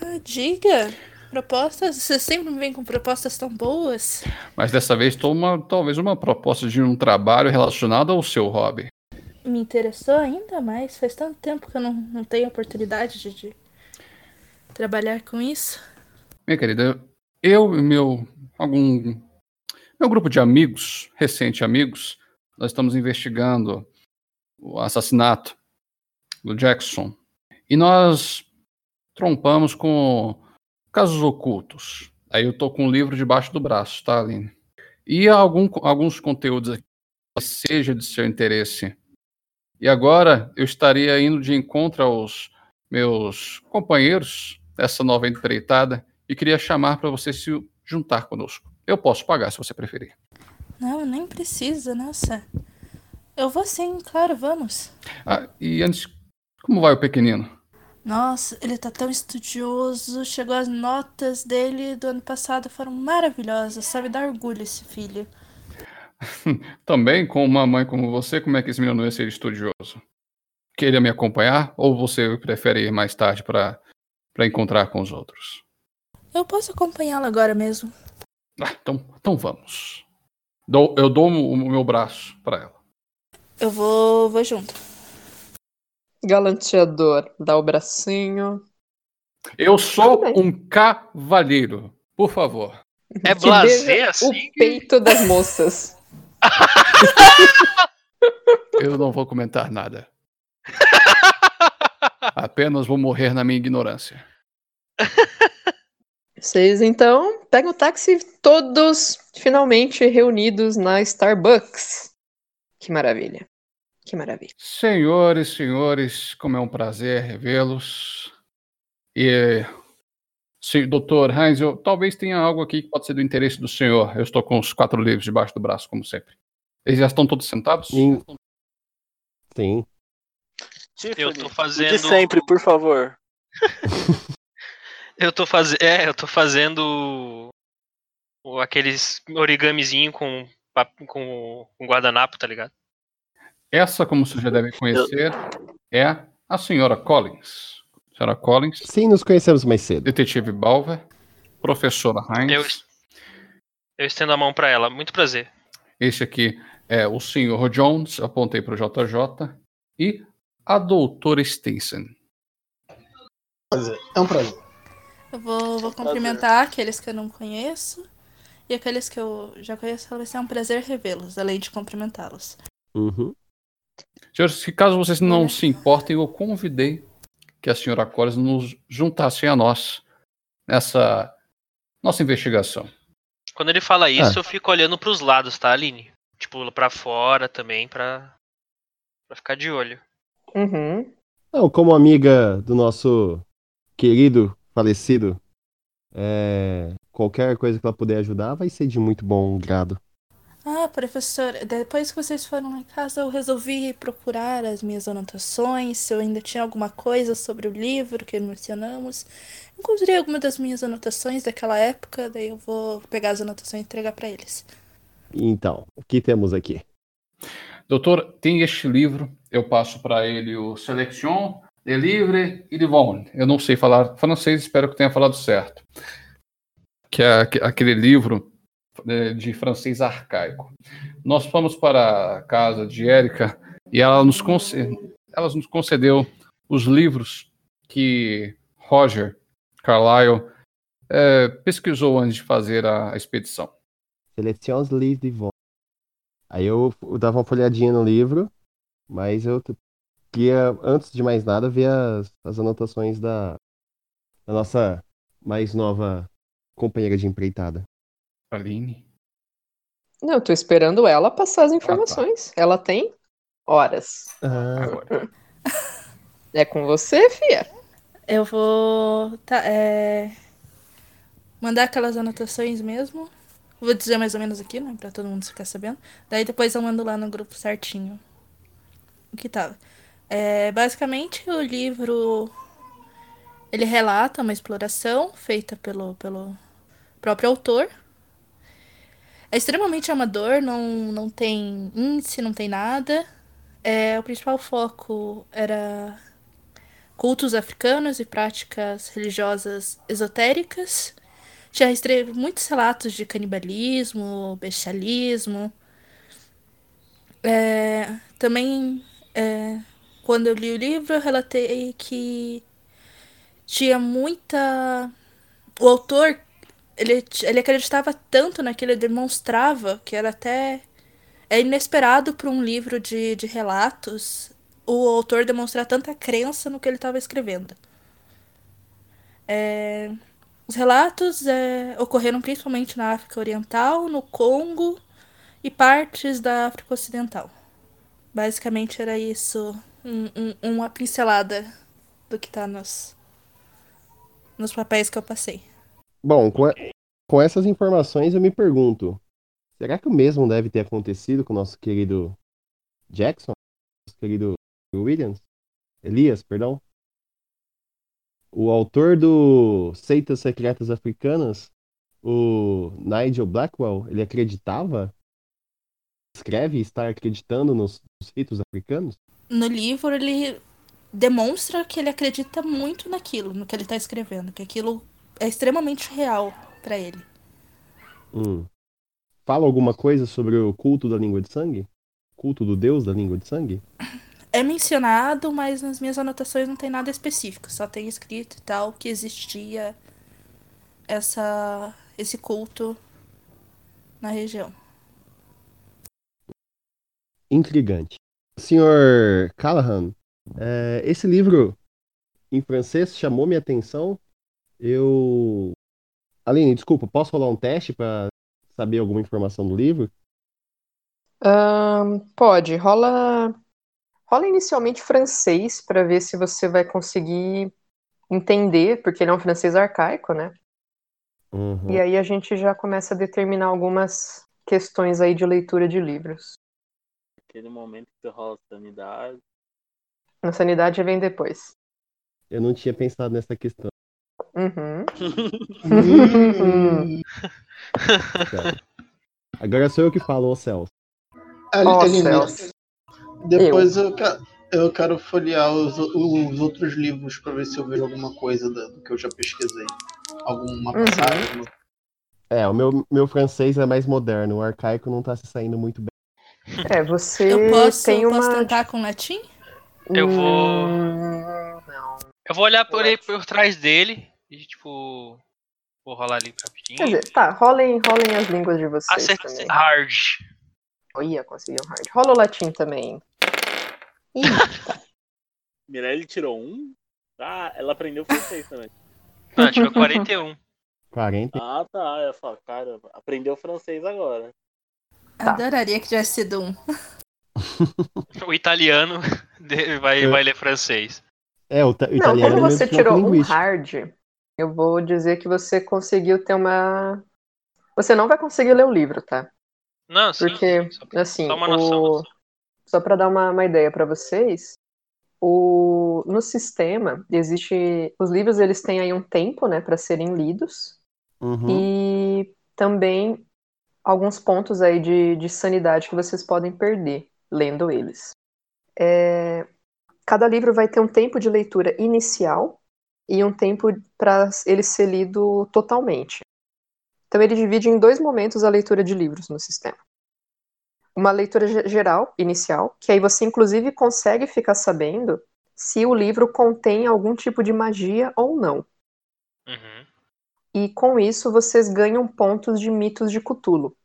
Ah, diga. Propostas? Você sempre me vem com propostas tão boas. Mas dessa vez estou uma, talvez uma proposta de um trabalho relacionado ao seu hobby. Me interessou ainda mais. Faz tanto tempo que eu não, não tenho oportunidade de, de trabalhar com isso. Minha querida, eu e meu algum meu grupo de amigos, recente amigos, nós estamos investigando o assassinato do Jackson. E nós trompamos com casos ocultos. Aí eu tô com um livro debaixo do braço, tá, Aline? E algum, alguns conteúdos aqui que seja de seu interesse. E agora eu estaria indo de encontro aos meus companheiros dessa nova empreitada e queria chamar para você se juntar conosco. Eu posso pagar se você preferir. Não, nem precisa, nossa. Eu vou sim, claro, vamos. Ah, e antes, como vai o pequenino? Nossa, ele tá tão estudioso. Chegou as notas dele do ano passado foram maravilhosas. Sabe dar orgulho esse filho. Também, com uma mãe como você, como é que esse menino ia ser estudioso? Queria me acompanhar ou você prefere ir mais tarde para encontrar com os outros? Eu posso acompanhá-lo agora mesmo. Ah, então, então vamos. Dou, eu dou o meu braço para ela. Eu vou, vou junto. Galanteador, dá o bracinho. Eu sou um cavalheiro, por favor. É Que blazer assim? O peito das moças. Eu não vou comentar nada. Apenas vou morrer na minha ignorância. Vocês então pegam o táxi todos finalmente reunidos na Starbucks. Que maravilha. Que maravilha. Senhores, senhores, como é um prazer revê-los. E, sim, doutor Heinz, eu, talvez tenha algo aqui que pode ser do interesse do senhor. Eu estou com os quatro livros debaixo do braço, como sempre. Eles já estão todos sentados? Sim. Sim. Eu tô O fazendo. de sempre, por favor. Eu tô fazendo. É, eu tô fazendo. Aqueles origamizinho com, com, com guardanapo, tá ligado? Essa, como vocês já devem conhecer, é a senhora Collins. Senhora Collins, Sim, nos conhecemos mais cedo. detetive Balver, professora Heinz. Eu, eu estendo a mão pra ela. Muito prazer. Esse aqui é o senhor Jones, apontei para o JJ. E a doutora Stinson. É um prazer. Eu vou, vou cumprimentar aqueles que eu não conheço. E aqueles que eu já conheço, vai ser um prazer revê-los, além de cumprimentá-los. Uhum. Senhores, se caso vocês não se importem, eu convidei que a senhora Collins nos juntasse a nós nessa nossa investigação. Quando ele fala isso, Ah. eu fico olhando pros lados, tá, Aline? Tipo, pra fora também, pra, pra ficar de olho. Uhum. Não, como amiga do nosso querido falecido, é, qualquer coisa que ela puder ajudar vai ser de muito bom grado. Ah, professor, depois que vocês foram lá em casa, eu resolvi procurar as minhas anotações, se eu ainda tinha alguma coisa sobre o livro que mencionamos. Encontrei algumas das minhas anotações daquela época, daí eu vou pegar as anotações e entregar pra eles. Então, o que temos aqui? Doutor, tem este livro, eu passo para ele o Selection de Livre e de Bon. Eu não sei falar francês, espero que tenha falado certo. Que é aque- aquele livro de francês arcaico. Nós fomos para a casa de Érica e ela nos, ela nos concedeu os livros que Roger Carlyle eh, pesquisou antes de fazer a, expedição. Seleções Livres de Von. Aí eu, eu dava uma folhadinha no livro, mas eu queria, antes de mais nada, ver as, as anotações da, da nossa mais nova companheira de empreitada. Aline? Não, eu tô esperando ela passar as informações. Ela tem horas. Ah, É com você, Fia? Eu vou tá, é, mandar aquelas anotações mesmo. Vou dizer mais ou menos aqui, né? Pra todo mundo ficar sabendo. Daí depois eu mando lá no grupo certinho o que tava. É, basicamente, o livro ele relata uma exploração feita pelo, pelo próprio autor. É extremamente amador, não, não tem índice, não tem nada. É, o principal foco era cultos africanos e práticas religiosas esotéricas. Já registrei muitos relatos de canibalismo, bestialismo. É, também, é, quando eu li o livro, eu relatei que tinha muita. O autor, ele, ele acreditava tanto naquilo, ele demonstrava que era até. É inesperado para um livro de, de relatos o autor demonstrar tanta crença no que ele estava escrevendo. É, os relatos é, ocorreram principalmente na África Oriental, no Congo e partes da África Ocidental. Basicamente era isso, um, um, uma pincelada do que está nos, nos papéis que eu passei. Bom, com, com essas informações eu me pergunto: será que o mesmo deve ter acontecido com o nosso querido Jackson? Nosso querido Williams? Elias, perdão? O autor do Seitas Secretas Africanas, o Nigel Blackwell, ele acreditava? Escreve estar acreditando nos, nos ritos africanos? No livro ele demonstra que ele acredita muito naquilo, no que ele está escrevendo, que aquilo é extremamente real para ele. Hum. Fala alguma coisa sobre o culto da língua de sangue? Culto do deus da língua de sangue? É mencionado, mas nas minhas anotações não tem nada específico, só tem escrito e tal que existia essa esse culto na região. Intrigante. Senhor Callahan, é, esse livro em francês chamou minha atenção. Eu. Aline, desculpa, posso rolar um teste para saber alguma informação do livro? Ahn, pode, rola. Rola inicialmente francês para ver se você vai conseguir entender, porque ele é um francês arcaico, né? Uhum. E aí a gente já começa a determinar algumas questões aí de leitura de livros. Aquele momento que você rola sanidade. A sanidade vem depois. Eu não tinha pensado nessa questão. Uhum. Agora sou eu que falo, ô Celso. Aline, Celso. depois eu, ca- eu quero folhear os, os outros livros pra ver se eu vejo alguma coisa da- do que eu já pesquisei. Alguma Uhum. passagem. É, o meu, meu francês é mais moderno, o arcaico não tá se saindo muito bem. É, você Eu posso, tem eu posso uma. tentar com latim? Eu vou. Hum, Não. Eu vou olhar por, ele, por trás dele e, tipo. Vou rolar ali rapidinho. Quer dizer, tá, rolem, rolem as línguas de vocês Acertei também. hard. Olha, conseguiu um hard. Rola o latim também. Ih, Mirelle tirou um. Ah, ela aprendeu francês também. Ah, tirou 41. 40. Ah, tá. Eu falo, cara, aprendeu francês agora. Tá. Adoraria que tivesse sido um. O italiano vai, vai ler francês. É, o, ta- o Não, italiano como é você tirou um hard, eu vou dizer que você conseguiu ter uma. Você não vai conseguir ler o livro, tá? Não, sim. Porque, só, assim, só o... só para dar uma, uma ideia para vocês, o... no sistema existe. Os livros eles têm aí um tempo, né, para serem lidos Uhum. e também alguns pontos aí de, de sanidade que vocês podem perder lendo eles. É, Cada livro vai ter um tempo de leitura inicial e um tempo para ele ser lido totalmente. Então ele divide em dois momentos a leitura de livros no sistema. Uma leitura ge- geral, inicial, que aí você inclusive consegue ficar sabendo se o livro contém algum tipo de magia ou não. Uhum. E com isso vocês ganham pontos de mitos de Cthulhu.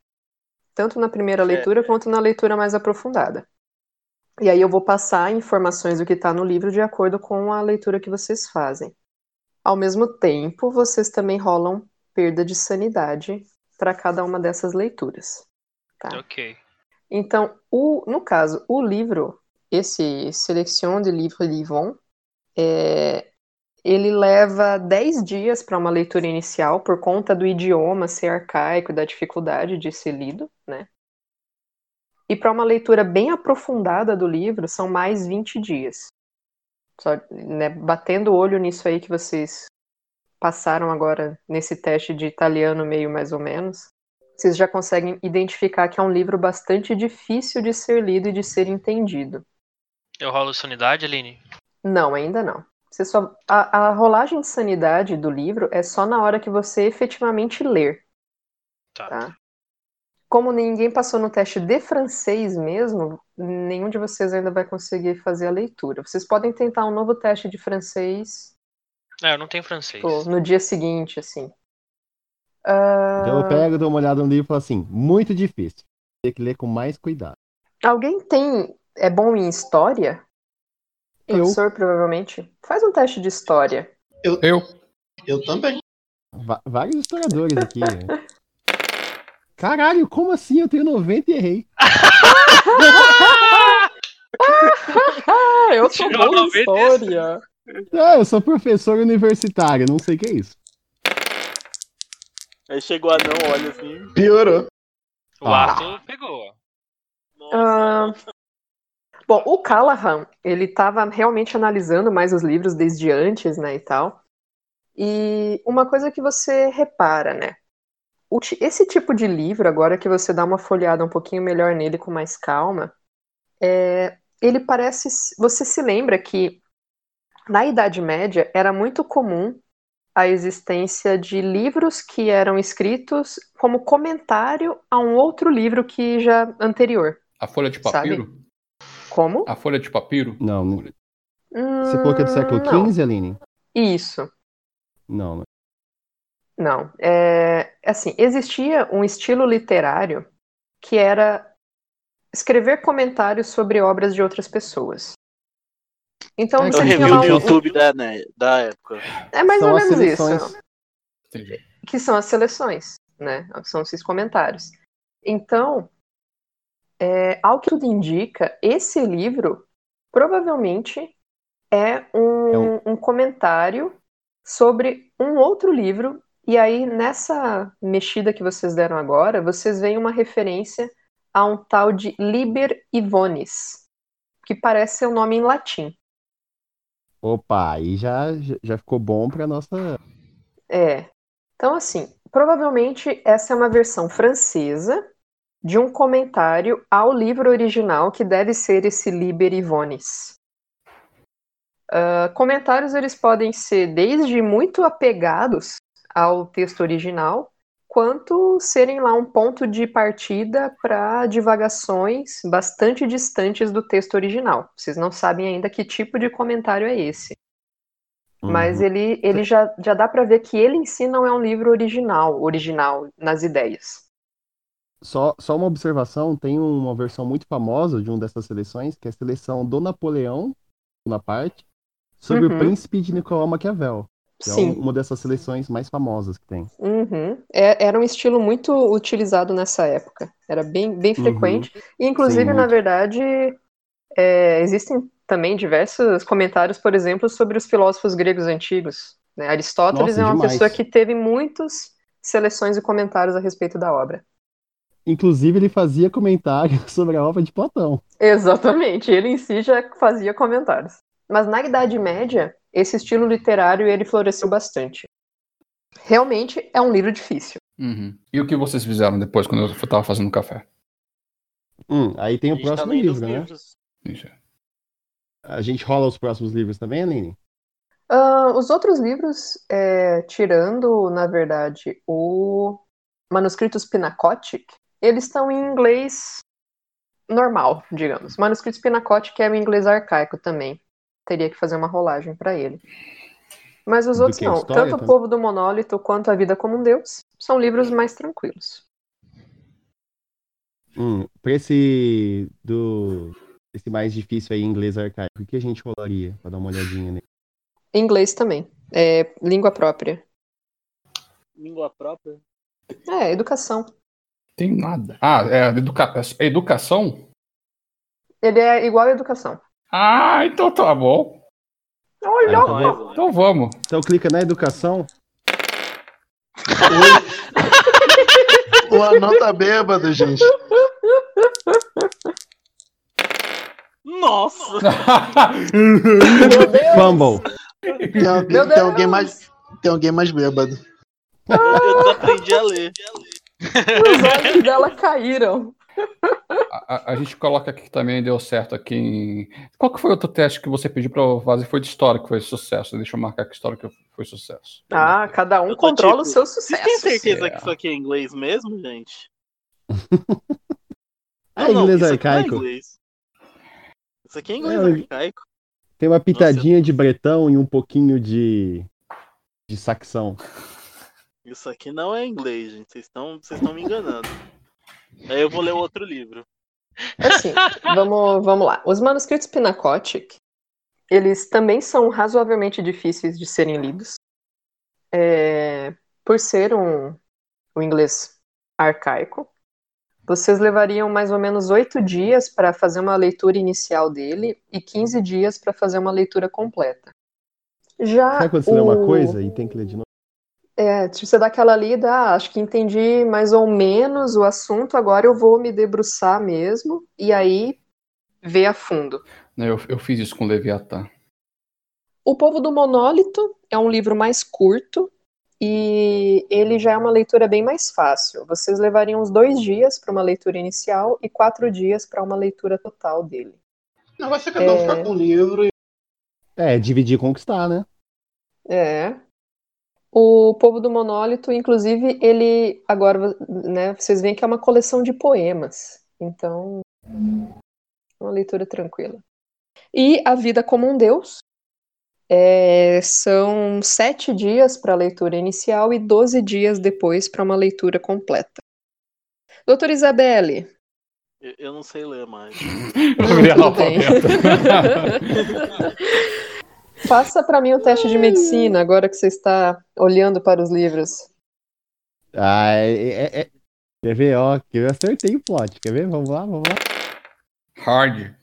Tanto na primeira leitura quanto na leitura mais aprofundada. E aí eu vou passar informações do que está no livro de acordo com a leitura que vocês fazem. Ao mesmo tempo, vocês também rolam perda de sanidade para cada uma dessas leituras. Tá? Ok. Então, o, no caso, o livro, esse Selection de Livres Vivants, é, ele leva 10 dias para uma leitura inicial por conta do idioma ser arcaico e da dificuldade de ser lido, né? E para uma leitura bem aprofundada do livro, são mais 20 dias. Só, né, batendo o olho nisso aí que vocês passaram agora nesse teste de italiano meio mais ou menos, vocês já conseguem identificar que é um livro bastante difícil de ser lido e de ser entendido. Eu rolo sanidade, Aline? Não, ainda não. Você só a, a rolagem de sanidade do livro é só na hora que você efetivamente ler. Tá. Como ninguém passou no teste de francês mesmo, nenhum de vocês ainda vai conseguir fazer a leitura. Vocês podem tentar um novo teste de francês É, eu não tenho francês. pô, no dia seguinte, assim. Ah, Então eu pego, dou uma olhada no livro e falo assim, muito difícil. Tem que ler com mais cuidado. Alguém tem. É bom em história? Eu. Professor, provavelmente. Faz um teste de história. Eu. Eu. Eu também. Vários historiadores aqui. Caralho, como assim? Eu tenho 90 e errei. Eu sou bom em 90. história. Ah, eu sou professor universitário, não sei o que é isso. Aí chegou a não, olha assim. Piorou. O Ah. Arthur pegou. Ah, bom, o Callahan, ele estava realmente analisando mais os livros desde antes, né, e tal. E uma coisa que você repara, né? Esse tipo de livro, agora que você dá uma folheada um pouquinho melhor nele com mais calma, é, ele parece. Você se lembra que na Idade Média era muito comum a existência de livros que eram escritos como comentário a um outro livro que já anterior. A folha de Sabe? papiro? Como? A folha de papiro? Não, não. Você falou que é do século Hum. XV, Aline? Isso. Não, não. É assim, existia um estilo literário que era escrever comentários sobre obras de outras pessoas. Então É, você tinha review lá no um- YouTube da, né, da época. É mais São ou menos seleções. isso, Entendi. que são as seleções, né? São esses comentários. Então, é, ao que tudo indica, esse livro provavelmente é um, É um- um comentário sobre um outro livro. E aí, nessa mexida que vocês deram agora, vocês veem uma referência a um tal de Liber Ivonis, que parece ser um nome em latim. Opa, aí já, já- ficou bom pra nossa. É. Então, assim, provavelmente essa é uma versão francesa de um comentário ao livro original, que deve ser esse Liber Ivonis. Ah, comentários eles podem ser desde muito apegados ao texto original, quanto serem lá um ponto de partida para divagações bastante distantes do texto original. Vocês não sabem ainda que tipo de comentário é esse. Mas Uhum. ele, ele já, já dá para ver que ele em si não é um livro original, original nas ideias. Só, só uma observação: tem uma versão muito famosa de uma dessas seleções, que é a seleção do Napoleão, na parte, sobre Uhum. o príncipe de Nicolau Maquiavel. Que é Sim. uma dessas seleções mais famosas que tem. Uhum. É- era um estilo muito utilizado nessa época. Era bem, bem Uhum. frequente. E, inclusive, Sim, na verdade, é, existem também diversos comentários, por exemplo, sobre os filósofos gregos antigos. né? Aristóteles Nossa, é uma demais. pessoa que teve muitas seleções e comentários a respeito da obra. Inclusive, ele fazia comentário sobre a obra de Platão. Exatamente, ele em si já fazia comentários. Mas na Idade Média, esse estilo literário ele floresceu bastante. Realmente é um livro difícil. Uhum. E o que vocês fizeram depois, quando eu tava fazendo café? Hum, aí tem o tá próximo os livro, né? Isso. A gente rola os próximos livros também, Aline? Ah, os outros livros, é, tirando, na verdade, o Manuscritos Pinacotic, eles estão em inglês normal, digamos. Manuscritos Pinacotic é o inglês arcaico também. Teria que fazer uma rolagem para ele. Mas os Do outros não. História Tanto o também? Povo do Monólito quanto A Vida como um Deus são livros mais tranquilos. Hum, pra esse do esse mais difícil aí, inglês arcaico, o que a gente rolaria pra dar uma olhadinha nele? Inglês também. É língua própria. Língua própria. É, educação. Tem nada. Ah, é educa... é educação? Ele é igual a educação. Ah, então tá bom. Olha! então, Então vamos. então clica na educação. O anão tá bêbado, gente. Nossa! Fumble. Tem alguém, tem alguém mais, tem alguém mais bêbado. Eu desaprendi a ler. Os olhos dela caíram. A, a- a gente coloca aqui que também deu certo aqui em... Qual que foi outro teste que você pediu pra eu fazer? Foi de história que foi sucesso. Deixa eu marcar que história que foi sucesso. Ah, cada um Eu controla tipo, o seu Vocês sucesso. têm certeza É. que isso aqui é inglês mesmo, gente? É inglês isso aqui não é arcaico. inglês. Isso aqui é inglês É, arcaico. Tem uma pitadinha de bretão e um pouquinho de. de saxão. Isso aqui não é inglês, gente. Vocês estão vocês estão me enganando. Aí eu vou ler outro livro. Assim, vamos, vamos lá. Os manuscritos Pinacotic, eles também são razoavelmente difíceis de serem lidos. É, por ser um, um inglês arcaico, vocês levariam mais ou menos oito dias para fazer uma leitura inicial dele e 15 dias para fazer uma leitura completa. Já Sabe quando você lê uma o- coisa e tem que ler de novo? É, tipo, você dá aquela lida, ah, acho que entendi mais ou menos o assunto, agora eu vou me debruçar mesmo e aí ver a fundo. Né, Eu, eu fiz isso com Leviatã. O Povo do Monólito é um livro mais curto e ele já é uma leitura bem mais fácil. Vocês levariam uns dois dias para uma leitura inicial e quatro dias para uma leitura total dele. Não vai ser cada um É. ficar com o livro e É, dividir e conquistar, né? É. O Povo do Monólito, inclusive, ele agora, né, vocês veem que é uma coleção de poemas. Então, uma leitura tranquila. E A Vida como um Deus é, são sete dias para a leitura inicial e 12 dias depois para uma leitura completa. Doutora Isabelle, Eu, eu não sei ler mais. tudo bem. faça para mim o teste de medicina agora que você está olhando para os livros. Ah, é, é- é- Quer ver, ó, que eu acertei o plot. Quer ver? Vamos lá, vamos lá. Hard.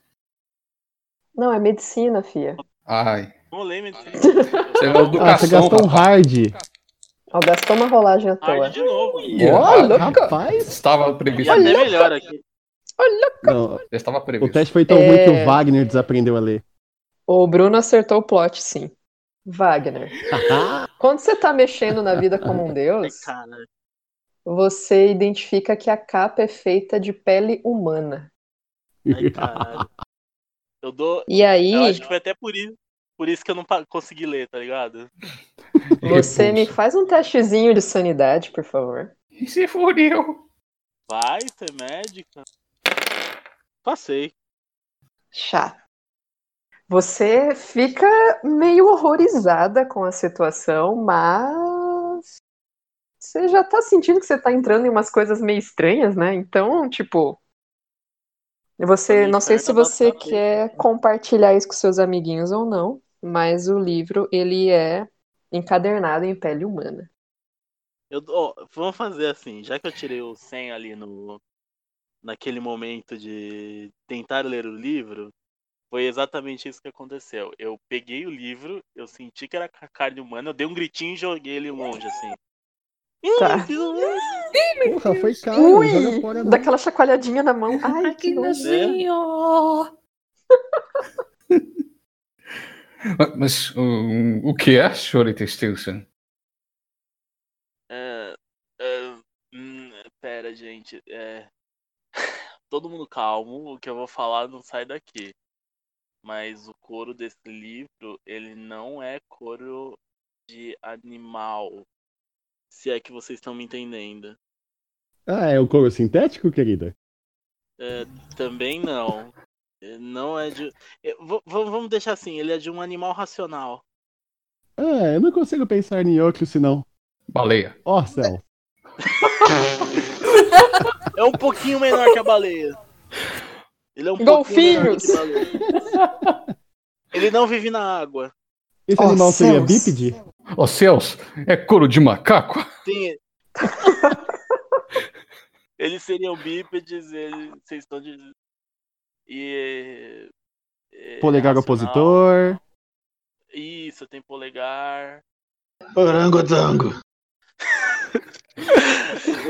Não, é medicina, fia. Ai. Vou ler medicina. Você é Ah, você educação, gastou um hard. Ó, gastou uma rolagem à toa. Hard de novo. Ó, louco! Rapaz! Estava previsto. até melhor aqui. Não, Estava o previsto. teste foi tão É. ruim que o Wagner desaprendeu a ler. O Bruno acertou o plot, sim. Wagner. Quando você tá mexendo na vida como um deus, você identifica que a capa é feita de pele humana. Ai, caralho. Eu dou. E aí, Eu acho que foi até por isso, por isso que eu não consegui ler, tá ligado? você me faz um testezinho de sanidade, por favor. E se fudeu. Vai ser médica. Passei. Chato. Você fica meio horrorizada com a situação, mas você já tá sentindo que você tá entrando em umas coisas meio estranhas, né? Então, tipo, você, não sei se você quer compartilhar isso com seus amiguinhos ou não, mas o livro ele é encadernado em pele humana. Eu, vamos fazer assim, já que eu tirei o 100 ali no naquele momento de tentar ler o livro, foi exatamente isso que aconteceu. Eu peguei o livro, eu senti que era ca- carne humana, eu dei um gritinho e joguei ele longe assim. Ih, Tá. Porra, foi caro. Joga Ui, fora. não. daquela chacoalhadinha na mão. Ai, que nojo. Mas o, o que é, senhorita Stilson? É, é, hum, pera, gente. É, todo mundo calmo, o que eu vou falar não sai daqui. Mas o couro desse livro, ele não é couro de animal. Se é que vocês estão me entendendo. Ah, é o couro sintético, querida? É, também não. É, Não é de. é, vamos deixar assim, ele é de um animal racional. Ah, eu não consigo pensar em outro senão. Baleia. Ó, céu. É um pouquinho menor que a baleia. Ele é um pouquinho menor Golfinhos. que a baleia. Ele não vive na água. Esse Ó, animal seria bípede? Ô céus, é couro de macaco? Sim. Eles seriam bípedes, eles, vocês estão de. E. é, Polegar racional. opositor. Isso, tem polegar. Orangotango.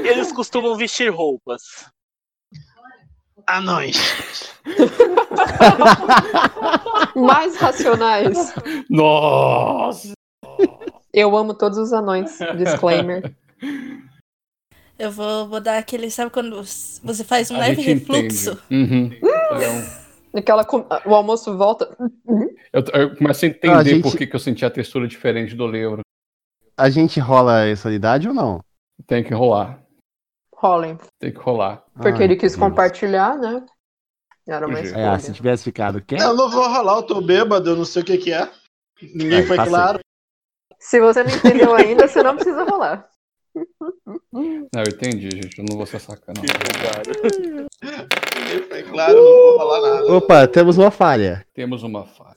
Eles costumam vestir roupas. Anões. Mais racionais. Nossa! Eu amo todos os anões. Disclaimer. Eu vou, vou dar aquele. Sabe quando você faz um A leve refluxo? Uhum. Então, Aquela, com- o almoço volta. eu, eu começo a entender a gente- por que, que eu senti a textura diferente do livro. A gente rola essa unidade ou não? Tem que rolar. Rolem. Tem que rolar. Porque Ai, ele quis Deus. compartilhar, né? Era uma escolha. É, se tivesse ficado quieto. Eu não vou rolar, eu tô bêbado, eu não sei o que que é. Ninguém É, foi claro. Se você não entendeu ainda, você não precisa rolar. Não, eu entendi, gente. Eu não vou ser sacana. Ninguém foi claro, eu não vou rolar nada. Opa, temos uma falha. Temos uma falha.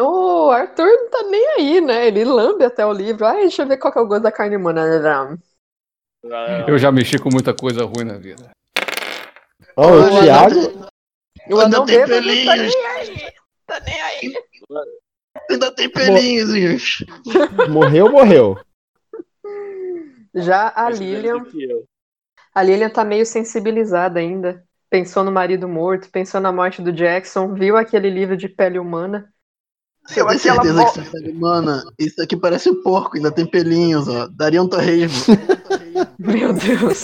O Arthur não tá nem aí, né? Ele lambe até o livro. Ai, deixa eu ver qual que é o gosto da carne humana. Eu já mexi com muita coisa ruim na vida. Ó, o Olha, Thiago. O Ainda tem bêbado tá pelinhos. nem aí. Tá nem aí. Ainda tem pelinhos, gente. Morreu, morreu. Já a Lilian. eu. A Lilian tá meio sensibilizada ainda. Pensou no marido morto, pensou na morte do Jackson, viu aquele livro de pele humana. Você tem certeza que você tá Mano, isso aqui parece um porco, ainda tem pelinhos, ó. Daria um torresmo. Meu Deus.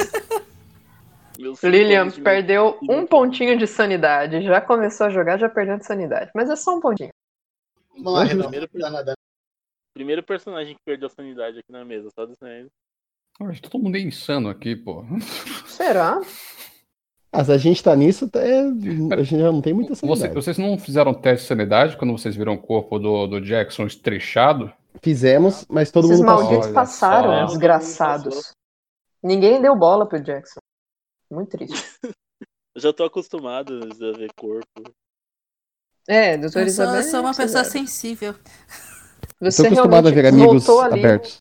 Lilian de perdeu um pontinho de sanidade. Já começou a jogar, já perdendo sanidade. Mas é só um pontinho. Morre, não. Primeiro, Não dá nada. primeiro personagem que perdeu a sanidade aqui na mesa, só dizendo. Todo mundo é insano aqui, pô. Será? Ah, se a gente tá nisso, tá- é, a gente já não tem muita Você- sanidade. vocês não fizeram teste de sanidade quando vocês viram o corpo do, do Jackson estrechado? Fizemos, mas todo Esses mundo passou. malditos passaram, só. desgraçados. Ninguém deu bola pro Jackson. Muito triste. Eu já tô acostumado a ver corpo. É, doutor Eu sou, eu Isabel. sou uma pessoa você- sensível. Você Tô acostumado a ver amigos abertos.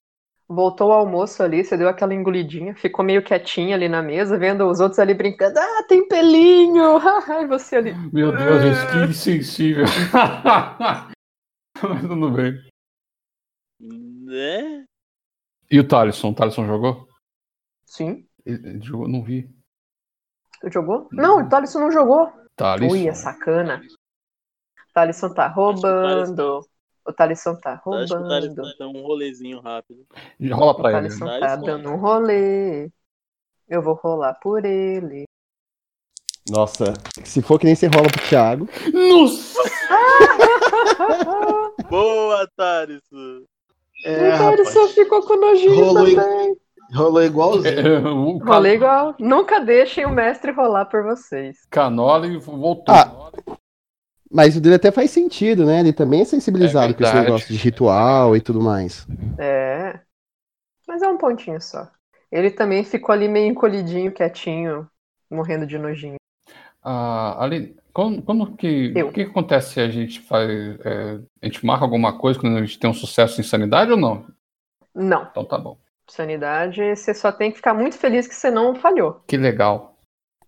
Voltou ao almoço ali, você deu aquela engolidinha, ficou meio quietinha ali na mesa, vendo os outros ali brincando. Ah, tem pelinho! E você ali. Meu Deus, gente, que insensível. Mas tudo bem. Né? E o Thaleson? O Thaleson jogou? Sim. Ele- ele jogou? Não vi. Tu jogou? Não, o Thaleson não jogou. Thaleson. Ui, é sacana. O Thaleson tá roubando. O Thaleson tá Acho que o roubando. dá um rolezinho rápido. Rola O pra ele. Thaleson Thales tá dando um rolê. Eu vou rolar por ele. Nossa, se for que nem você rola pro Thiago. Nossa! Boa, Thales! É, o Thaleson rapaz. ficou com nojinho Rolou também. Rolou igualzinho. o Ca- Rolê igual. Nunca deixem o mestre rolar por vocês. Canola e voltou. Ah, Mas o dele até faz sentido, né? Ele também é sensibilizado É com esse negócio de ritual e tudo mais. É. Mas é um pontinho só. Ele também ficou ali meio encolhidinho, quietinho, morrendo de nojinho. Ah, ali, quando, quando que, o que que acontece se a gente faz, é, a gente marca alguma coisa quando a gente tem um sucesso em sanidade ou não? Não. Então tá bom. Sanidade, você só tem que ficar muito feliz que você não falhou. Que legal.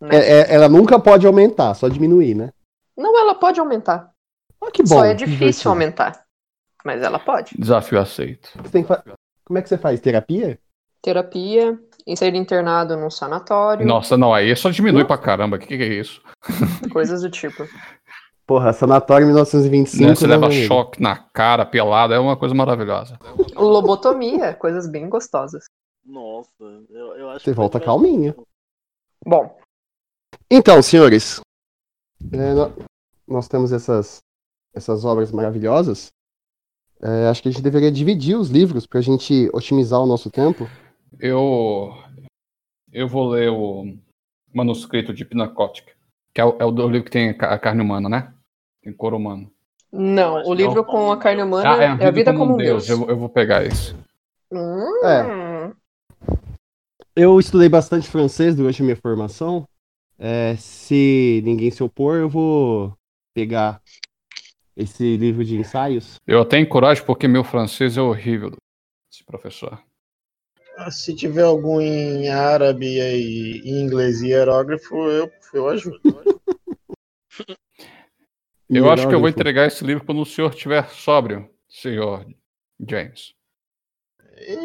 Né? É- é- ela nunca pode aumentar, só diminuir, né? Não, ela pode aumentar. Ah, que bom. Só é difícil divertido. aumentar. Mas ela pode. Desafio aceito. Você tem que fa- Como é que você faz? Terapia? Terapia, em ser internado num sanatório, Nossa, não, aí só diminui pra caramba. O que, que é isso? coisas do tipo. Porra, Sanatório 1925. Né, Você né, leva choque na cara, pelado, é uma coisa maravilhosa. Lobotomia, coisas bem gostosas. Nossa, eu, eu acho Você que volta calminho. Bom, Então, senhores, é, nó- nós temos essas, essas obras maravilhosas. É, acho que a gente deveria dividir os livros pra gente otimizar o nosso tempo. Eu eu vou ler o manuscrito de Pinacótica, que é o, é o livro que tem a ca- a carne humana, né? Tem couro humano. não, o livro com a carne humana Ah, é a vida como um Deus. Eu, eu vou pegar esse. Hum, É. Eu estudei bastante francês durante a minha formação. É, se ninguém se opor, eu vou pegar esse livro de ensaios. Eu tenho coragem porque meu francês é horrível, esse professor. Ah, Se tiver algum em árabe e em inglês e hierógrafo, eu, eu ajudo. Eu acho que eu vou entregar esse livro quando o senhor estiver sóbrio, senhor James.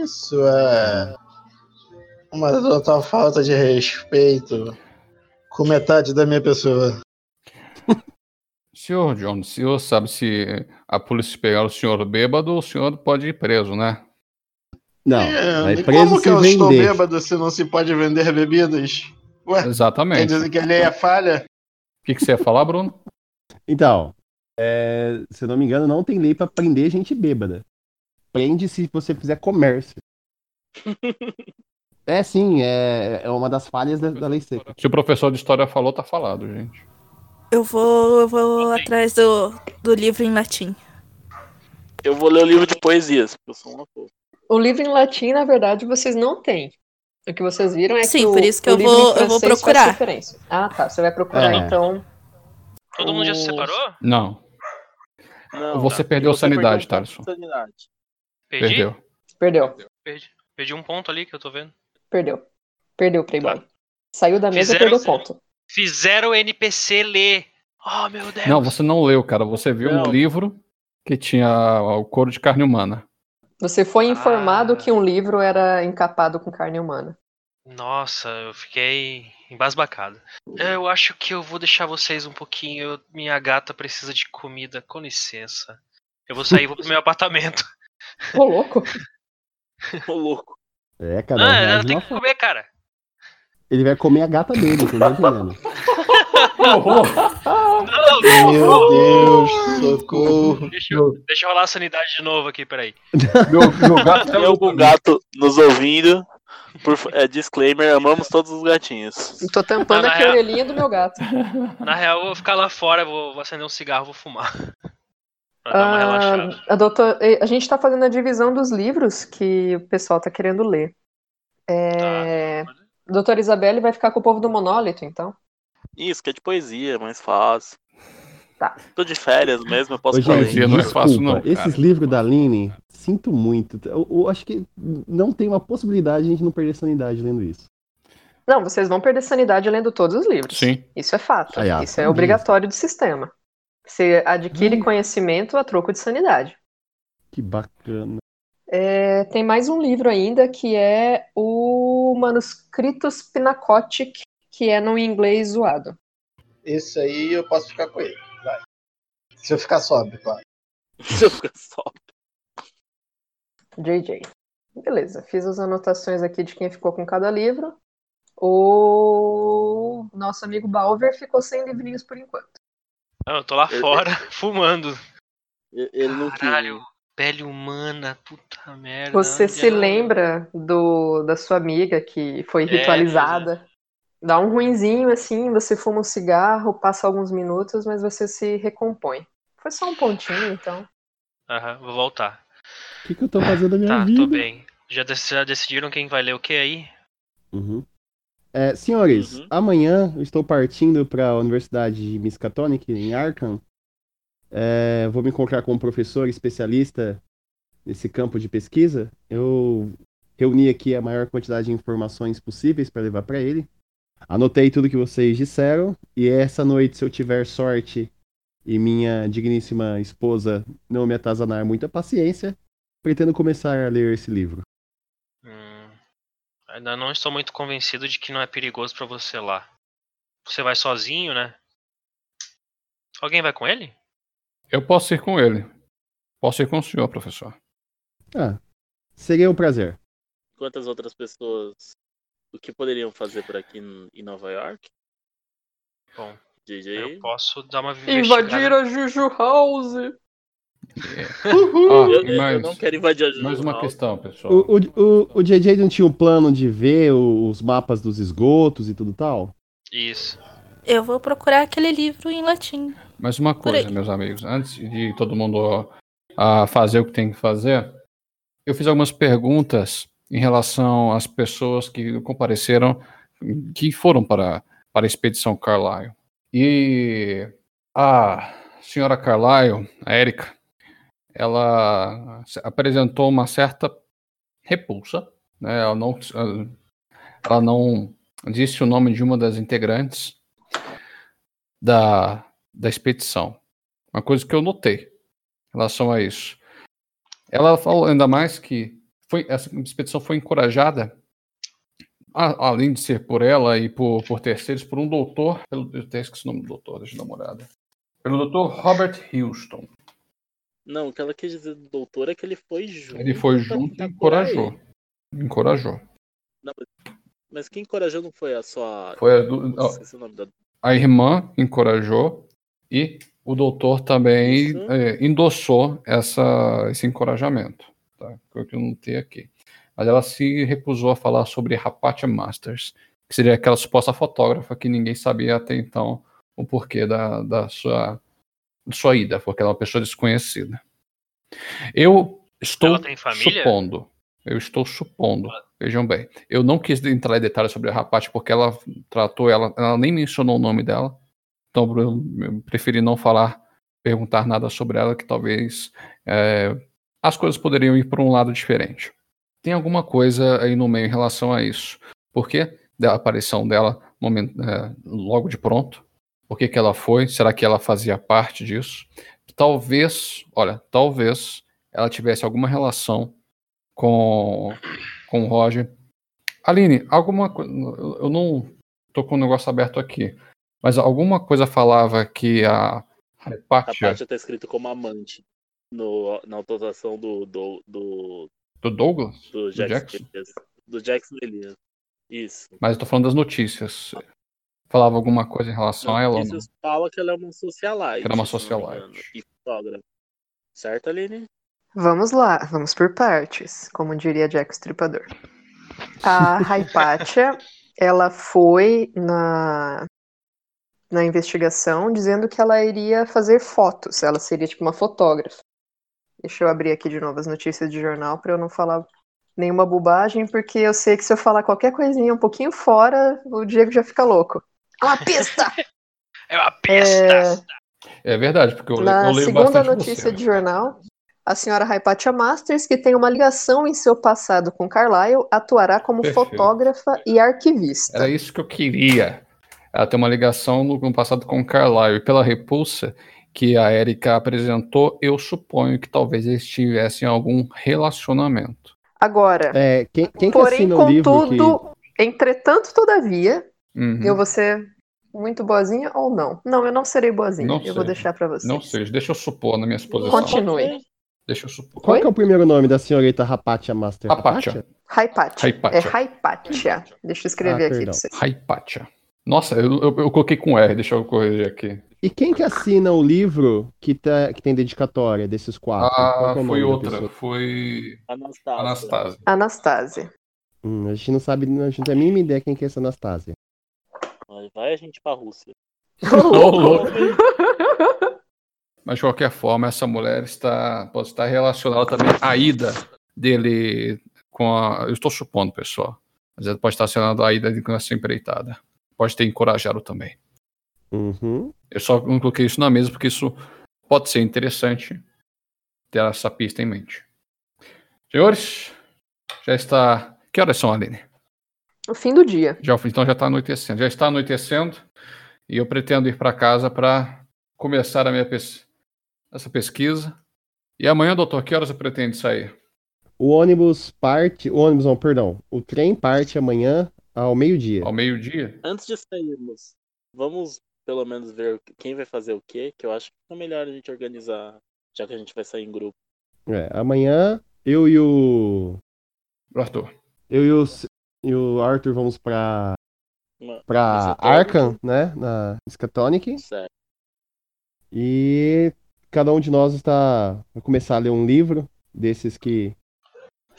Isso é uma total falta de respeito com metade da minha pessoa. Senhor John, o senhor sabe se a polícia pegar o senhor bêbado, o senhor pode ir preso, né? Não, É, vai e preso como que eu estou vender. bêbado se não se pode vender bebidas? Ué, quer Exatamente. dizer que ele é falha? O que, que você ia falar, Bruno? Então, é, se eu não me engano, não tem lei pra prender gente bêbada. Prende se você fizer comércio. É sim, é, é uma das falhas da, da lei seca. Se o professor de história falou, tá falado, gente. Eu vou, eu vou atrás do, do livro em latim. Eu vou ler o livro de poesias, porque eu sou uma porra. O livro em latim, na verdade, vocês não têm. O que vocês viram é Sim, que o, por isso que eu vou- eu vou procurar. Ah, tá. Você vai procurar, É. então. Todo mundo já se separou? Não. Não, Você tá. perdeu Você sanidade, perdeu de sanidade. Perdi? Perdeu. Perdeu. Perdi. Perdi um ponto ali que eu tô vendo. Perdeu. Perdeu, Playboy. Saiu da mesa e Fizeram- perdeu ponto. Fizeram o NPC ler. Oh, meu Deus. Não, você não leu, cara. Você viu Não. um livro que tinha o couro de carne humana. Você foi informado Ah. que um livro era encapado com carne humana. Nossa, eu fiquei embasbacado. Eu acho que eu vou deixar vocês um pouquinho. eu- Minha gata precisa de comida, com licença. Eu vou sair e vou pro meu apartamento. Ô, louco. Ô, louco. É, cara, Não, reage ela tem que forma. comer, cara. ele vai comer a gata dele, tá entendendo? Não, Meu não. Deus, socorro. Deixa, eu, deixa eu rolar a sanidade de novo aqui, peraí. Meu, meu gato Tem algum gato nos ouvindo? Por, é, disclaimer, amamos todos os gatinhos. Tô tampando na aqui a real- orelhinha do meu gato. Na real, eu vou ficar lá fora, vou, vou acender um cigarro, vou fumar. Pra dar uma relaxada. Ah, a, doutor, a gente tá fazendo a divisão dos livros que o pessoal tá querendo ler. É... Tá. Doutora Isabelle vai ficar com o povo do monólito, então. Isso, que é de poesia, mais fácil. Tá. Tô de férias mesmo, eu posso Ô, gente. Poesia não é desculpa, fácil, não, cara. Esses livros da Aline, sinto muito. Eu, eu acho que não tem uma possibilidade de a gente não perder sanidade lendo isso. Não, vocês vão perder sanidade lendo todos os livros. Sim. Isso é fato. Ó, Isso é obrigatório do sistema. Você adquire Hum. conhecimento a troco de sanidade. Que bacana. É, tem mais um livro ainda que é o Manuscritos Pinacotic, que é no inglês zoado. Esse aí eu posso ficar com ele. Vai. Se eu ficar sóbrio, claro. Se eu ficar só. JJ. Beleza, fiz as anotações aqui de quem ficou com cada livro. O nosso amigo Balver ficou sem livrinhos por enquanto. Não, eu tô lá Eu- fora, fumando. Ele ele não quis. Caralho, pele humana, puta merda. Você se é? lembra do, da sua amiga que foi É, ritualizada? Dá um ruinzinho assim, você fuma um cigarro, passa alguns minutos, mas você se recompõe. Foi só um pontinho, então. Aham, vou voltar. O que, que eu tô fazendo da minha Tá, vida? tô bem. Já, dec- já decidiram quem vai ler o que aí? Uhum. É, senhores, Uhum. amanhã eu estou partindo para a Universidade de Miskatonic, em Arkham. É, vou me encontrar com um professor especialista nesse campo de pesquisa. Eu reuni aqui a maior quantidade de informações possíveis para levar para ele. Anotei tudo que vocês disseram e essa noite, se eu tiver sorte e minha digníssima esposa não me atazanar muita paciência, pretendo começar a ler esse livro. Ainda não estou muito convencido de que não é perigoso pra você lá. Você vai sozinho, né? Alguém vai com ele? Eu posso ir com ele. Posso ir com o senhor, professor. Ah, seria um prazer. Quantas outras pessoas. O que poderiam fazer por aqui em Nova York? Bom, JJ? eu posso dar uma Invadir investigada. a Juju House! Ah, Eu, eu mas, não quero invadir a mais uma questão, pessoal. O, o, o, o JJ não tinha um plano de ver os mapas dos esgotos e tudo tal? Isso. Eu vou procurar aquele livro em latim. Mas uma coisa, meus amigos, antes de todo mundo a fazer o que tem que fazer, eu fiz algumas perguntas em relação às pessoas que compareceram, que foram para, para a expedição Carlyle. E a senhora Carlyle, a Erika, ela se- apresentou uma certa repulsa, né? Ela não, ela não disse o nome de uma das integrantes da, da expedição. Uma coisa que eu notei em relação a isso. Ela falou ainda mais que foi, essa expedição foi encorajada, a- além de ser por ela e por, por terceiros, por um doutor, pelo, eu até esqueci o nome do doutor, deixa eu dar uma olhada. Pelo doutor Robert Houston. Não, o que ela quis dizer do doutor é que ele foi junto. Ele foi junto e encorajou. encorajou. Não, mas- quem encorajou não foi a sua. Foi a do- da. A irmã encorajou e o doutor também eh, endossou essa, esse encorajamento. Tá? Foi o que eu não tenho aqui. Mas ela se recusou a falar sobre Rapatia Masters, que seria aquela suposta fotógrafa que ninguém sabia até então o porquê da, da sua, sua ida, porque ela é uma pessoa desconhecida. Eu estou supondo, eu estou supondo, vejam bem, eu não quis entrar em detalhes sobre a Rapati porque ela tratou ela, ela nem mencionou o nome dela, então eu eu preferi não falar, perguntar nada sobre ela, que talvez é, as coisas poderiam ir para um lado diferente. Tem alguma coisa aí no meio em relação a isso? Por que da aparição dela momen- é, logo de pronto? Por que, que ela foi? Será que ela fazia parte disso? Talvez, olha, talvez ela tivesse alguma relação com, com o Roger. Aline, alguma coisa. Eu não tô com o negócio aberto aqui, mas alguma coisa falava que a A Hypatia parte tá escrito como amante no, na autorização do, do, do, do Douglas? do Jackson. Do Jackson Elias. Isso. Mas eu tô falando das notícias. Falava alguma coisa em relação a ela não? Notícias fala que ela é uma socialite. Que ela é uma não socialite. E fotógrafa. Certo, Aline? Vamos lá, vamos por partes, como diria Jack Stripador. A Hypatia, ela foi na, na investigação dizendo que ela iria fazer fotos, ela seria tipo uma fotógrafa. Deixa eu abrir aqui de novo as notícias de jornal para eu não falar nenhuma bobagem, porque eu sei que se eu falar qualquer coisinha um pouquinho fora, o Diego já fica louco. É uma pista! É uma pista! É verdade, porque eu, Na eu leio segunda bastante notícia você. de jornal, a senhora Hypatia Masters, que tem uma ligação em seu passado com Carlyle, atuará como Perfeito. fotógrafa e arquivista. Era isso que eu queria. Ela tem uma ligação no, no passado com o Carlyle. E pela repulsa que a Erika apresentou, eu suponho que talvez eles tivessem algum relacionamento. Agora, É, quem, quem que porém, assina o livro que... contudo, entretanto, todavia, Uhum. eu vou ser muito boazinha ou não? Não, eu não serei boazinha. Não eu vou sei. deixar pra você. Não sei, deixa eu supor na minha exposição. Continue. Deixa eu supor. Qual que é o primeiro nome da senhorita Rapatia Master? Hypatia. Hypatia. É Hypatia. Deixa eu escrever Ah, aqui pra vocês. Hypatia. Nossa, eu, eu, eu coloquei com R, deixa eu corrigir aqui. E quem que assina o livro que, tá, que tem dedicatória desses quatro? Ah, é foi outra. Foi Anastácia. Anastasia. Anastasia. Hum, a gente não sabe, a gente não tem a mínima ideia quem que é essa Anastasia. Vai- Vai a gente pra Rússia. Mas de qualquer forma, essa mulher está pode estar relacionada também à ida dele com a. Eu estou supondo, pessoal. Mas ela pode estar relacionada à ida dele com essa empreitada. Pode ter encorajado também. Uhum. Eu só não coloquei isso na mesa porque isso pode ser interessante ter essa pista em mente. Senhores, já está. Que horas são, Aline? O fim do dia. Já, então já está anoitecendo. Já está anoitecendo e eu pretendo ir para casa para começar a minha pes- essa pesquisa. E amanhã, doutor, que horas você pretende sair? O ônibus parte. O ônibus, não, perdão. O trem parte amanhã ao meio-dia. Ao meio-dia? Antes de sairmos, vamos pelo menos ver quem vai fazer o quê, que eu acho que é melhor a gente organizar, já que a gente vai sair em grupo. É, amanhã eu e o. Arthur. Eu e o, e o Arthur vamos pra. Uma- pra. Arkham, né? Na Scatonic. Certo. E cada um de nós está. Vai começar a ler um livro desses que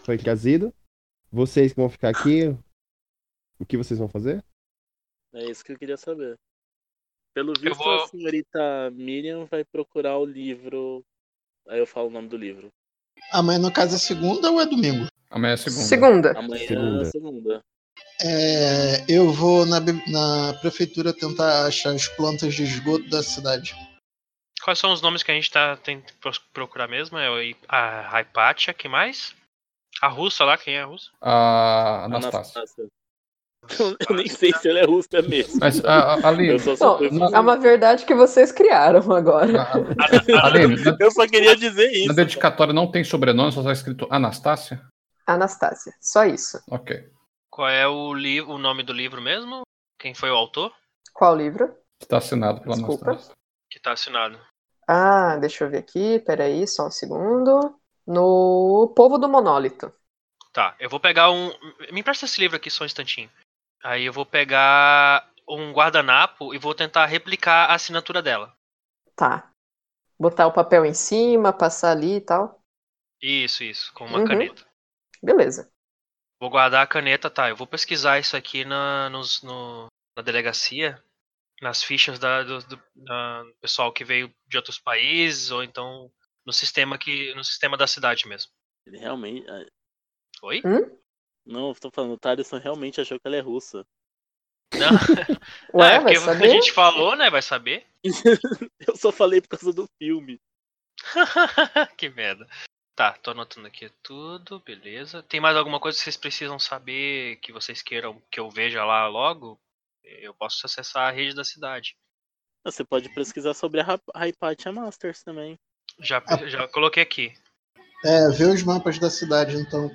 foi trazido. Vocês que vão ficar aqui, o que vocês vão fazer? É isso que eu queria saber. Pelo visto, vou- a senhorita Miriam vai procurar o livro. Aí eu falo o nome do livro. Amanhã, no caso, é segunda ou é domingo? Amanhã é segunda. Segunda. Amanhã Segunda. é segunda. É, eu vou na, na prefeitura tentar achar as plantas de esgoto da cidade. Quais são os nomes que a gente tá tentando procurar mesmo? É a Hypatia, que mais? A russa lá, quem é a russa? A Anastácia. Anastácia. Eu nem sei se ela é russa mesmo. Mas a, a, Aline, Eu só, só Bom, é uma verdade que vocês criaram agora. a- Aline, na, eu só queria dizer na isso. dedicatória não tem sobrenome, só está escrito Anastácia? Anastasia. Só isso. Ok. Qual é o, li o nome do livro mesmo? Quem foi o autor? Qual livro? Está assinado pela Desculpa. Anastácia. Que tá assinado. Ah, deixa eu ver aqui. Peraí, só um segundo. No Povo do Monólito. Tá, eu vou pegar um. Me empresta esse livro aqui só um instantinho. Aí eu vou pegar um guardanapo e vou tentar replicar a assinatura dela. Tá. Botar o papel em cima, passar ali e tal. Isso, isso, com uma Uhum. caneta. Beleza. Vou guardar a caneta, tá? Eu vou pesquisar isso aqui na, nos- no- na delegacia, nas fichas da, do, do- da- pessoal que veio de outros países, ou então no sistema que. no sistema da cidade mesmo. Ele realmente. ah, Oi? Não, eu tô falando, o Thaleson realmente achou que ela é russa. Não. Ué, é, vai porque saber? a gente falou, né? Vai saber. eu só falei por causa do filme. que merda. Tá, tô anotando aqui tudo, beleza. Tem mais alguma coisa que vocês precisam saber que vocês queiram que eu veja lá logo? Eu posso acessar a rede da cidade. Você pode pesquisar sobre a Hypatia Masters também. Já, já coloquei aqui. É, vê os mapas da cidade, então.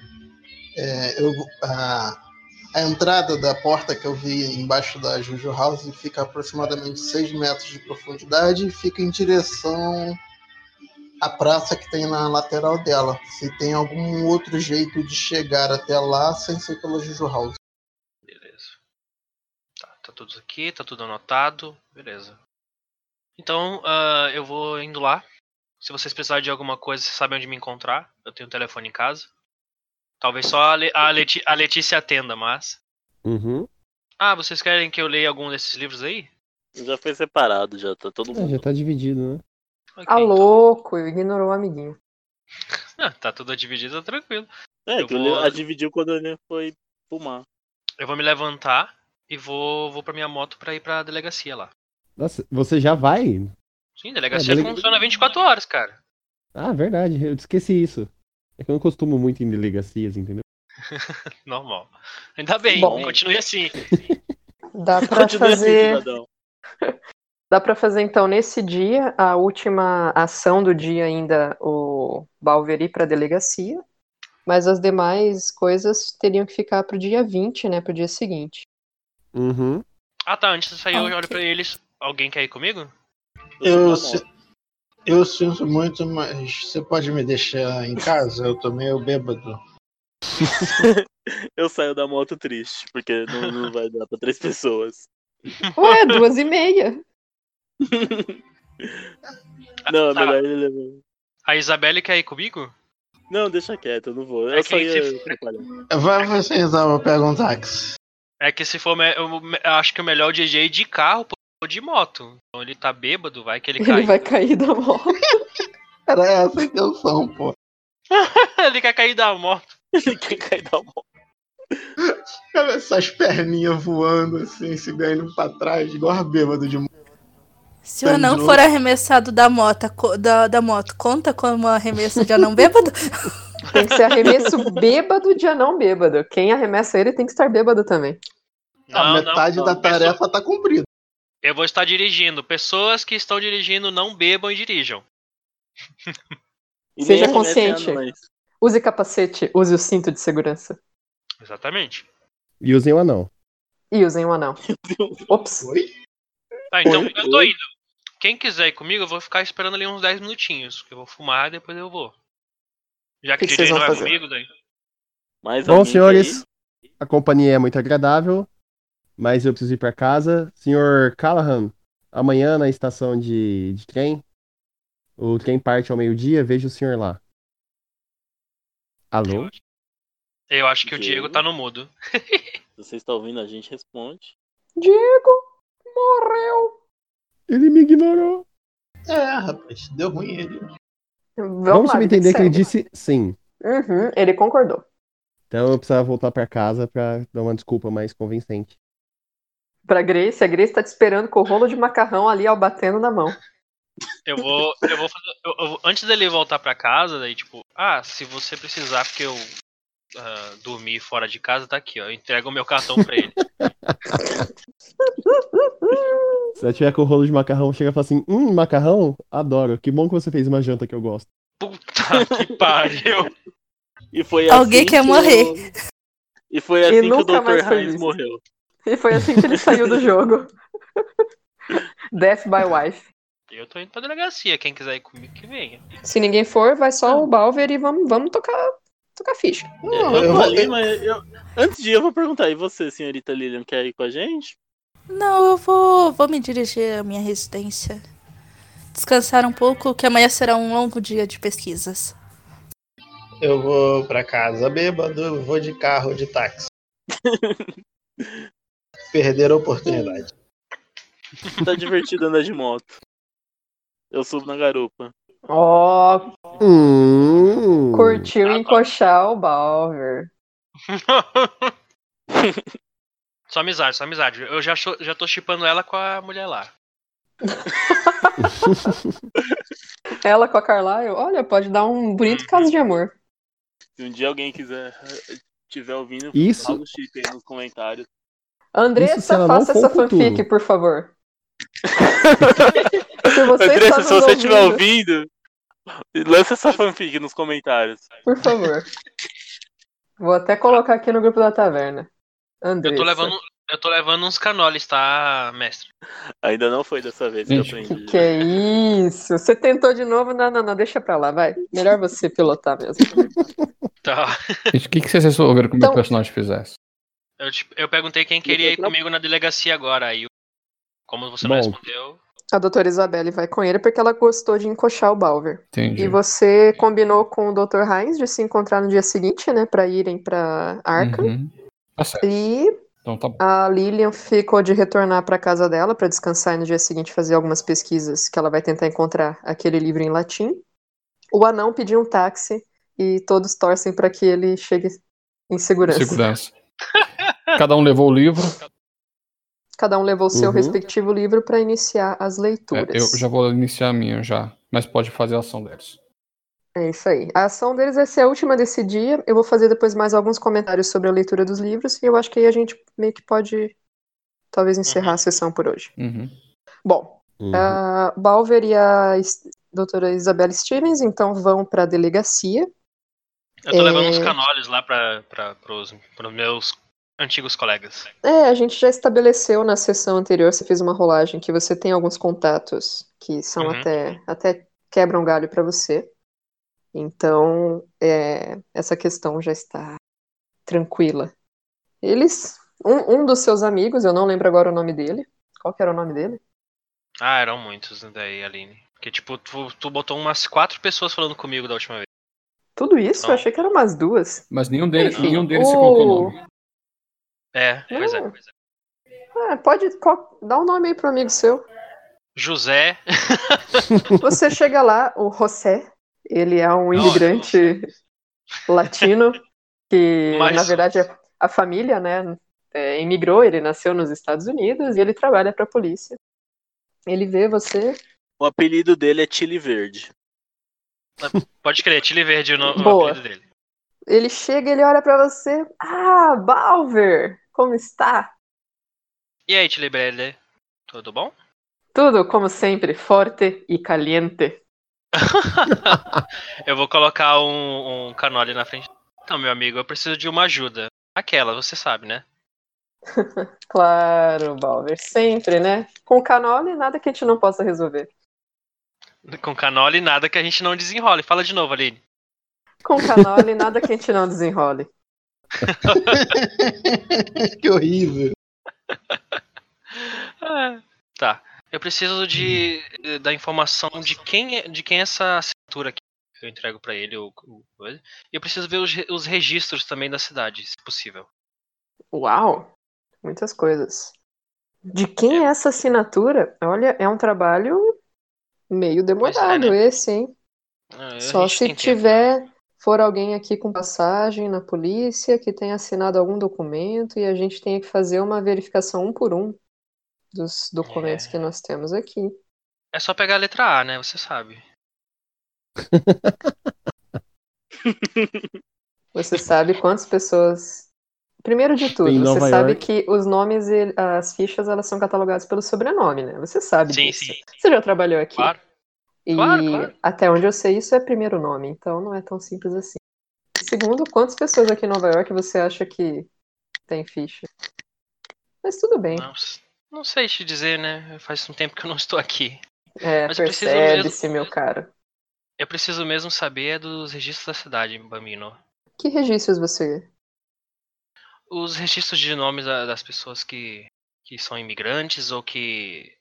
É, eu, a, a entrada da porta que eu vi embaixo da Juju House fica aproximadamente 6 metros de profundidade e fica em direção à praça que tem na lateral dela. Se tem algum outro jeito de chegar até lá sem ser pela Juju House. Beleza. Tá, tá tudo aqui, tá tudo anotado. Beleza. Então, ah, eu vou indo lá. Se vocês precisarem de alguma coisa, vocês sabem onde me encontrar. Eu tenho um telefone em casa. Talvez só a, Le- a, Leti- a Letícia atenda, mas. Uhum. Ah, vocês querem que eu leia algum desses livros aí? Já foi separado, já tá todo É, mundo. já tá dividido, né? Ah, louco, ignorou o amiguinho. Ah, tá tudo dividido, tá tranquilo. É, Eu que vou- a dividiu quando ele foi fumar. Eu vou me levantar e vou, vou pra minha moto pra ir pra delegacia lá. Nossa, você já vai? Sim, delegacia É, delega- funciona 24 horas, cara. Ah, verdade, eu esqueci isso. É que eu não costumo muito em delegacias, entendeu? Normal. Ainda bem, Bom. continue assim. Dá pra Continua assim, fazer. cidadão. Dá pra fazer então nesse dia, a última ação do dia ainda, o Balver ir pra delegacia. Mas as demais coisas teriam que ficar pro dia 20, né? Pro dia seguinte. Uhum. Ah tá, antes de sair eu Ok. olho pra eles. Alguém quer ir comigo? Eu, sou si- eu sinto muito, mas você pode me deixar em casa? Eu tô meio bêbado. Eu saio da moto triste, porque não, não vai dar pra três pessoas. Ué, duas e meia. Não, é Tá. melhor ele levar. A Isabelle quer ir comigo? Não, deixa quieto, eu não vou. É Eu só que ia se-. Vai você então, eu pego um táxi. É que se for. me- Eu acho que o melhor o DJ é de carro de moto. Então ele tá bêbado, vai que ele cai. Ele vai cair da moto. Era essa a intenção, pô. ele quer cair da moto. Ele quer cair da moto. Cara, essas perninhas voando assim, se ganhando pra trás, igual a bêbado de Se o anão for arremessado da moto, da, da moto, conta como arremesso de anão bêbado? Tem que ser arremesso bêbado de anão bêbado. Quem arremessa ele tem que estar bêbado também. A Não, metade não, da não. tarefa tá cumprida. Eu vou estar dirigindo. Pessoas que estão dirigindo não bebam e dirijam. E Seja nem consciente. Use capacete, use o cinto de segurança. Exatamente. E usem o anão. E usem o anão. Ops. Oi? Tá, então Oi, eu tô indo. Quem quiser ir comigo, eu vou ficar esperando ali uns 10 minutinhos. Eu vou fumar e depois eu vou. Já que, Que o que DJ não é fazer? comigo, daí. Mais Bom, senhores, ir? a companhia é muito agradável, mas eu preciso ir pra casa. Senhor Callahan, amanhã na estação de, de trem, o trem parte ao meio-dia, vejo o senhor lá. Alô? Eu acho que o Diego? Diego tá no mudo. Você está ouvindo, a gente responde. Diego morreu. Ele me ignorou. É, rapaz, deu ruim ele. Vamos, Vamos lá, vida subentender que ele disse sim. Uhum, ele concordou. Então eu precisava voltar pra casa pra dar uma desculpa mais convincente. Pra Grace, a Grace tá te esperando com o rolo de macarrão ali, ó, batendo na mão. Eu vou. Eu vou fazer. eu- eu- antes dele voltar pra casa, daí, tipo, ah, se você precisar porque eu ah, dormir fora de casa, tá aqui, ó. Eu entrego o meu cartão pra ele. Se eu tiver com o rolo de macarrão, chega e fala assim: Hum, macarrão? Adoro. Que bom que você fez uma janta que eu gosto. Puta que pariu. E foi Alguém assim quer que morrer. o- E foi assim que o Dr. visto. morreu. E foi assim que ele saiu do jogo. Death by Wife. Eu tô indo pra delegacia. Quem quiser ir comigo, que venha. Se ninguém for, vai só o Balver e vamos, vamos tocar Tocar ficha. Não, eu eu vou vou- ali, mas eu- antes de ir, eu vou perguntar, e você, senhorita Lilian, quer ir com a gente? Não, eu vou, vou me dirigir à minha residência. Descansar um pouco, que amanhã será um longo dia de pesquisas. Eu vou pra casa bêbado, vou de carro, de táxi. Perder a oportunidade. Tá divertido andar de moto. Eu subo na garupa. Ó, Hum. curtiu encoxar o Balver. Só amizade, só amizade. Eu já, já tô chipando ela com a mulher lá. Ela com a Carlyle, olha, pode dar um bonito caso de amor. Se um dia alguém quiser, tiver ouvindo, Isso- fala o chip aí nos comentários. Andressa, faça essa futuro. fanfic, por favor. se você Andressa, nos se você estiver ouvindo, ouvindo, lança essa fanfic nos comentários. por favor. Vou até colocar aqui no grupo da taverna. Eu Andressa. tô levando, eu tô levando uns canoles, tá, mestre? Ainda não foi dessa vez que eu aprendi. Que é isso? Você tentou de novo? Não, não, não, deixa pra lá, vai. Melhor você pilotar mesmo. Tá. Gente, o que, que vocês resolveram que o Então- meu personagem fizesse? Eu, te- eu perguntei quem queria ir comigo na delegacia agora. Aí, como você não Bom. respondeu, A doutora Isabelle vai com ele porque ela gostou de encoxar o Balver. Entendi. E você combinou com o Dr. Heinz de se encontrar no dia seguinte, né? Pra irem pra Arkham. Uhum. Tá certo. E Então tá bom. a Lilian ficou de retornar pra casa dela pra descansar e no dia seguinte fazer algumas pesquisas que ela vai tentar encontrar aquele livro em latim. O anão pediu um táxi e todos torcem pra que ele chegue em segurança. Segurança. Cada um levou o livro. Cada um levou o seu Uhum. respectivo livro pra iniciar as É, leituras. eu já vou iniciar a minha já. Mas pode fazer a ação deles. É isso aí. A ação deles vai ser a última desse dia. Eu vou fazer depois mais alguns comentários sobre a leitura dos livros e eu acho que aí a gente meio que pode talvez encerrar a sessão por hoje. Uhum. Bom, Uhum. a Balver e a doutora Isabelle Stevens então vão para a delegacia. eu tô É. levando uns canoles lá pros, pros meus antigos colegas. É, a gente já estabeleceu na sessão anterior, você fez uma rolagem que você tem alguns contatos que são Uhum. até até quebram galho para você. Então, é, essa questão já está tranquila. Eles, um, um dos seus amigos, eu não lembro agora o nome dele. Qual que era o nome dele? Ah, eram muitos daí, Aline. Porque, tipo, tu, tu botou umas quatro pessoas falando comigo da última vez. Tudo isso? Eu Não. achei que eram umas duas. Mas nenhum deles, Enfim, nenhum deles se o- colocou o nome. É, pois é. Ah, pode dar um nome aí pro amigo seu. José. Você chega lá, o José, ele é um imigrante latino que, Mas- na verdade, a- a família, né, é, imigrou, ele nasceu nos Estados Unidos e ele trabalha para a polícia. Ele vê você, O apelido dele é Chile Verde. Pode crer, Chile Verde o, no, o Boa. apelido dele. ele chega, ele olha para você, ah, Balver, como está? E aí, Verde? Tudo bom? Tudo como sempre, forte e caliente. eu vou colocar um, um canole na frente. Então, meu amigo, eu preciso de uma ajuda. Aquela, você sabe, né? Claro, Balver, sempre, né? Com canole, nada que a gente não possa resolver. Com canole, nada que a gente não desenrole. Fala de novo, Aline. Com canole, nada que a gente não desenrole. que horrível. Ah, tá. Eu preciso de da informação de quem é, de quem é essa assinatura aqui que eu entrego pra ele. O, o- coisa. E eu preciso ver os, os registros também da cidade, se possível. Uau! Muitas coisas. De quem é essa assinatura? Olha, é um trabalho meio demorado né? esse, hein? Ah, Só se tem tempo. For alguém aqui com passagem na polícia que tenha assinado algum documento e a gente tenha que fazer uma verificação um por um dos documentos É. que nós temos aqui. É só pegar a letra A, né? Você sabe. Você sabe quantas pessoas. Primeiro de tudo, você sabe York. que os nomes e as fichas elas são catalogadas pelo sobrenome, né? Você sabe Sim, disso. sim. Você já trabalhou aqui. Claro. E Claro, claro. até onde eu sei, isso é primeiro nome, então não é tão simples assim. Segundo, quantas pessoas aqui em Nova York você acha que tem ficha? Mas tudo bem. Não, não sei te dizer, né? Faz um tempo que eu não estou aqui. É, percebe-se, mesmo- meu caro. Eu preciso mesmo saber dos registros da cidade, Bambino. Que registros você. Os registros de nomes da- das pessoas que, que são imigrantes ou que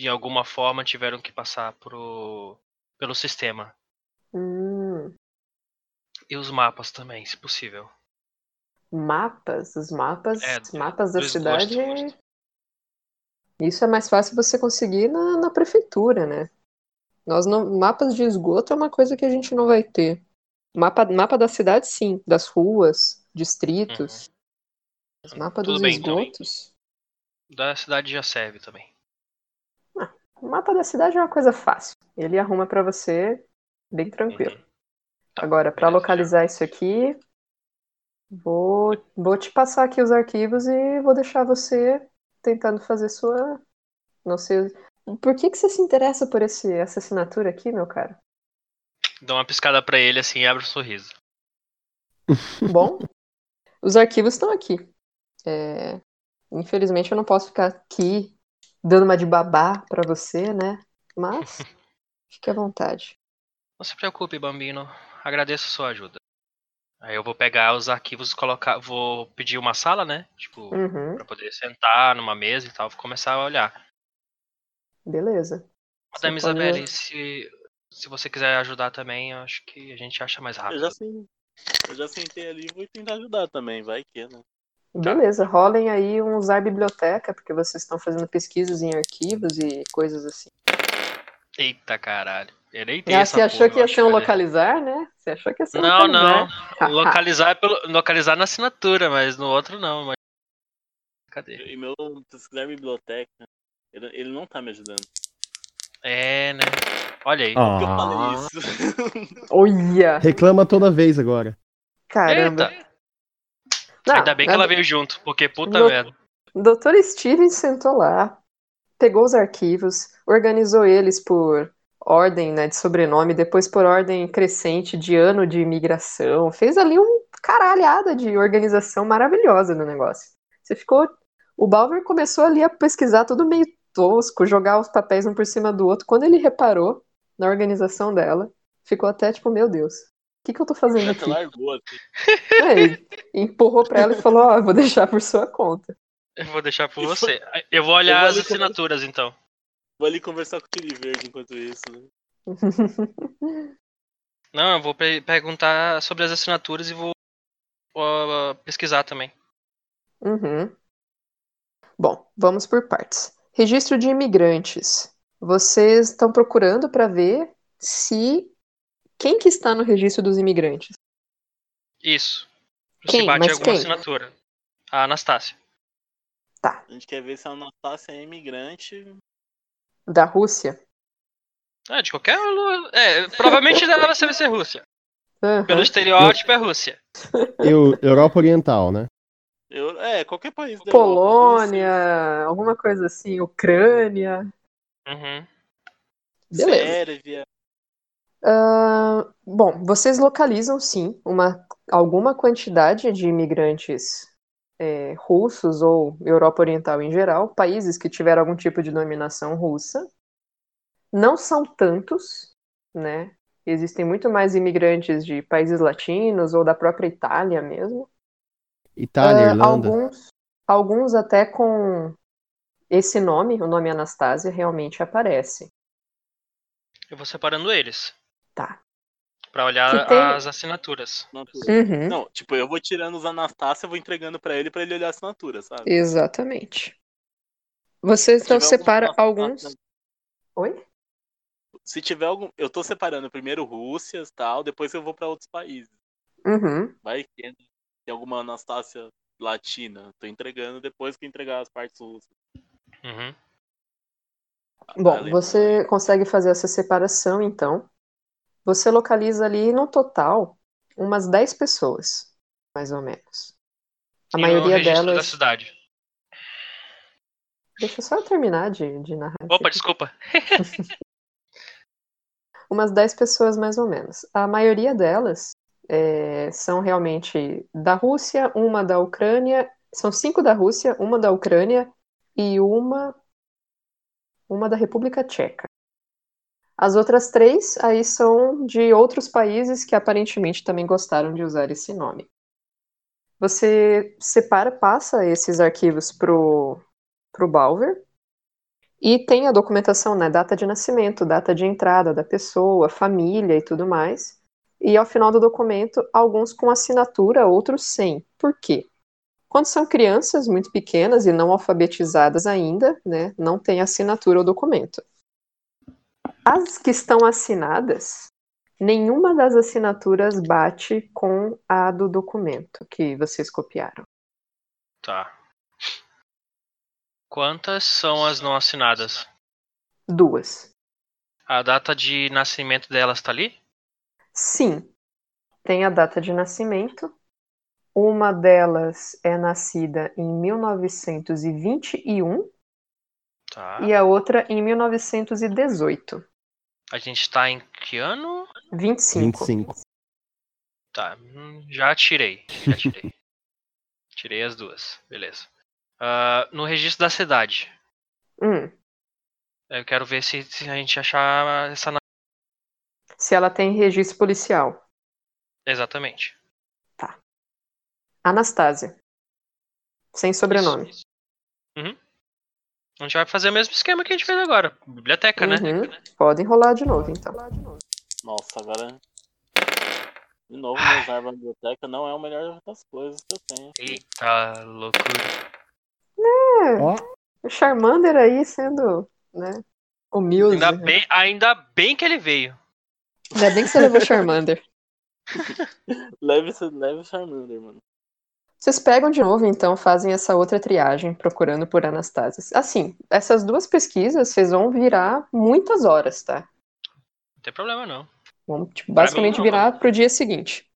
de alguma forma tiveram que passar pro, pelo sistema. Hum, E os mapas também, se possível. mapas, os mapas, É, os mapas da cidade. Isso é mais fácil você conseguir na, na prefeitura, né? Nós não, mapas de esgoto é uma coisa que a gente não vai ter. Mapa, mapa da cidade, sim, das ruas, distritos. Mas mapa Uhum. Tudo dos bem, então. esgotos. Da cidade já serve também. O mapa da cidade é uma coisa fácil. Ele arruma pra você bem tranquilo. Uhum. Agora, pra localizar isso aqui, vou, vou te passar aqui os arquivos e vou deixar você tentando fazer sua. Não sei. Por que, que você se interessa por esse, essa assinatura aqui, meu cara? Dá uma piscada pra ele assim e abre um sorriso. Bom, os arquivos estão aqui. É, infelizmente eu não posso ficar aqui dando uma de babá pra você, né? Mas fique à vontade. Não se preocupe, Bambino. Agradeço sua ajuda. Aí eu vou pegar os arquivos e colocar. Vou pedir uma sala, né? Tipo, Uhum, pra poder sentar numa mesa e tal. Vou começar a olhar. beleza. Madame pode- Isabelle, se, se você quiser ajudar também, eu acho que a gente acha mais Eu rápido. já, sen- eu já sentei ali e vou tentar ajudar também, vai que, né? Beleza, rolem aí um usar biblioteca, porque vocês estão fazendo pesquisas em arquivos e coisas assim. Eita caralho. Eu nem tenho Ah, essa você achou porra, que ia ser um localizar, né? Você achou que ia ser um Não, não. localizar. Localizar, é pelo, localizar na assinatura, mas no outro não. Mas... Cadê? E meu, se quiser biblioteca, ele, ele não tá me ajudando. É, né? Olha aí. Por que eu Ah. falei isso? Olha! Reclama toda vez agora. Caramba. Eita. Não, Ainda bem que a- ela veio junto, porque puta No- merda. O Dr. Steven sentou lá, pegou os arquivos, organizou eles por ordem né, de sobrenome, depois por ordem crescente de ano de imigração. Fez ali um caralhada de organização maravilhosa no negócio. Você ficou. O Balver começou ali a pesquisar tudo meio tosco, jogar os papéis um por cima do outro. Quando ele reparou na organização dela, ficou até tipo, meu Deus, que, que eu tô fazendo aqui? largou assim. É, ele empurrou pra ela e falou, ó, eu vou deixar por sua conta. Eu vou deixar por você. foi- Eu vou olhar Eu vou as assinaturas então. Vou ali conversar com o Tiri Verde enquanto isso. Né? Não, eu vou pe- perguntar sobre as assinaturas e vou ó, pesquisar também. Uhum. Bom, vamos por partes. Registro de imigrantes. Vocês estão procurando para ver se quem que está no registro dos imigrantes? Isso. Quem? Se bate Mas alguma quem? assinatura. A Anastácia. Tá. A gente quer ver se a Anastácia é imigrante. Da Rússia? Ah, de qualquer É, provavelmente deve ser Rússia. Aham. Pelo estereótipo é Rússia. Eu, Europa Oriental, né? Eu, é, qualquer país da Europa, Polônia, alguma coisa assim, Ucrânia. Uhum. Beleza. Sérvia. Bom, vocês localizam sim uma, alguma quantidade de imigrantes é, russos ou Europa Oriental em geral, países que tiveram algum tipo de dominação russa. Não são tantos, né? Existem muito mais imigrantes de países latinos ou da própria Itália mesmo. Itália, Ah, Irlanda. alguns, alguns até com esse nome, o nome Anastasia, realmente aparece. Eu vou separando eles. Tá. Pra olhar tem- as assinaturas. Uhum. Não, tipo, eu vou tirando os Anastácia, vou entregando pra ele pra ele olhar a assinatura, sabe? Exatamente. Você então separa alguns. Oi? Se tiver algum. Eu tô separando primeiro Rússia e tal, depois eu vou pra outros países. Uhum. Vai que tem alguma Anastácia latina. Tô entregando depois que entregar as partes russas. Uhum. Bom, você consegue fazer essa separação, então. Você localiza ali, no total, umas 10 pessoas, mais ou menos. A E maioria registro da delas. cidade. Deixa eu só terminar de, de narrar. Opa, desculpa. Umas 10 pessoas, mais ou menos. A maioria delas é, são realmente da Rússia, uma da Ucrânia. São cinco da Rússia, uma da Ucrânia e uma, uma da República Tcheca. As outras três aí são de outros países que aparentemente também gostaram de usar esse nome. Você separa, passa esses arquivos pro, pro Balver e tem a documentação, né? Data de nascimento, data de entrada da pessoa, família e tudo mais. E ao final do documento, alguns com assinatura, outros sem. Por quê? Quando são crianças muito pequenas e não alfabetizadas ainda, né, não tem assinatura o documento. As que estão assinadas, nenhuma das assinaturas bate com a do documento que vocês copiaram. Tá. Quantas são as não assinadas? Duas. A data de nascimento delas tá ali? Sim. Tem a data de nascimento. Uma delas é nascida em 1921 Tá. e a outra em 1918. A gente tá em que ano? 25. 25. Tá. hum, Já tirei. Já tirei. tirei as duas. Beleza. Ah, no registro da cidade. Hum. Eu quero ver se, se a gente achar essa. Se ela tem registro policial. Exatamente. Anástasia. Sem sobrenome. Uhum. A gente vai fazer o mesmo esquema que a gente fez agora. Biblioteca, né? Uhum. Podem rolar de novo, então. Nossa, agora. De novo, me usar a biblioteca não é o melhor das coisas que eu tenho. Eita, loucura. É. Ó. O Charmander aí sendo, né? Humilde. Ainda bem, ainda bem que ele veio. Ainda bem que você levou Charmander. Leve, leve o Charmander, mano. Vocês pegam de novo, então, fazem essa outra triagem, procurando por Anastasia. Assim, essas duas pesquisas, vocês vão virar muitas horas, tá? Não tem problema, não. Vão, tipo, basicamente não, virar pro dia seguinte.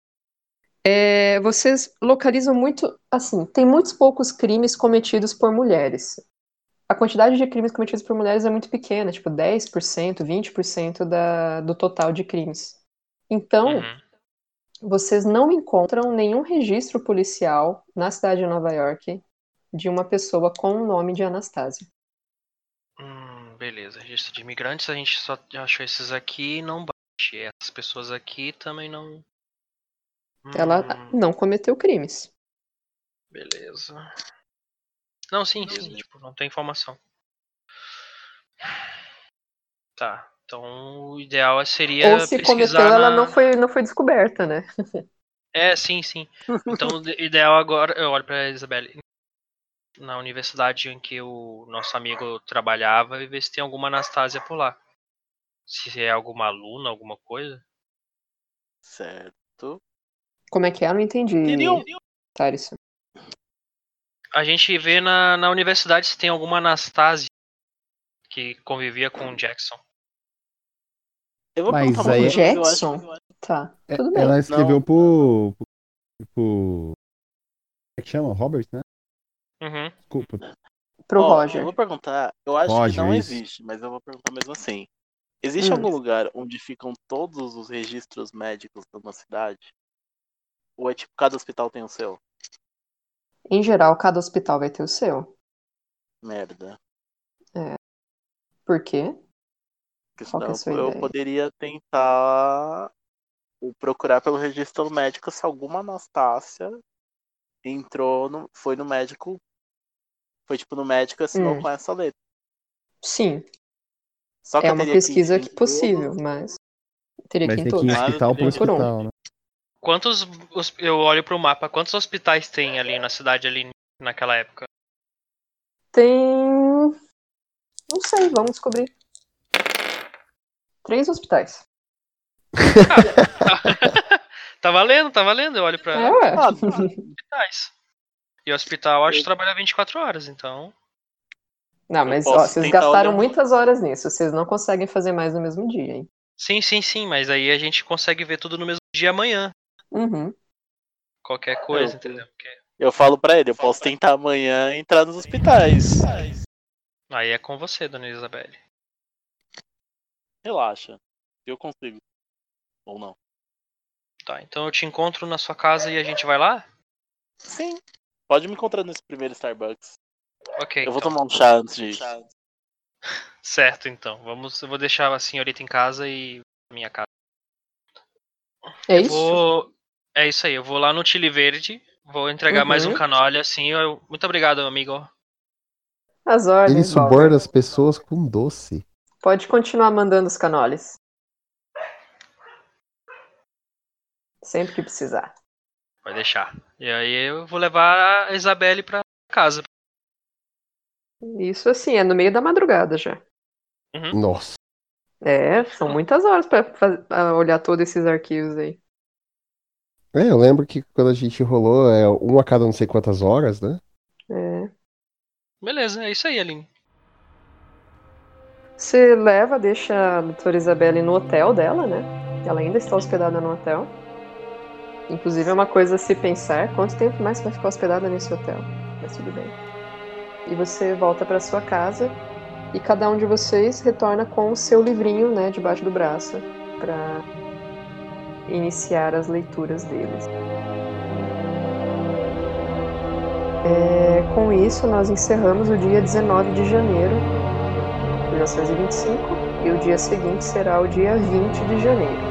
É, vocês localizam muito, assim, tem muitos poucos crimes cometidos por mulheres. A quantidade de crimes cometidos por mulheres é muito pequena, tipo 10%, 20% da, do total de crimes. Então, Uhum. Vocês não encontram nenhum registro policial na cidade de Nova York de uma pessoa com o nome de Anastasia. Hum, beleza. Registro de imigrantes, a gente só achou esses aqui e não bate. Essas pessoas aqui também não. Ela Hum, não cometeu crimes. Beleza. Não, sim, sim. Tipo, não tem informação. Tá. Então o ideal seria Ou se pesquisar cometeu, ela na- não foi, não foi descoberta, né? É, sim, sim. Então o de- ideal agora, eu olho pra Isabelle na universidade em que o nosso amigo trabalhava e ver se tem alguma Anastasia por lá. Se é alguma aluna, alguma coisa. Certo. Como é que é? Eu não entendi. Teriam- Tarisson. A gente vê na, na universidade se tem alguma Anastasia que convivia com o Jackson. Eu vou Mas aí- coisa, eu acho Jackson? que- Tá, É, tudo bem. Ela escreveu Não. pro, pro. pro- Como é que chama? Robert, né? Uhum. Desculpa. Pro Ó, Roger. Eu vou perguntar, eu acho Roger, que não isso. existe, mas eu vou perguntar mesmo assim. Existe Hum. algum lugar onde ficam todos os registros médicos de uma cidade? Ou é tipo, cada hospital tem o seu? Em geral, cada hospital vai ter o seu. Merda. Por quê? Porque Qual que é a senão sua eu ideia? poderia tentar procurar pelo registro médico se alguma Anastácia entrou no, foi no médico. Foi tipo no médico e assinou Hum. com essa letra. Sim, Só que é uma pesquisa em que possível, todos- mas teria Mas que ir em que ir hospital por um. hospital, né? Quantos. Eu olho pro mapa, quantos hospitais tem ali na cidade ali naquela época? Tem. Não sei, vamos descobrir. Três hospitais. tá valendo, tá valendo. Eu olho pra É, ué. Ah, hospitais. E o hospital acho que trabalha 24 horas, então. Não, mas ó, vocês gastaram muitas horas nisso. Vocês não conseguem fazer mais no mesmo dia, hein? Sim, sim, sim, mas aí a gente consegue ver tudo no mesmo dia amanhã. Uhum. Qualquer coisa, Eu- entendeu? Porque Eu falo pra ele, eu posso tentar amanhã entrar nos hospitais. aí é com você, dona Isabelle. Relaxa. Eu consigo. Ou não. Tá, então eu te encontro na sua casa e a gente vai lá? Sim. Pode me encontrar nesse primeiro Starbucks. Ok. Eu vou então. tomar um chá antes disso. Certo, então. Vamos, eu vou deixar a senhorita em casa e minha casa. É Eu isso? Vou... É isso aí, eu vou lá no Chile Verde, vou entregar mais um Uhum. canole, assim. Eu... Muito obrigado, amigo. As Ele ordens, Valver. suborna as pessoas com doce. Pode continuar mandando os canoles. Sempre que precisar. Pode deixar. E aí eu vou levar a Isabelle pra casa. Isso assim, é no meio da madrugada já. Uhum. Nossa. É, são muitas horas pra olhar todos esses arquivos aí. É, eu lembro que quando a gente rolou é um a cada não sei quantas horas, né? É. Beleza, é isso aí, Aline. Você leva, deixa a doutora Isabelle no hotel dela, né? Ela ainda está hospedada no hotel. Inclusive é uma coisa a se pensar, quanto tempo mais vai ficar hospedada nesse hotel? Mas tudo bem. E você volta para sua casa e cada um de vocês retorna com o seu livrinho, né, debaixo do braço, para iniciar as leituras deles. É, com isso, nós encerramos o dia 19 de janeiro 1925 e o dia seguinte será o dia 20 de janeiro.